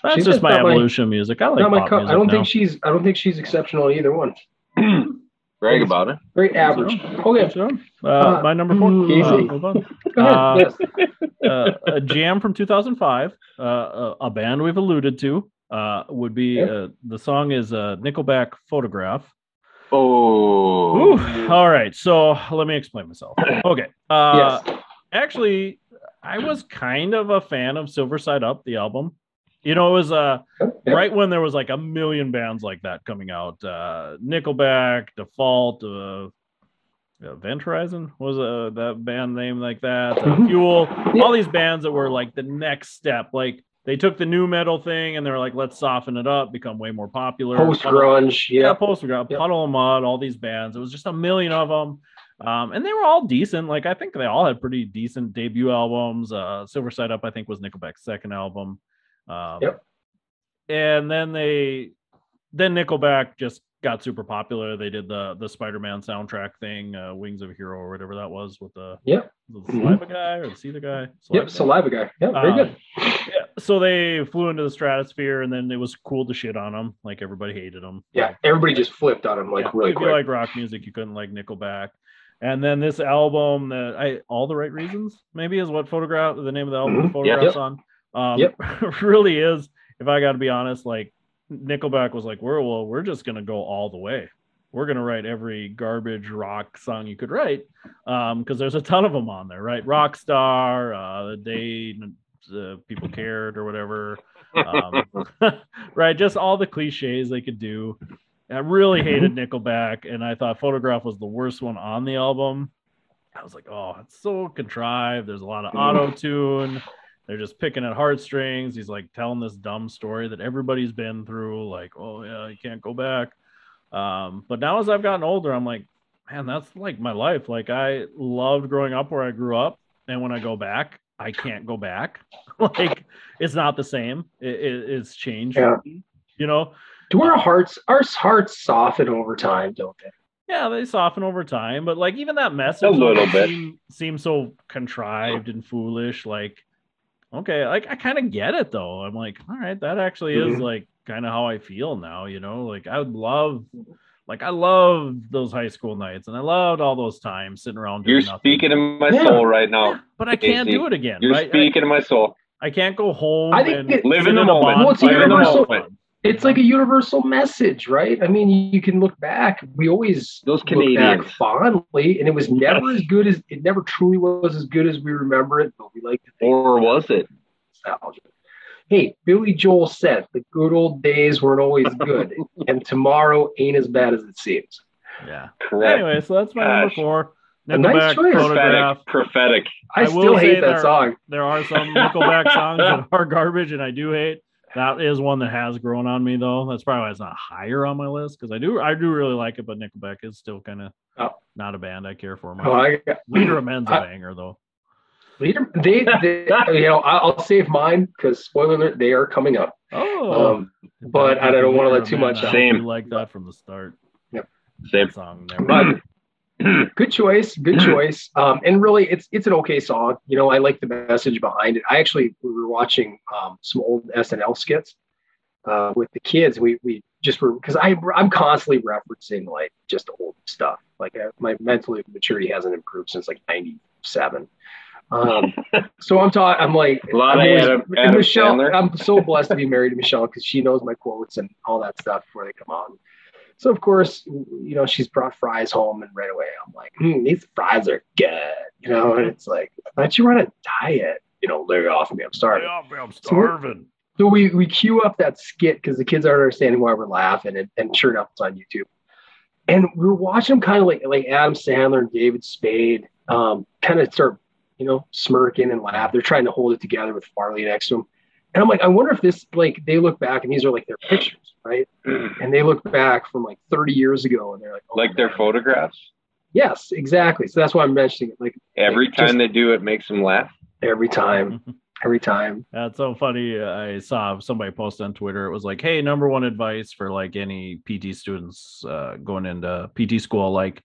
That's She's just just my not my- evolution music. I like Not my pop cup. music I don't now. think she's. I don't think she's exceptional in either one. Brag about it. Very average. Okay, So, uh, my number four. mm, Uh, easy. hold on. go ahead. Uh, uh, a jam from 2005, uh, a, a band we've alluded to, uh, would be Yeah. uh, the song is uh, Nickelback Photograph. Oh, Ooh, all right, so let me explain myself. Okay. Uh, yes. Actually, I was kind of a fan of Silver Side Up, the album. You know, it was uh, Yeah. right when there was like a million bands like that coming out. Uh, Nickelback, Default, uh, Event Horizon was uh, that band name like that. Uh, Mhm. Fuel, all these bands that were like the next step. Like they took the nu metal thing and they're like, let's soften it up, become way more popular. Post grunge. Yeah, Yeah. post grunge, Yep. Puddle of Mud, all these bands. It was just a million of them. Um, and they were all decent. Like I think they all had pretty decent debut albums. Uh, Silver Side Up, I think, was Nickelback's second album. Um, Yep. And then they, then Nickelback just got super popular. They did the the Spider-Man soundtrack thing, uh, Wings of a Hero or whatever that was with the yeah the Mhm. Saliva guy or the Seether guy. Yep. Saliva guy. Yeah. Very Um, good. Yeah, so they flew into the stratosphere, and then it was cool to shit on them. Like everybody hated them. Yeah. Everybody just flipped on them like Yeah, really if quick. you like rock music, you couldn't like Nickelback. And then this album, that I all the right reasons, maybe is what photograph the name of the album Mhm. Yeah. photographs on. Um, Yep. really is. If I got to be honest, like Nickelback was like, we're well, we're just gonna go all the way. We're gonna write every garbage rock song you could write, um, because there's a ton of them on there, right? Rockstar, uh, the day uh, people cared or whatever, um, right? Just all the cliches they could do. I really hated Nickelback, and I thought Photograph was the worst one on the album. I was like, oh, it's so contrived. There's a lot of auto tune. They're just picking at heartstrings. He's like telling this dumb story that everybody's been through, like, oh yeah, you can't go back. Um, but now as I've gotten older, I'm like, man, that's like my life. Like I loved growing up where I grew up, and when I go back, I can't go back. like it's not the same. It, it, it's changed. Yeah. You know, Do our hearts, our hearts soften over time, don't they? yeah, they soften over time, but like even that message A little bit. seem- seems so contrived and foolish. Like, okay, like I kind of get it though. I'm like, all right, that actually is Mhm. like kind of how I feel now. You know, like I would love, like I love those high school nights, and I loved all those times sitting around. You're nothing. speaking in my Yeah. soul right Yeah, now. but I can't do it again. You're right? I- speaking in my soul. I, can't go home. I think and Live sit in the moment. Well, it's a bonfire universal- have fun. It's like a universal message, right? I mean, you can look back. We always Those look back Canadians. fondly, and it was never as good as it never truly was as good as we remember it. But we like to think Or was it? nostalgia. Hey, Billy Joel said the good old days weren't always good, and tomorrow ain't as bad as it seems. Yeah. Correct. Anyway, so that's my number four. A nice Nickelback choice. prophetic. prophetic. I, I will still hate that there- song. There are some Nickelback songs that are garbage, and I do hate. That is one that has grown on me, though. That's probably why it's not higher on my list because I do, I do really like it, but Nickelback is still kind of Oh. not a band I care for much. Oh, I Leader of Men's a I- banger, though. Leader, they, they you know, I- I'll save mine because spoiler alert, they are coming up. Oh, Um, but I don't wanna let too much out. out. Same. You like that from the start. Yep. Same. Song never. But good choice, good choice. Um, and really, it's it's an okay song. You know, I like the message behind it. I actually we were watching um, some old SNL skits uh, with the kids. We we just were because I I'm constantly referencing like just old stuff. Like uh, my mental maturity hasn't improved since like '97. Um, so I'm talking. I'm like A lot I'm of Adam- Adam Michelle. Sandler. I'm so blessed to be married to Michelle because she knows my quotes and all that stuff before they come out. So of course, you know, she's brought fries home, and right away I'm like, mm, these fries are good, you know. And it's like, I thought you were on a diet, you know. Lay off me, I'm starving. Yeah, I'm So we're- starving. So we we cue up that skit because the kids aren't understanding why we're laughing, and, and sure enough, it's on YouTube. And we are watching them kind of like like Adam Sandler and David Spade, um, kind of start, you know, smirking and laugh. They're trying to hold it together with Farley next to them. And I'm like, I wonder if this like they look back and these are like their pictures, right? And they look back from like 30 years ago, and they're like, oh, like their man. photographs. Yes, exactly. So that's why I'm mentioning it. Like Every Just- time they do it, makes them laugh. every time, every time. That's so funny. I saw somebody post on Twitter. It was like, "Hey, number one advice for like any PT students uh, going into PT school, like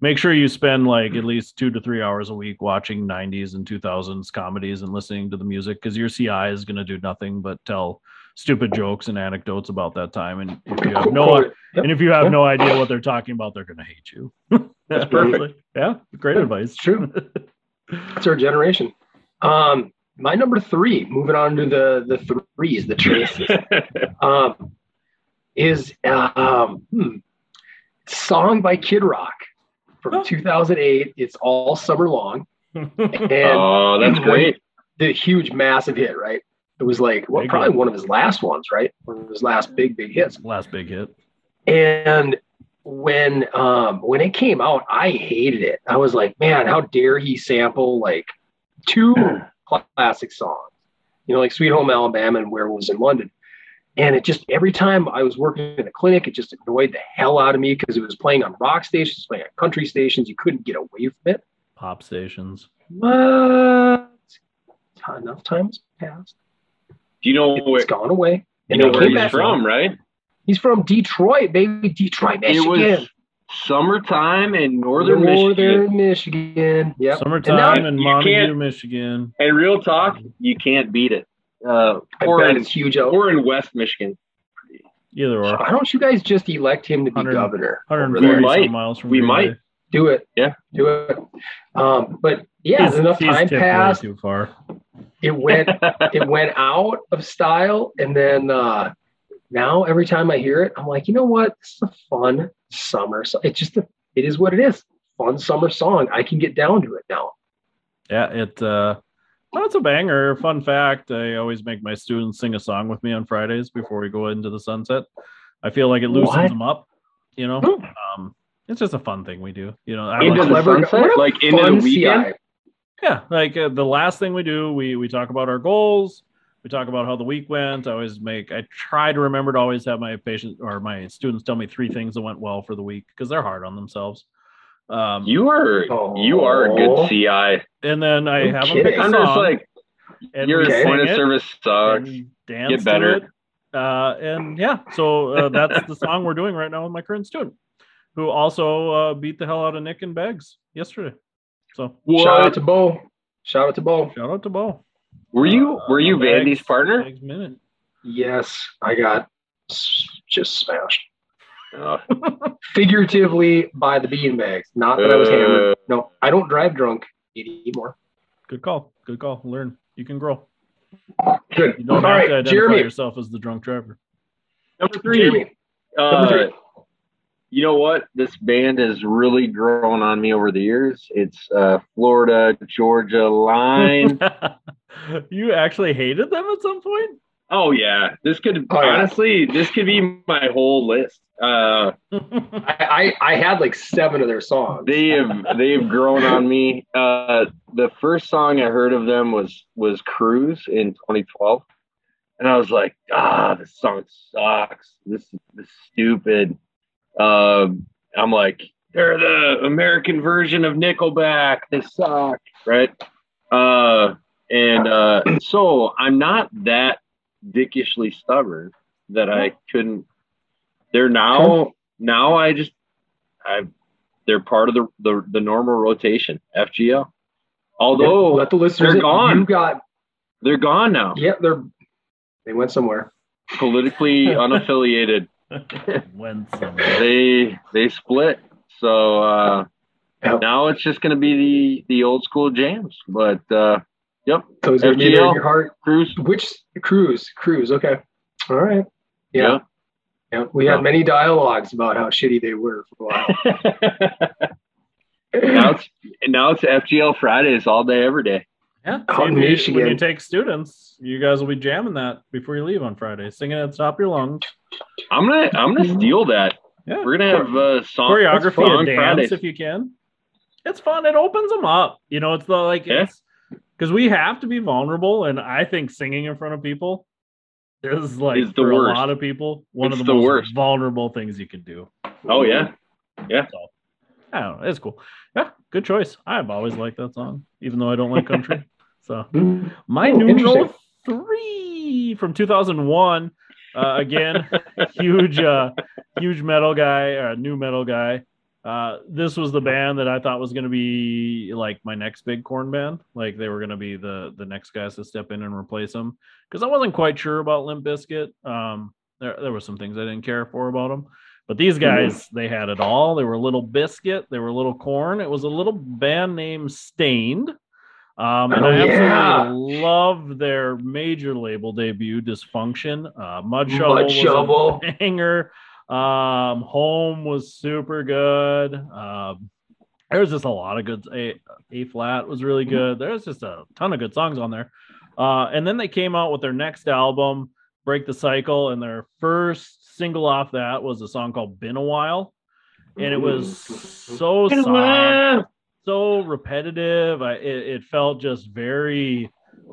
make sure you spend like at least two to three hours a week watching 90s and 2000s comedies and listening to the music because your CI is going to do nothing but tell stupid jokes and anecdotes about that time. And if you have no, Yep. and if you have Yep. no idea what they're talking about, they're going to hate you. That's perfect. yeah, great advice. It's true. It's our generation. Um, my number three, moving on to the the threes, the traces, um, is um, hmm, song by Kid Rock from Oh. 2008. It's all summer long. And oh, that's great. the huge, massive hit, right? It was like well, Big probably one. one of his last ones, right? One of his last big, big hits. Last big hit. And when um when it came out, I hated it. I was like, man, how dare he sample like two classic songs, you know, like Sweet Home Alabama and Werewolves in London. And it just every time I was working in a clinic, it just annoyed the hell out of me because it was playing on rock stations, playing on country stations. You couldn't get away from it. Pop stations. What? Enough time has passed. Do you know where It's gone away. you And know where he's back. from, right? He's from Detroit, baby. Detroit, It Michigan. was summertime in northern, Michigan. Northern Michigan. Yep. Summertime And in you Montague, Michigan. And real talk, you can't beat it. Uh, I or in, huge out. or in West Michigan. Either or. Why don't you guys just elect him to be 100 governor? over 140? We might. miles from We might. Bay. Do it. Yeah. Do it. Um, but yeah, He's- enough he's time passed. Too far. It went it went out of style, and then uh, now every time I hear it, I'm like, you know what? This is a fun summer. So it's just a, it is what it is. Fun summer song. I can get down to it now. Yeah, it. uh no, it's a banger. Fun fact: I always make my students sing a song with me on Fridays before we go into the sunset. I feel like it loosens What? them up. You know, Hmm. um, it's just a fun thing we do. You know, I Into like the sunset? Like into the fun weekend? CI. yeah, like uh, the last thing we do, we we talk about our goals. We talk about how the week went. I always make. I try to remember to always have my patients or my students tell me three things that went well for the week because they're hard on themselves. Um, You are you are a Oh. good CI. and then I No have them kidding. pick a I'm song. just like and your we point of service sucks. and dance Get better. It. Uh, and yeah, so uh, that's the song we're doing right now with my current student, who also uh, beat the hell out of Nick and Bags yesterday. So Shout out to Bo. Shout out to Bo. shout out to Bo. Were you Uh, were you Beggs- Vandy's partner? Beggs minute. Yes, I got just smashed. Oh, Figuratively by the beanbags. Not that I was hammered. uh, No, I don't drive drunk anymore. Good call. Good call. Learn. You can grow. Good. You don't All have right, to identify Jeremy. yourself as the drunk driver. number three. Uh, Number three. You know what? This band has really grown on me over the years. It's uh, Florida Georgia Line. you actually hated them at some point? Oh yeah, this could Oh, yeah. honestly, this could be my whole list. Uh, I, I I had like seven of their songs. they have they've grown on me. Uh, the first song I heard of them was was Cruise in 2012, and I was like, ah, this song sucks. This this is stupid. Um, I'm like, they're the American version of Nickelback. They suck, right? Uh, and uh, so I'm not that dickishly stubborn that I couldn't. They're now now I just I they're part of the the, the normal rotation FGL. Yeah, Although let the listeners they're gone. You got they're gone now, yeah, they're they went somewhere. politically unaffiliated. when some They they split. So uh, Yeah. now it's just going to be the the old school jams. But uh, yep, So is there your heart? Cruise. Which cruise? Cruise. Okay. All right. Yeah. Yeah. Yeah. We had many dialogues about how shitty they were for a while. now it's now it's FGL Fridays all day every day. Yeah. Out in you- Michigan. when you take students, you guys will be jamming that before you leave on Friday, singing at the top of your lungs. I'm gonna I'm gonna steal that. Yeah. We're gonna have uh, song Choreography and dance Fridays. if you can. It's fun. It opens them up. You know, it's the like Yeah. it's because we have to be vulnerable, and I think singing in front of people is like Is for worst. a lot of people one It's of the, the most worst. vulnerable things you can do. Oh yeah, Yeah. I don't know. It's cool. Yeah, good choice. I've always liked that song, even though I don't like country. so my Oh, interesting. three from 2001. Uh, again, huge, uh, huge metal guy, uh, nu metal guy. Uh, this was the band that I thought was going to be like my next big Korn band. Like they were going to be the the next guys to step in and replace them because I wasn't quite sure about Limp Bizkit. Um, there there were some things I didn't care for about them, but these guys they had it all. They were a little Bizkit. They were a little Korn. It was a little band named Staind. Um, and Oh, I absolutely yeah. love their major label debut, Dysfunction. Uh, Mudshovel, Mud was a banger. Um, Home was super good. Um, there was just a lot of good. A, a flat was really good. There's just a ton of good songs on there. Uh, and then they came out with their next album, Break the Cycle, and their first single off that was a song called Been a While. And it was so soft so repetitive. I, it, it felt just very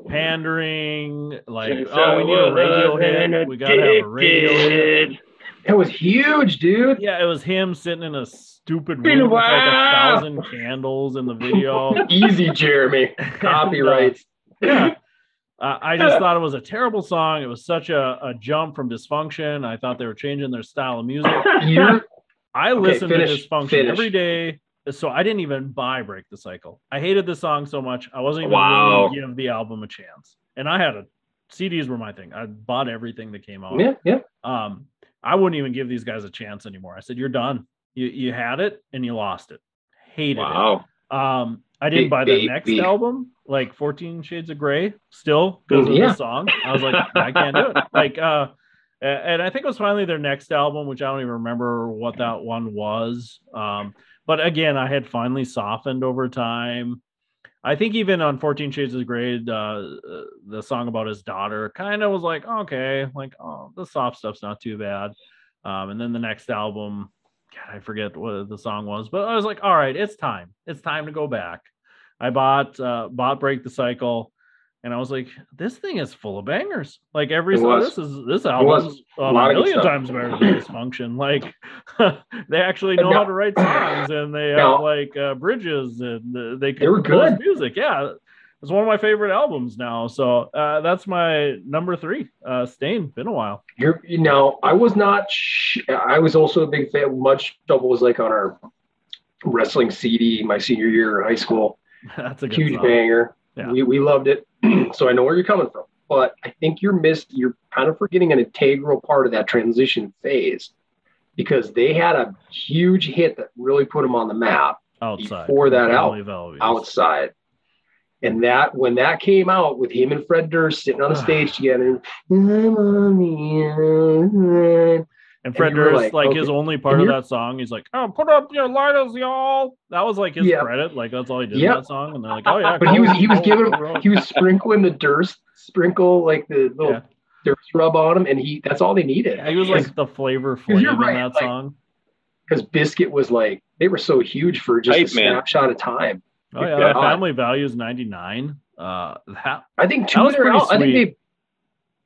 pandering. Like, oh, we need a radio hit. We gotta have a radio hit. That was huge, dude. Yeah, it was him sitting in a stupid room with like a thousand candles in the video. Easy, Jeremy. Copyrights. yeah. Uh, I just thought it was a terrible song. It was such a, a jump from dysfunction. I thought they were changing their style of music. You're I Okay, listened finish, to Dysfunction finish. every day, so I didn't even buy Break the Cycle. I hated the song so much, I wasn't even Wow. willing to give the album a chance. And I had a CDs were my thing. I bought everything that came out. yeah, yeah. Um, I wouldn't even give these guys a chance anymore. I said, "You're done. You you had it and you lost it. Hated Wow. it." Um, I didn't buy the next album, like 14 Shades of Grey, still because of Yeah. the song. I was like, I can't do it. Like, uh, and I think it was finally their next album, which I don't even remember what that one was. Um, but again, I had finally softened over time. I think even on 14 Shades of Grey, uh, the song about his daughter kind of was like, okay, like, oh, the soft stuff's not too bad. Um, and then the next album, God, I forget what the song was, but I was like, all right, it's time. It's time to go back. I bought uh, bought Break the Cycle, and I was like, this thing is full of bangers. Like every song, this is this album album's a, A lot of good million times better than Dysfunction. Like they actually know Now- how to write songs, and they have like uh, bridges, and they can compose good. music. Yeah, it's one of my favorite albums now. So uh, that's my number three. Uh, Staind. Been a while. You're you know, I was not. Sh- I was also a big fan. Mudshovel was like on our wrestling CD my senior year in high school. that's a good Huge song. banger. Yeah. We we loved it. so I know where you're coming from. But I think you're missed. You're kind of forgetting an integral part of that transition phase because they had a huge hit that really put them on the map Outside Before that out- outside. And that when that came out with him and Fred Durst sitting on the stage together, I'm on the. And Fred you were Durst, like, like, okay. his only part of that song, he's like, "Oh, put up your lighters, y'all." That was like his Yeah. credit. Like that's all he did Yeah. in that song. And they're like, "Oh yeah." But he was he was cool, giving cool, cool." he was sprinkling the Durst sprinkle like the little Yeah. Durst rub on him, and he that's all they needed. Yeah, he was like the flavor You're flavor in right, that like- song. because Bizkit was like they were so huge for just Hype a man. snapshot of time. Oh yeah, Yeah. that Family Values '99. Uh, that I think That two was of their pretty al- I think they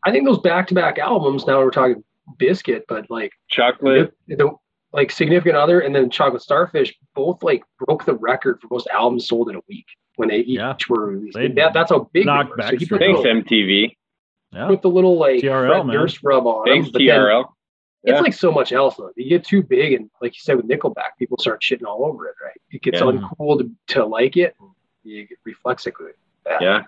I think those back to back albums, now we're talking Bizkit, but like Chocolate. the, the like significant other and then Chocolate Starfish both like broke the record for most albums sold in a week when they each Yeah. were released. They that, that's how big they knocked were. So he put, Thanks, the, MTV. yeah. put the little like TRL, Fred man. Durst rub on Thanks, them, but then TRL. it's like so much else though. You get too big and like you said with Nickelback, people start shitting all over it, right? It gets Yeah. uncool to, to like it. And you get reflexively. Bad. Yeah.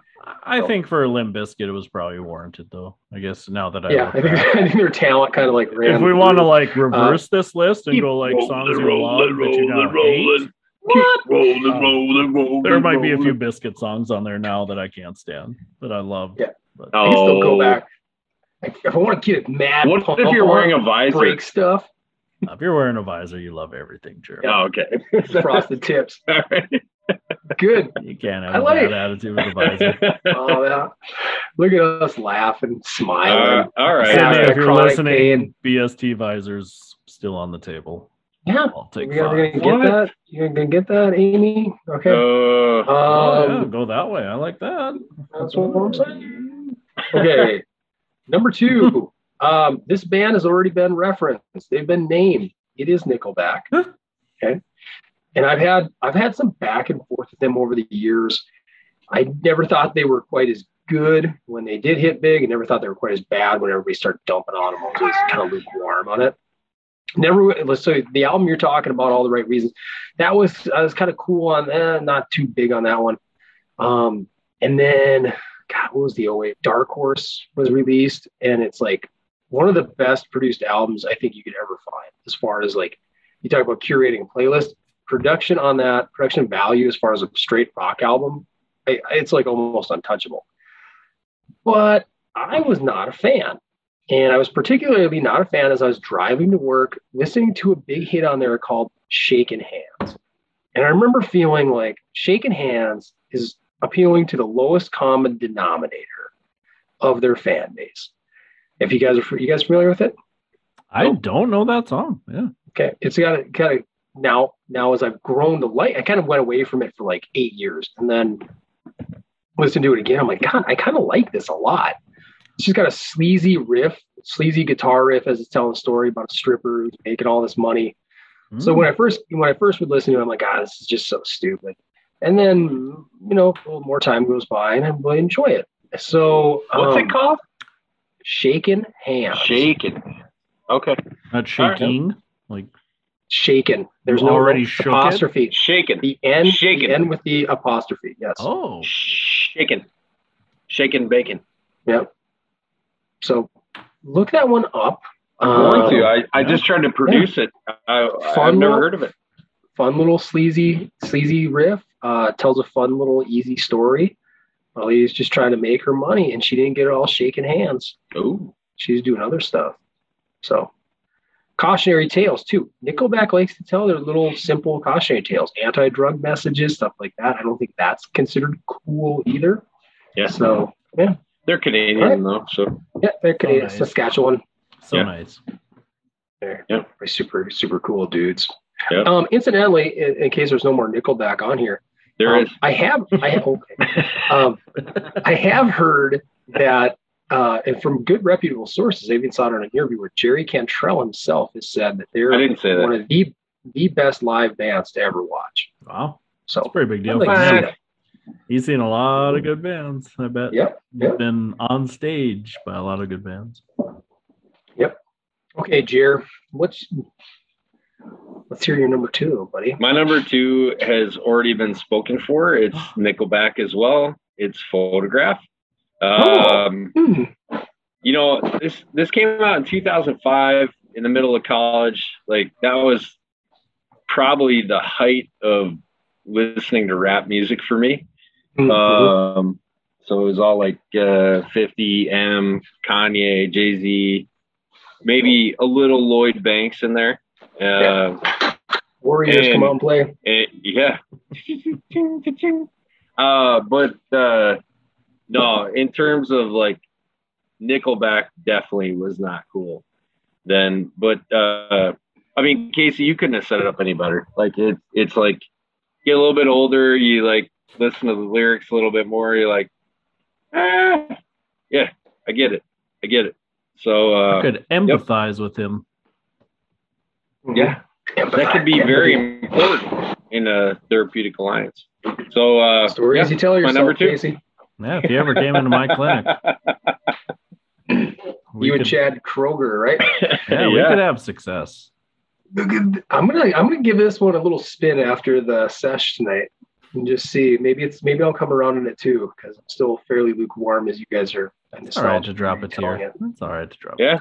I think for Limp Bizkit, it was probably warranted, though. I guess now that I Yeah, look I think. I think their talent kind of like ran. if we want to like uh, reverse this list and go like rolling, songs you rolling, love that you now rolling, hate, Keep rolling, Oh. rolling, rolling. there might be a few. Biscuit songs on there now that I can't stand that I love. Yeah. But I can still go Oh. back. Like, if I want to get it mad, What if you're wearing a visor? break stuff, if you're wearing a visor, you love everything, Jared. Oh, okay. frosted tips. All right. Good. You can't have I a like- bad attitude with a visor. Oh, yeah. Look at us laughing, smiling. Uh, all right. Yeah, if you're listening, pain. BST visors still on the table. Yeah. I'll take You're gonna five. get What? that? You're gonna get that, Amy? Okay. Uh, Oh, yeah, Um, go that way. I like that. that's what I'm saying. Okay. Number two. Um, this band has already been referenced. They've been named. It is Nickelback. Huh. Okay. And I've had I've had some back and forth with them over the years. I never thought they were quite as good when they did hit big, and never thought they were quite as bad when everybody started dumping on them. I was kind of lukewarm on it. Never. So the album you're talking about, all the right reasons. That was I was kind of cool on. Eh, not too big on that one. Um, and then God, what was the 08? Dark Horse was released, and it's like one of the best produced albums I think you could ever find. As far as like you talk about curating a playlist, production on that, production value as far as a straight rock album, I, it's like almost untouchable. But I was not a fan. And I was particularly not a fan as I was driving to work, listening to a big hit on there called Shakin' Hands. And I remember feeling like Shakin' Hands is appealing to the lowest common denominator of their fan base. If you guys are you guys familiar with it? I don't know that song. Yeah. Okay, it's got a kind of now now as I've grown to like, I kind of went away from it for like eight years, and then listened to it again. I'm like, God, I kind of like this a lot. She's got a sleazy riff, sleazy guitar riff as it's telling a story about a stripper who's making all this money. So Mm. when I first when I first would listen to it, I'm like, God, this is just so stupid. And then you know, a little more time goes by, and I really enjoy it. So what's um, it called? Shaken hands. Shaken. Okay. not shaking. Like Shaken. There's no Already shook it? apostrophe. Shaken. The end, Shaken. the end with the apostrophe. Yes. oh, Shaken. Shaken bacon. Yep. So look that one up. I'm going to. Um, I, I just tried to produce it. I, I've never little- heard of it. fun little sleazy, sleazy riff. Uh, tells a fun little easy story. Well, he's just trying to make her money, and she didn't get it all shaking hands. Oh, She's doing other stuff. So cautionary tales too. Nickelback likes to tell their little simple cautionary tales, anti-drug messages, stuff like that. I don't think that's considered cool either. yeah. So yeah, They're Canadian Right. though, so yeah, they're Canadian, nice. Saskatchewan. so Yeah. nice. They're Yeah. they're super super cool dudes. Yeah. Um, incidentally, in, in case there's no more Nickelback on here, there um, is. I have I have okay. um, I have heard that, uh, and from good reputable sources, I even saw it on an interview where Jerry Cantrell himself has said that they're I didn't say one that. of the the best live bands to ever watch. Wow, So it's a pretty big deal. like see He's seen a lot of good bands. I bet. Yep. He's Yep. been on stage by a lot of good bands. Yep. Okay, Jer, what's let's hear your number two, buddy. My number two has already been spoken for. It's Nickelback as well. It's Photograph. Um, Hmm. you know this this came out in 2005 in the middle of college like that was probably the height of listening to rap music for me Mhm. um so it was all like uh 50 m kanye jay-z maybe a little lloyd banks in there uh Warriors come and- out and play. it, yeah. uh, but uh, no, in terms of like Nickelback definitely was not cool then. But uh, I mean, Casey, you couldn't have set it up any better. Like it, it's like get a little bit older, you like listen to the lyrics a little bit more. You're like, ah, yeah, I get it, I get it. So uh, I could empathize with him. yeah, that could be very important in a therapeutic alliance. So uh, Stories yeah, you tell my yourself, number two. Casey. Yeah, if you ever came into my clinic, we you could, and Chad Kroeger, right? yeah, we could have success. I'm gonna I'm gonna give this one a little spin after the sesh tonight and just see. Maybe it's maybe I'll come around in it too because I'm still fairly lukewarm as you guys are. It's all right to drop a tear. It's all right to drop. Yeah,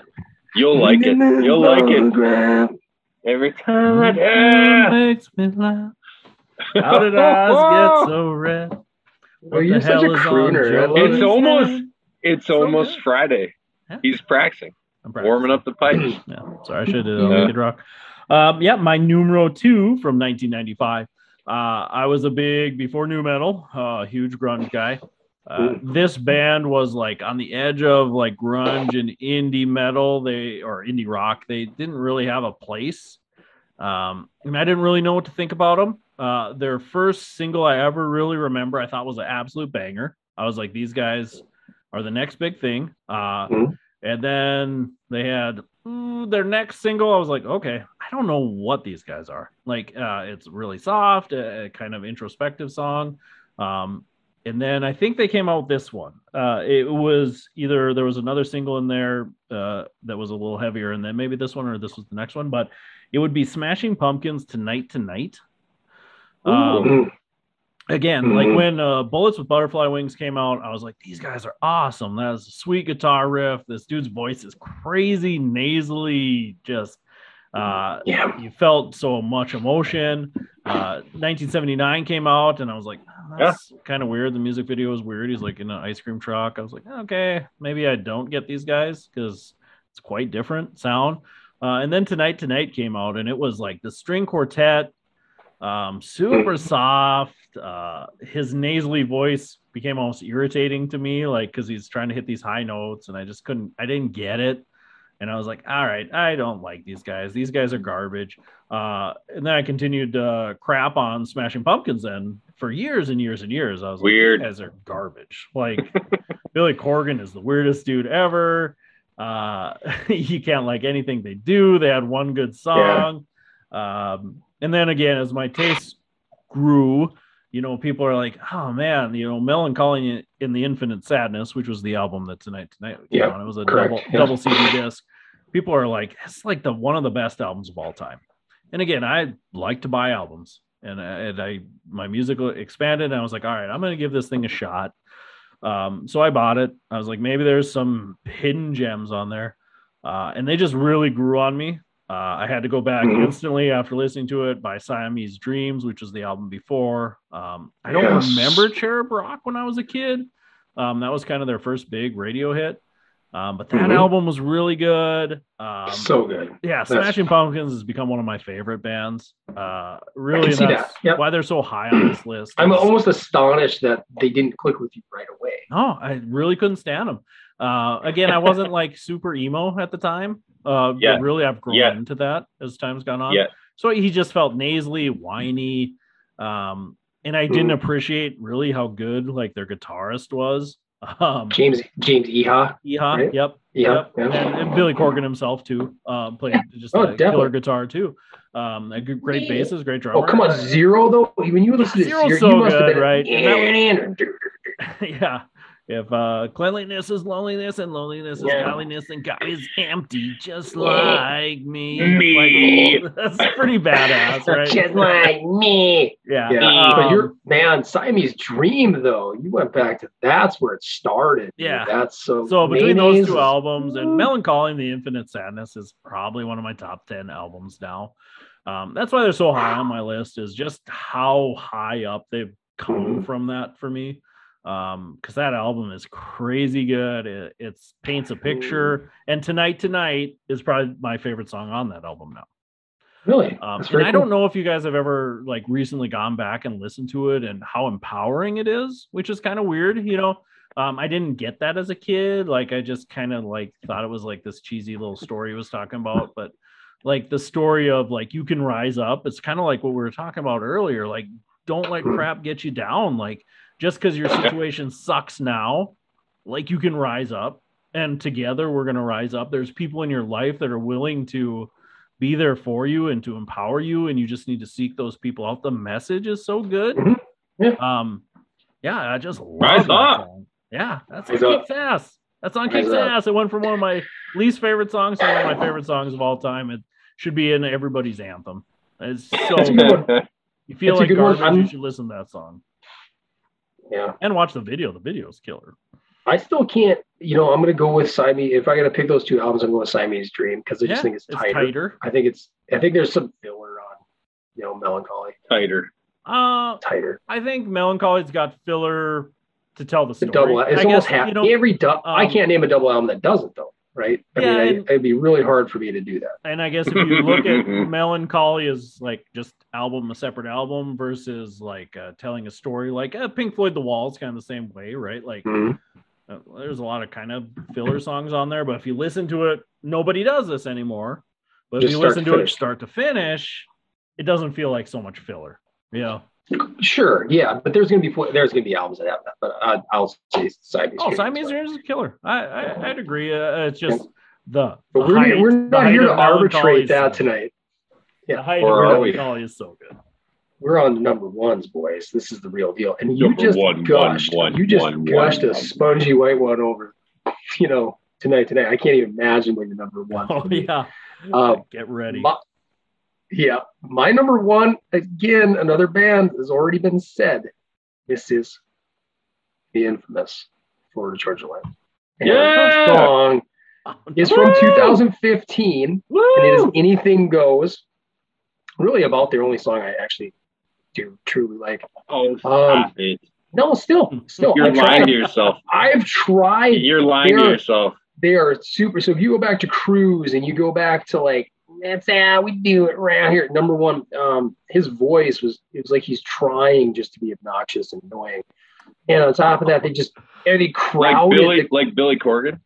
you'll like it. You'll like it every time. I, yeah. Makes me laugh. How did eyes get so red? Oh, you're the such a hell is on crooner. It's it. almost it's So almost good. Friday. Yeah. He's practicing, I'm warming up the pipes. Yeah, sorry, I should have did Yeah. Kid Rock. Um, yeah, my numero two from 1995. Uh, I was a big before nu metal, uh, huge grunge guy. Uh, this band was like on the edge of like grunge and indie metal. They or indie rock. They didn't really have a place. Um, and I didn't really know what to think about them. Uh, their first single I ever really remember, I thought was an absolute banger. I was like, these guys are the next big thing. Uh, Mhm. and then they had mm, their next single. I was like, okay, I don't know what these guys are. Like, uh, it's really soft, a, a kind of introspective song. Um, and then I think they came out with this one. Uh, it was either there was another single in there uh, that was a little heavier, and then maybe this one or this was the next one, but it would be Smashing Pumpkins Tonight Tonight. Um, again, like Mhm. when uh, Bullets with Butterfly Wings came out, I was like, these guys are awesome. That is a sweet guitar riff. This dude's voice is crazy, nasally, just uh, Yeah. you felt so much emotion. Uh, 1979 came out, and I was like, oh, that's kind of weird. The music video was weird. He's like in an ice cream truck. I was like, okay, maybe I don't get these guys because it's quite different sound. Uh, and then Tonight Tonight came out, and it was like the string quartet, um, super soft. Uh, his nasally voice became almost irritating to me, like because he's trying to hit these high notes, and I just couldn't. I didn't get it. And I was like, all right, I don't like these guys. These guys are garbage. Uh, and then I continued to crap on Smashing Pumpkins then for years and years and years. I was Weird. like, these guys are garbage. Like Billy Corgan is the weirdest dude ever. Uh, you can't like anything they do. They had one good song. Um, and then again, as my taste grew, you know, people are like, oh man, you know, Melancholy in the Infinite Sadness, which was the album that Tonight Tonight Yeah, on. It was a correct, double yeah. double CD disc. People are like, it's like the one of the best albums of all time. And again, I like to buy albums, and, I- and I my music expanded, and I was like, all right, I'm gonna give this thing a shot. Um, so I bought it. I was like, maybe there's some hidden gems on there, uh, and they just really grew on me. Uh, I had to go back Mhm. instantly after listening to it by Siamese Dreams, which was the album before. Um, I don't Yes. remember Cherub Rock when I was a kid. Um, that was kind of their first big radio hit. Um, but that Mhm. album was really good. Um, so good. yeah, Smashing Pumpkins has become one of my favorite bands. Uh, really, see that's that. Yep. why they're so high on this list. I'm almost astonished that they didn't click with you right away. no, I really couldn't stand them. Uh, again, I wasn't like super emo at the time. Uh, Yeah. really, I've grown Yeah. into that as time's gone on. Yeah. So he just felt nasally, whiny, um, and I didn't appreciate really how good like their guitarist was. Um, James James Iha. Yeehaw, right? yep, Yeah. yep. yeah. And, and Billy Corgan himself too, um, played just Oh, a definitely. killer guitar too. Um, a good, great basses, great drummer. Oh come on, Zero though. When you listen to Zero's Zero, so you must have good, been right? And Yeah. yeah. If uh, cleanliness is loneliness and loneliness is Yeah. godliness and God is empty, just Yeah. like me. Me. Like, that's pretty badass, right? Just like me. yeah. Yeah, um, but you're man, Siamese Dream though. You went back to that's where it started. dude. Yeah. that's so. so between those two albums and Mellon Collie and the Infinite Sadness is probably one of my top 10 albums now. Um, that's why they're so high on my list is just how high up they've come Mhm. from that for me. Um, because that album is crazy good. It it's paints a picture, and Tonight Tonight is probably my favorite song on that album now. really. Um, and I don't know if you guys have ever like recently gone back and listened to it and how empowering it is, which is kind of weird. You know, Um, I didn't get that as a kid. Like I just kind of like thought it was like this cheesy little story he was talking about, but like the story of like you can rise up. It's kind of like what we were talking about earlier. Like don't let crap get you down. Like just because your situation sucks now, like you can rise up and together we're going to rise up. There's people in your life that are willing to be there for you and to empower you and you just need to seek those people out. The message is so good. Mhm. Yeah. Um yeah, I just love Rise that up. song. Yeah, that's Rise on up. Kicks ass. That's on Rise Kicks up. ass. It went from one of my least favorite songs to one of my favorite songs of all time. It should be in everybody's anthem. It's so good you feel That's like garbage, you should listen to that song. Yeah. And watch the video. The video is killer. I still can't, you know, I'm going to go with Siamese. If I got to pick those two albums, I'm going with Siamese Dream because I just Yeah, think it's tighter. tighter. I think it's, I think there's some filler on, you know, Mellon Collie. Tighter. Uh Tighter. I think Mellon Collie's got filler to tell the The story. double, it's I almost guess, half. you know, every, du- I um, can't name a double album that doesn't, though, right? I Yeah, mean, I, it'd be really hard for me to do that. and I guess if you look at Mellon Collie as like just album, a separate album versus like uh, telling a story, like uh, Pink Floyd, The Wall is kind of the same way, right? Like Mhm. uh, there's a lot of kind of filler songs on there, but if you listen to it, nobody does this anymore. But if you listen to to it start to finish, it doesn't feel like so much filler. Yeah. Sure, yeah, but there's going to be there's going to be albums that have that, but I, I'll say Siamese Oh, Dream. Siamese Dream is a killer. I, I I'd agree. Uh, it's just the. But the we're, height- we're not here to arbitrate that so- tonight. The Yeah. height Or of are we? Mellon Collie is so good. We're on the number ones, boys. This is the real deal. And you Number just one, gushed. one, one, you just one, gushed one, a one. spongy white one over, you know, tonight. Tonight, I can't even imagine what your number one. Oh would be. yeah. Um, Get ready. My, yeah, my number one again. Another band has already been said. This is the infamous Florida Georgia Line. And Yeah! the song is from Woo! 2015. and it is anything goes really about the only song i actually do truly like Oh, Um, it. no still still You're I've lying to yourself. i've tried You're lying to yourself. they are super so if you go back to cruise and you go back to like that's how we do it around here number one um his voice was it was like he's trying just to be obnoxious and annoying and on top of that they just and they Like crowded Billy, the- like Billy Corgan.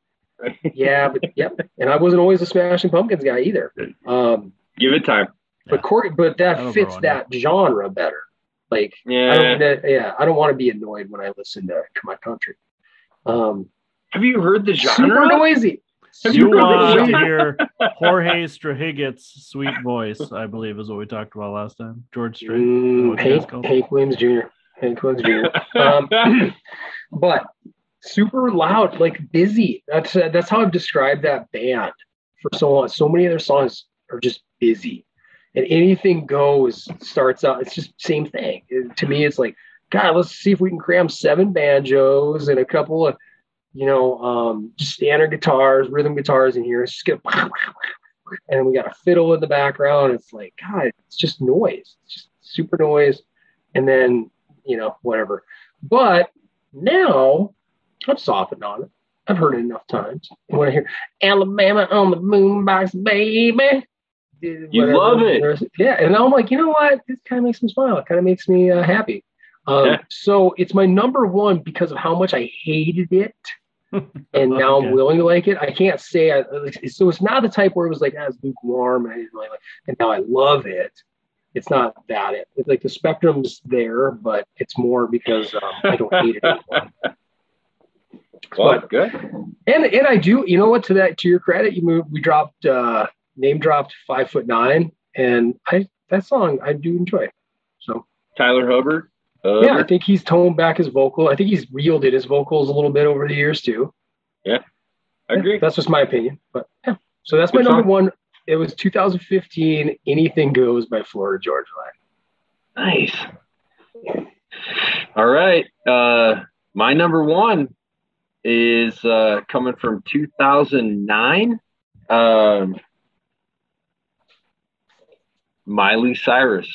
yeah but yep and i wasn't always a smashing pumpkins guy either um Give it time. but Cor- but that That'll fits grow on that genre better like I Yeah. don't, that- yeah, I don't want to be annoyed when I listen to my country. Um, Have you heard the genre? super genre? noisy. Have You you want to hear George Strait's sweet voice, I believe is what we talked about last time. George Strait. Mm, What Hank. Hank Williams Jr. Hank Williams Jr. Um, but super loud, like busy. That's that's how I've described that band for so long. So many of their songs are just busy, and anything goes starts out. It's just same thing. It- to me, it's like God. Let's see if we can cram seven banjos and a couple of you know um, just standard guitars, rhythm guitars in here. It's just get and we got a fiddle in the background. It's like God. It's just noise. It's just super noise, and then you know whatever. But now I've softened on it. I've heard it enough times. And when I hear Alabama on the boombox, baby, You love it. Yeah, and I'm like, you know what? This kind of makes me smile. It kind of makes me uh, happy. Um, Yeah. So it's my number one because of how much I hated it, and now Okay. I'm willing to like it. I can't say I, so. It's not the type where it was like ah, it's lukewarm and I didn't really like, and now I love it. It's not that it it's like the spectrum's there, but it's more because um, I don't hate it anymore. well, good. And and I do, you know what? To that, to your credit, you moved. We dropped uh, name dropped five foot nine, and I that song I do enjoy. So Tyler Hubbard. Uh, yeah, I think he's toned back his vocal. I think he's reeled yielded his vocals a little bit over the years too. Yeah, I agree. That's just my opinion, but yeah. So that's my number song. one. It was 2015. Anything goes by Florida Georgia Line. Nice. All right. Uh, my number one is uh, coming from 2009. Um, Miley Cyrus,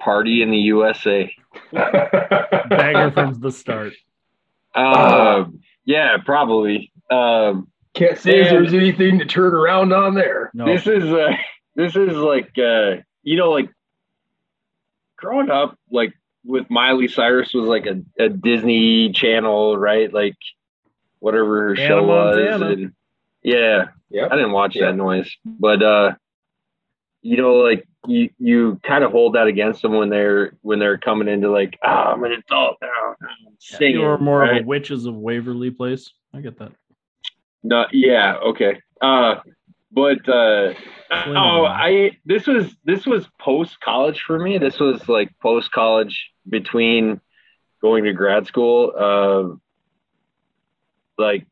Party in the USA. Bagger from the start. Um, yeah, probably. Um, Can't say And- there's anything to turn around on there. No. This is uh, this is like uh, you know like growing up like with Miley Cyrus was like a, a Disney Channel, right? Like whatever her Hannah show was. And, yeah, Yep. I didn't watch Yeah. that noise, but uh, you know, like you you kind of hold that against them when they're when they're coming into like, oh, I'm an adult now, I'm singing. you were more right? of a Witches of Waverly Place. I get that. No, yeah, okay. Uh, but uh, oh. I this was this was post college for me. This was like post college between going to grad school. Uh, like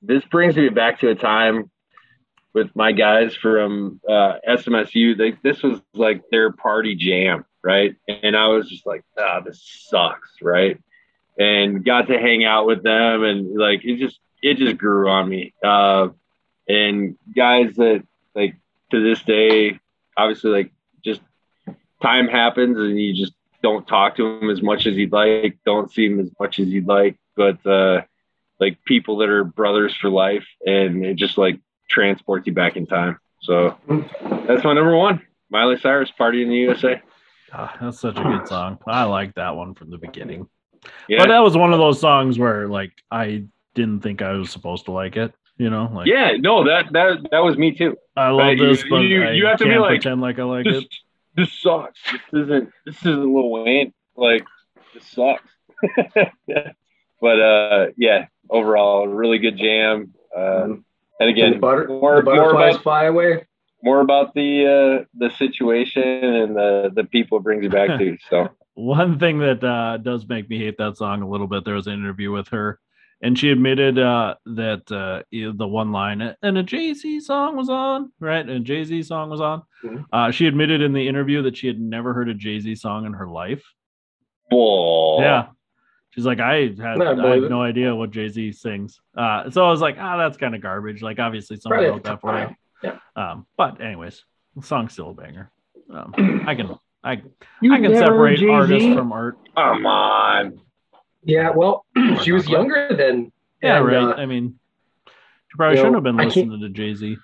this brings me back to a time with my guys from uh, SMSU. They, this was like their party jam, right? And I was just like, ah, this sucks, right? And got to hang out with them, and like it just it just grew on me. Uh, and guys that like to this day, obviously, like just time happens, and you just don't talk to them as much as you'd like, don't see them as much as you'd like, but uh, like people that are brothers for life, and it just like transports you back in time. So that's my number one. Miley Cyrus, "Party in the USA." Ah, that's such a good song. I like that one from the beginning. Yeah, But that was one of those songs where like I didn't think I was supposed to like it. You know, like yeah, no, that that that was me too. I love you- this, but you- I you have to be like, pretend like I like This, it. this sucks. This isn't. This isn't Lil Wayne. Like this sucks. but uh, yeah, overall, really good jam. Um, and And again, the, butter, more, the more butterflies about fly away. more about the uh, the situation and the the people it brings you back to. So One thing that uh, does make me hate that song a little bit. There was an interview with her, and she admitted uh, that uh, the one line and a Jay Z song was on, right? And Jay Z song was on. Mhm. Uh, she admitted in the interview that she had never heard a Jay Z song in her life. Whoa. Yeah. She's like, I had I I have it. no idea what Jay Z sings. Uh, so I was like, ah, that's kind of garbage. Like, obviously, someone Probably wrote that for you. Yeah. Um, but anyways, the song's still a banger. Um, I can I You I can never separate artist from art. Come on. Yeah, well, she was younger then. Yeah, and, right. uh, I mean, she probably shouldn't know, have been listening to Jay Z.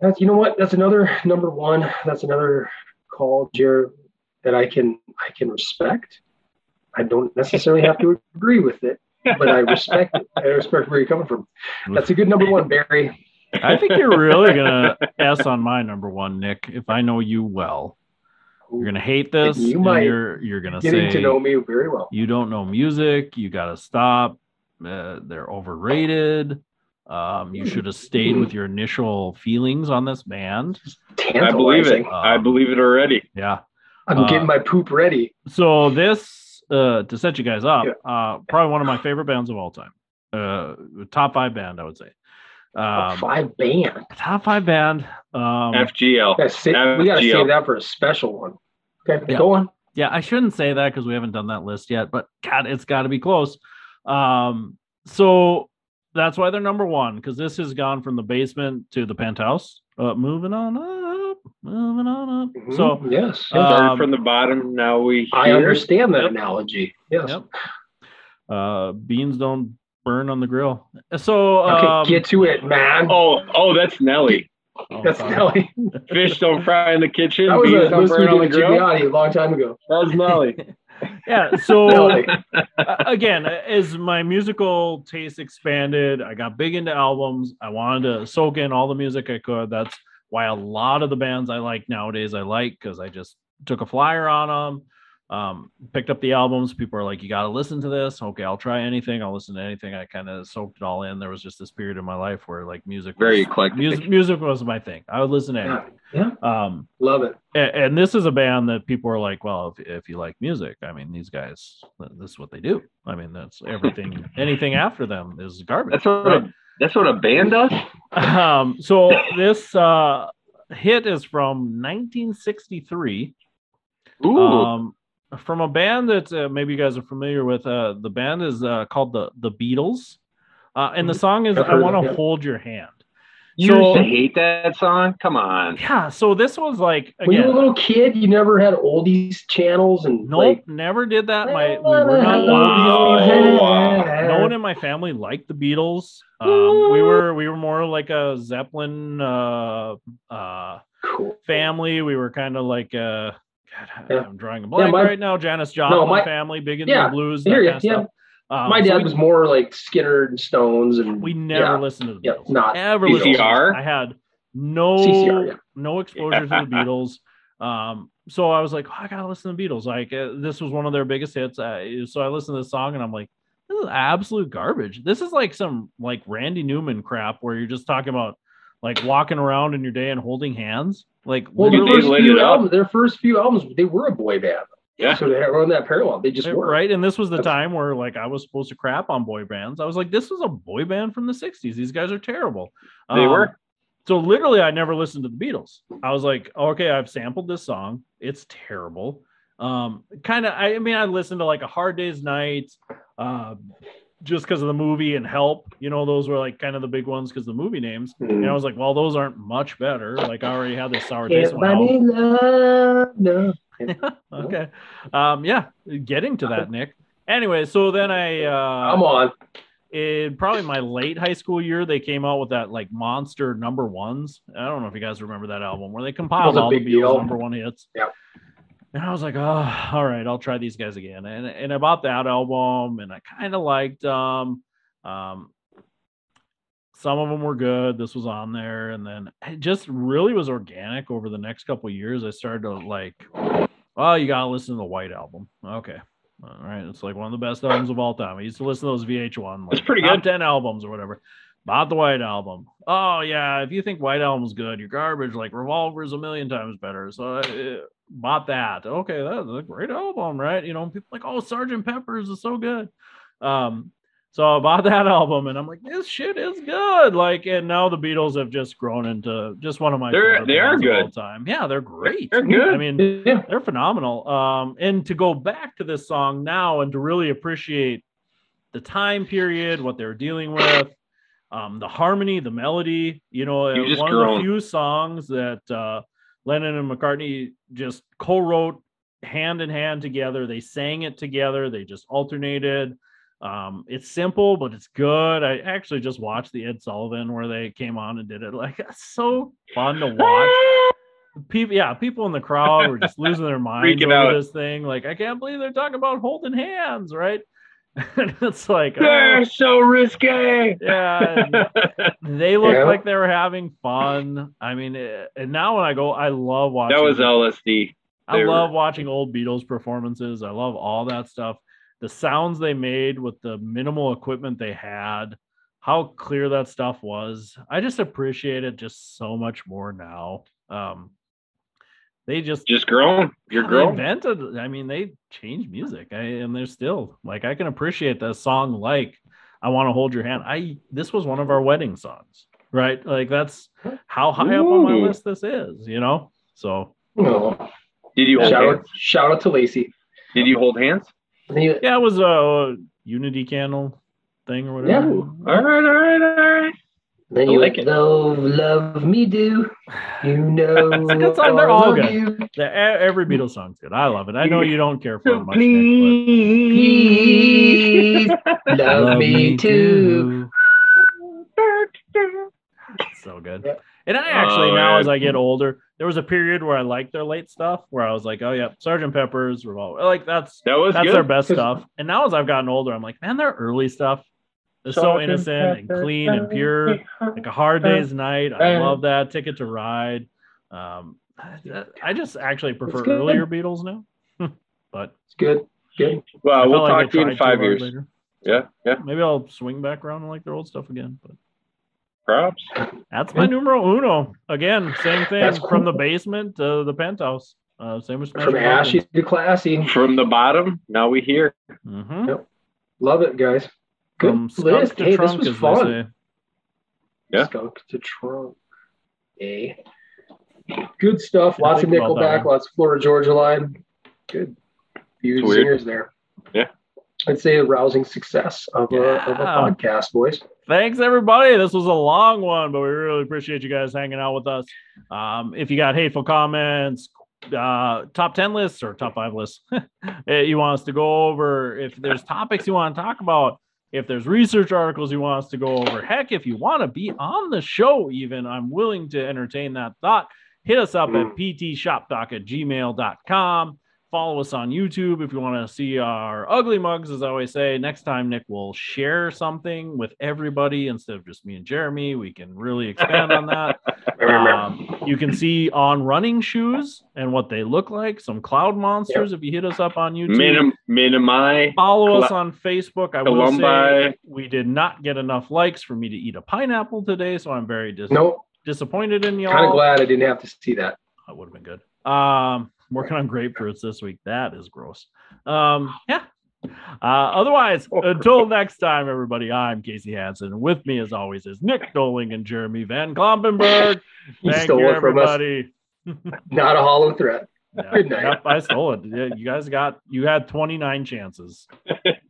That's you know what? That's another number one. That's another call, Jared, that I can I can respect. I don't necessarily have to agree with it, but I respect it. I respect where you're coming from. That's a good number one, Barry. I think you're really gonna s on my number one, Nick. If I know you well, you're gonna hate this. You and might. You're you're gonna Getting say to know me very well. you don't know music. You gotta stop. Uh, they're overrated. Um, you should have stayed with your initial feelings on this band. I believe it. Tantalizing. I Um, believe it already. Yeah. I'm uh, getting my poop ready. So this uh to set you guys up, Yeah. uh probably one of my favorite bands of all time. Uh top five band, I would say. Um Five band. top five band. Um FGL. Gotta we got to save that for a special one. Okay, Yeah. go on. yeah, I shouldn't say that because we haven't done that list yet, but God, it's gotta be close. Um so that's why they're number one, because this has gone from the basement to the penthouse. Uh moving on up, moving on up. Mhm, So yes, um, from the bottom. Now we. I understand that Yep. analogy. Yes. Yep. uh beans don't burn on the grill. So Okay, um, get to it, man. Oh, oh, that's Nelly. oh, That's sorry. Nelly. Fish don't fry in the kitchen. That was beans a don't burn on the grill. Gigliotti a long time ago. That was Nelly. yeah so Nelly. uh, again as my musical taste expanded i got big into albums i wanted to soak in all the music i could that's why a lot of the bands i like nowadays i like because i just took a flyer on them um, picked up the albums people are like you got to listen to this okay i'll try anything i'll listen to anything i kind of soaked it all in there was just this period in my life where like music Very was, eclectic. music, music was my thing i would listen to Yeah, anything yeah, um love it. and, and this is a band that people are like, well, if, if you like music, I mean, these guys, this is what they do. I mean, that's everything. anything after them is garbage. That's what right? A that's what a band does. um, so this uh, hit is from 1963. Ooh, Um, from a band that uh, maybe you guys are familiar with. Uh, the band is uh, called the the Beatles, uh, and the song is I've "I heard Want to. Hold Your Hand." you so- hate that song. Come on. Yeah, so this was like When you were a little kid, you never had oldies channels and nope, like. never did that. My we were not Wow. oldies people. Wow. no one in my family liked the Beatles. Um, we were we were more like a Zeppelin uh, uh, Cool. family. We were kind of like uh, God, Yeah. I'm drawing a blank my- right now. Janis Joplin my- family, big into Yeah, the blues, that hear kind ya, of yeah. Um, My so dad we, was more like Skynyrd and Stones, and we never yeah, listened to the yeah, Beatles. not ever CCR? listened. I had no CCR, yeah. no exposure to the Beatles. Um, so I was like, oh, I gotta listen to the Beatles. Like uh, this was one of their biggest hits. Uh, so I listened to the song and I'm like, this is absolute garbage. This is like some like Randy Newman crap where you're just talking about like walking around in your day and holding hands. Like Well, their first few albums, their first few albums, they were a boy band. Yeah. So they were on that parallel. They just were. right and this was the time where like i was supposed to crap on boy bands i was like this was a boy band from the 60s these guys are terrible They Um, were. so literally i never listened to the beatles i was like okay i've sampled this song it's terrible um kind of I, I mean i listened to like a hard day's night uh just because of the movie and help you know those were like kind of the big ones because the movie names and i was like well those aren't much better like i already had this sour taste in my mouth. me love, no. okay um yeah getting to that nick anyway so then i uh I'm on. in probably my late high school year, they came out with that like monster number ones. I don't know if you guys remember that album where they compiled all the Beatles deal. number one hits. Yeah. And I was like, oh, all right, I'll try these guys again. And and I bought that album and I kind of liked them. Um, some of them were good. This was on there, and then it just really was organic over the next couple of years. I started to like, oh, you gotta listen to the White album. Okay, all right, it's like one of the best albums of all time. I used to listen to those VH1, like That's pretty good. ten albums or whatever. Bought the White album. Oh yeah, if you think White album's good, you're garbage. Like Revolver's a million times better. So uh, bought that. Okay, that's a great album, right? You know, people like, oh, Sergeant Pepper's is so good. Um, so I bought that album, and I'm like, this shit is good. Like, and now the Beatles have just grown into just one of my They're- favorite they are of all time. Yeah, they're great. They're good. I mean, Yeah. they're phenomenal. Um, and to go back to this song now and to really appreciate the time period, what they're dealing with, um, the harmony, the melody, you know, You uh, one of the few songs that uh, Lennon and McCartney just co-wrote hand in hand together. They sang it together. They just alternated. Um, it's simple, but it's good. I actually just watched the Ed Sullivan where they came on and did it. Like, it's so fun to watch people yeah people in the crowd were just losing their minds Freaking over out. this thing like i can't believe they're talking about holding hands right and it's like oh, They're so risque. yeah they looked Yeah. like they were having fun i mean eh, and now when i go i love watching That was LSD. I They were- love watching old Beatles performances. I love all that stuff. The sounds they made with the minimal equipment they had, how clear that stuff was. I just appreciate it just so much more now. Um, they just Just grown. You're they grown. invented. I mean, they changed music, I, and they're still like I can appreciate that song. Like I want to hold your hand. I this was one of our wedding songs, right? Like that's how high up on my list this is. You know, so Oh. Did you hold Shout hands? out, shout out to Lacey. Did you hold hands? Yeah. Yeah, it was a unity candle thing or whatever. Yeah. All right, all right, all right. Then you like like it. love, love me do. You know, It's a good song. They're all good. you. The- every Beatles song's good. I love it. I know you don't care for it So much, Nick, Please but love, me too. It's so good. Yeah. And I oh, actually Oh, now, man. as I get older, there was a period where I liked their late stuff, where I was like, "Oh yeah, Sergeant Pepper's Revolver." Like that's That was that's good. their best stuff. And now, as I've gotten older, I'm like, man, their early stuff is so innocent and clean and pure. Like a hard day's night. I love that. Ticket to Ride. Um, I- I just actually prefer earlier Beatles now, but It's good. Good. Well, we'll felt like talk to you in five years. later. Yeah, yeah. Maybe I'll swing back around and like their old stuff again. But Props. that's my Yeah. numero uno. Again, same thing That's from the basement to the penthouse. Uh, same with From ashy to classy. From the bottom, now we hear. Mm-hmm. Yep. Love it, guys. Good From skunk list. to Hey, trunk, this was fun. Yeah. Skunk to trunk. Hey. Good stuff. Yeah, lots of think about that Nickelback, lots of Florida Georgia Line. Good. Few singers there. Yeah. I'd say a rousing success of, a, of a podcast, boys. Thanks everybody. This was a long one, but we really appreciate you guys hanging out with us. Um, if you got hateful comments, uh, top 10 lists or top five lists eh, you want us to go over, if there's topics you want to talk about, if there's research articles you want us to go over, heck, if you want to be on the show, even I'm willing to entertain that thought. Hit us up at hmm. ptshopdoc at gmail.com. follow us on YouTube if you want to see our ugly mugs, as I always say. Next time, Nick will share something with everybody instead of just me and Jeremy. We can really expand on that. Um, you can see on running shoes and what they look like. Some cloud monsters. If you hit us up on YouTube, Minim, minimi. follow us on Facebook. I will say we did not get enough likes for me to eat a pineapple today, so I'm very dis- Nope. disappointed in y'all. Kind of glad I didn't have to see that. That would have been good. Um, working on grapefruits this week. That is gross. Um, yeah. Uh, otherwise, Oh, until next time, everybody, I'm Casey Hansen. With me, as always, is Nick Doling and Jeremy Van Klompenberg. Thank stole you, it from us. everybody. Not a hollow threat. Yeah, Good night. Yep, I stole it. Yeah, you guys got you had 29 chances. Good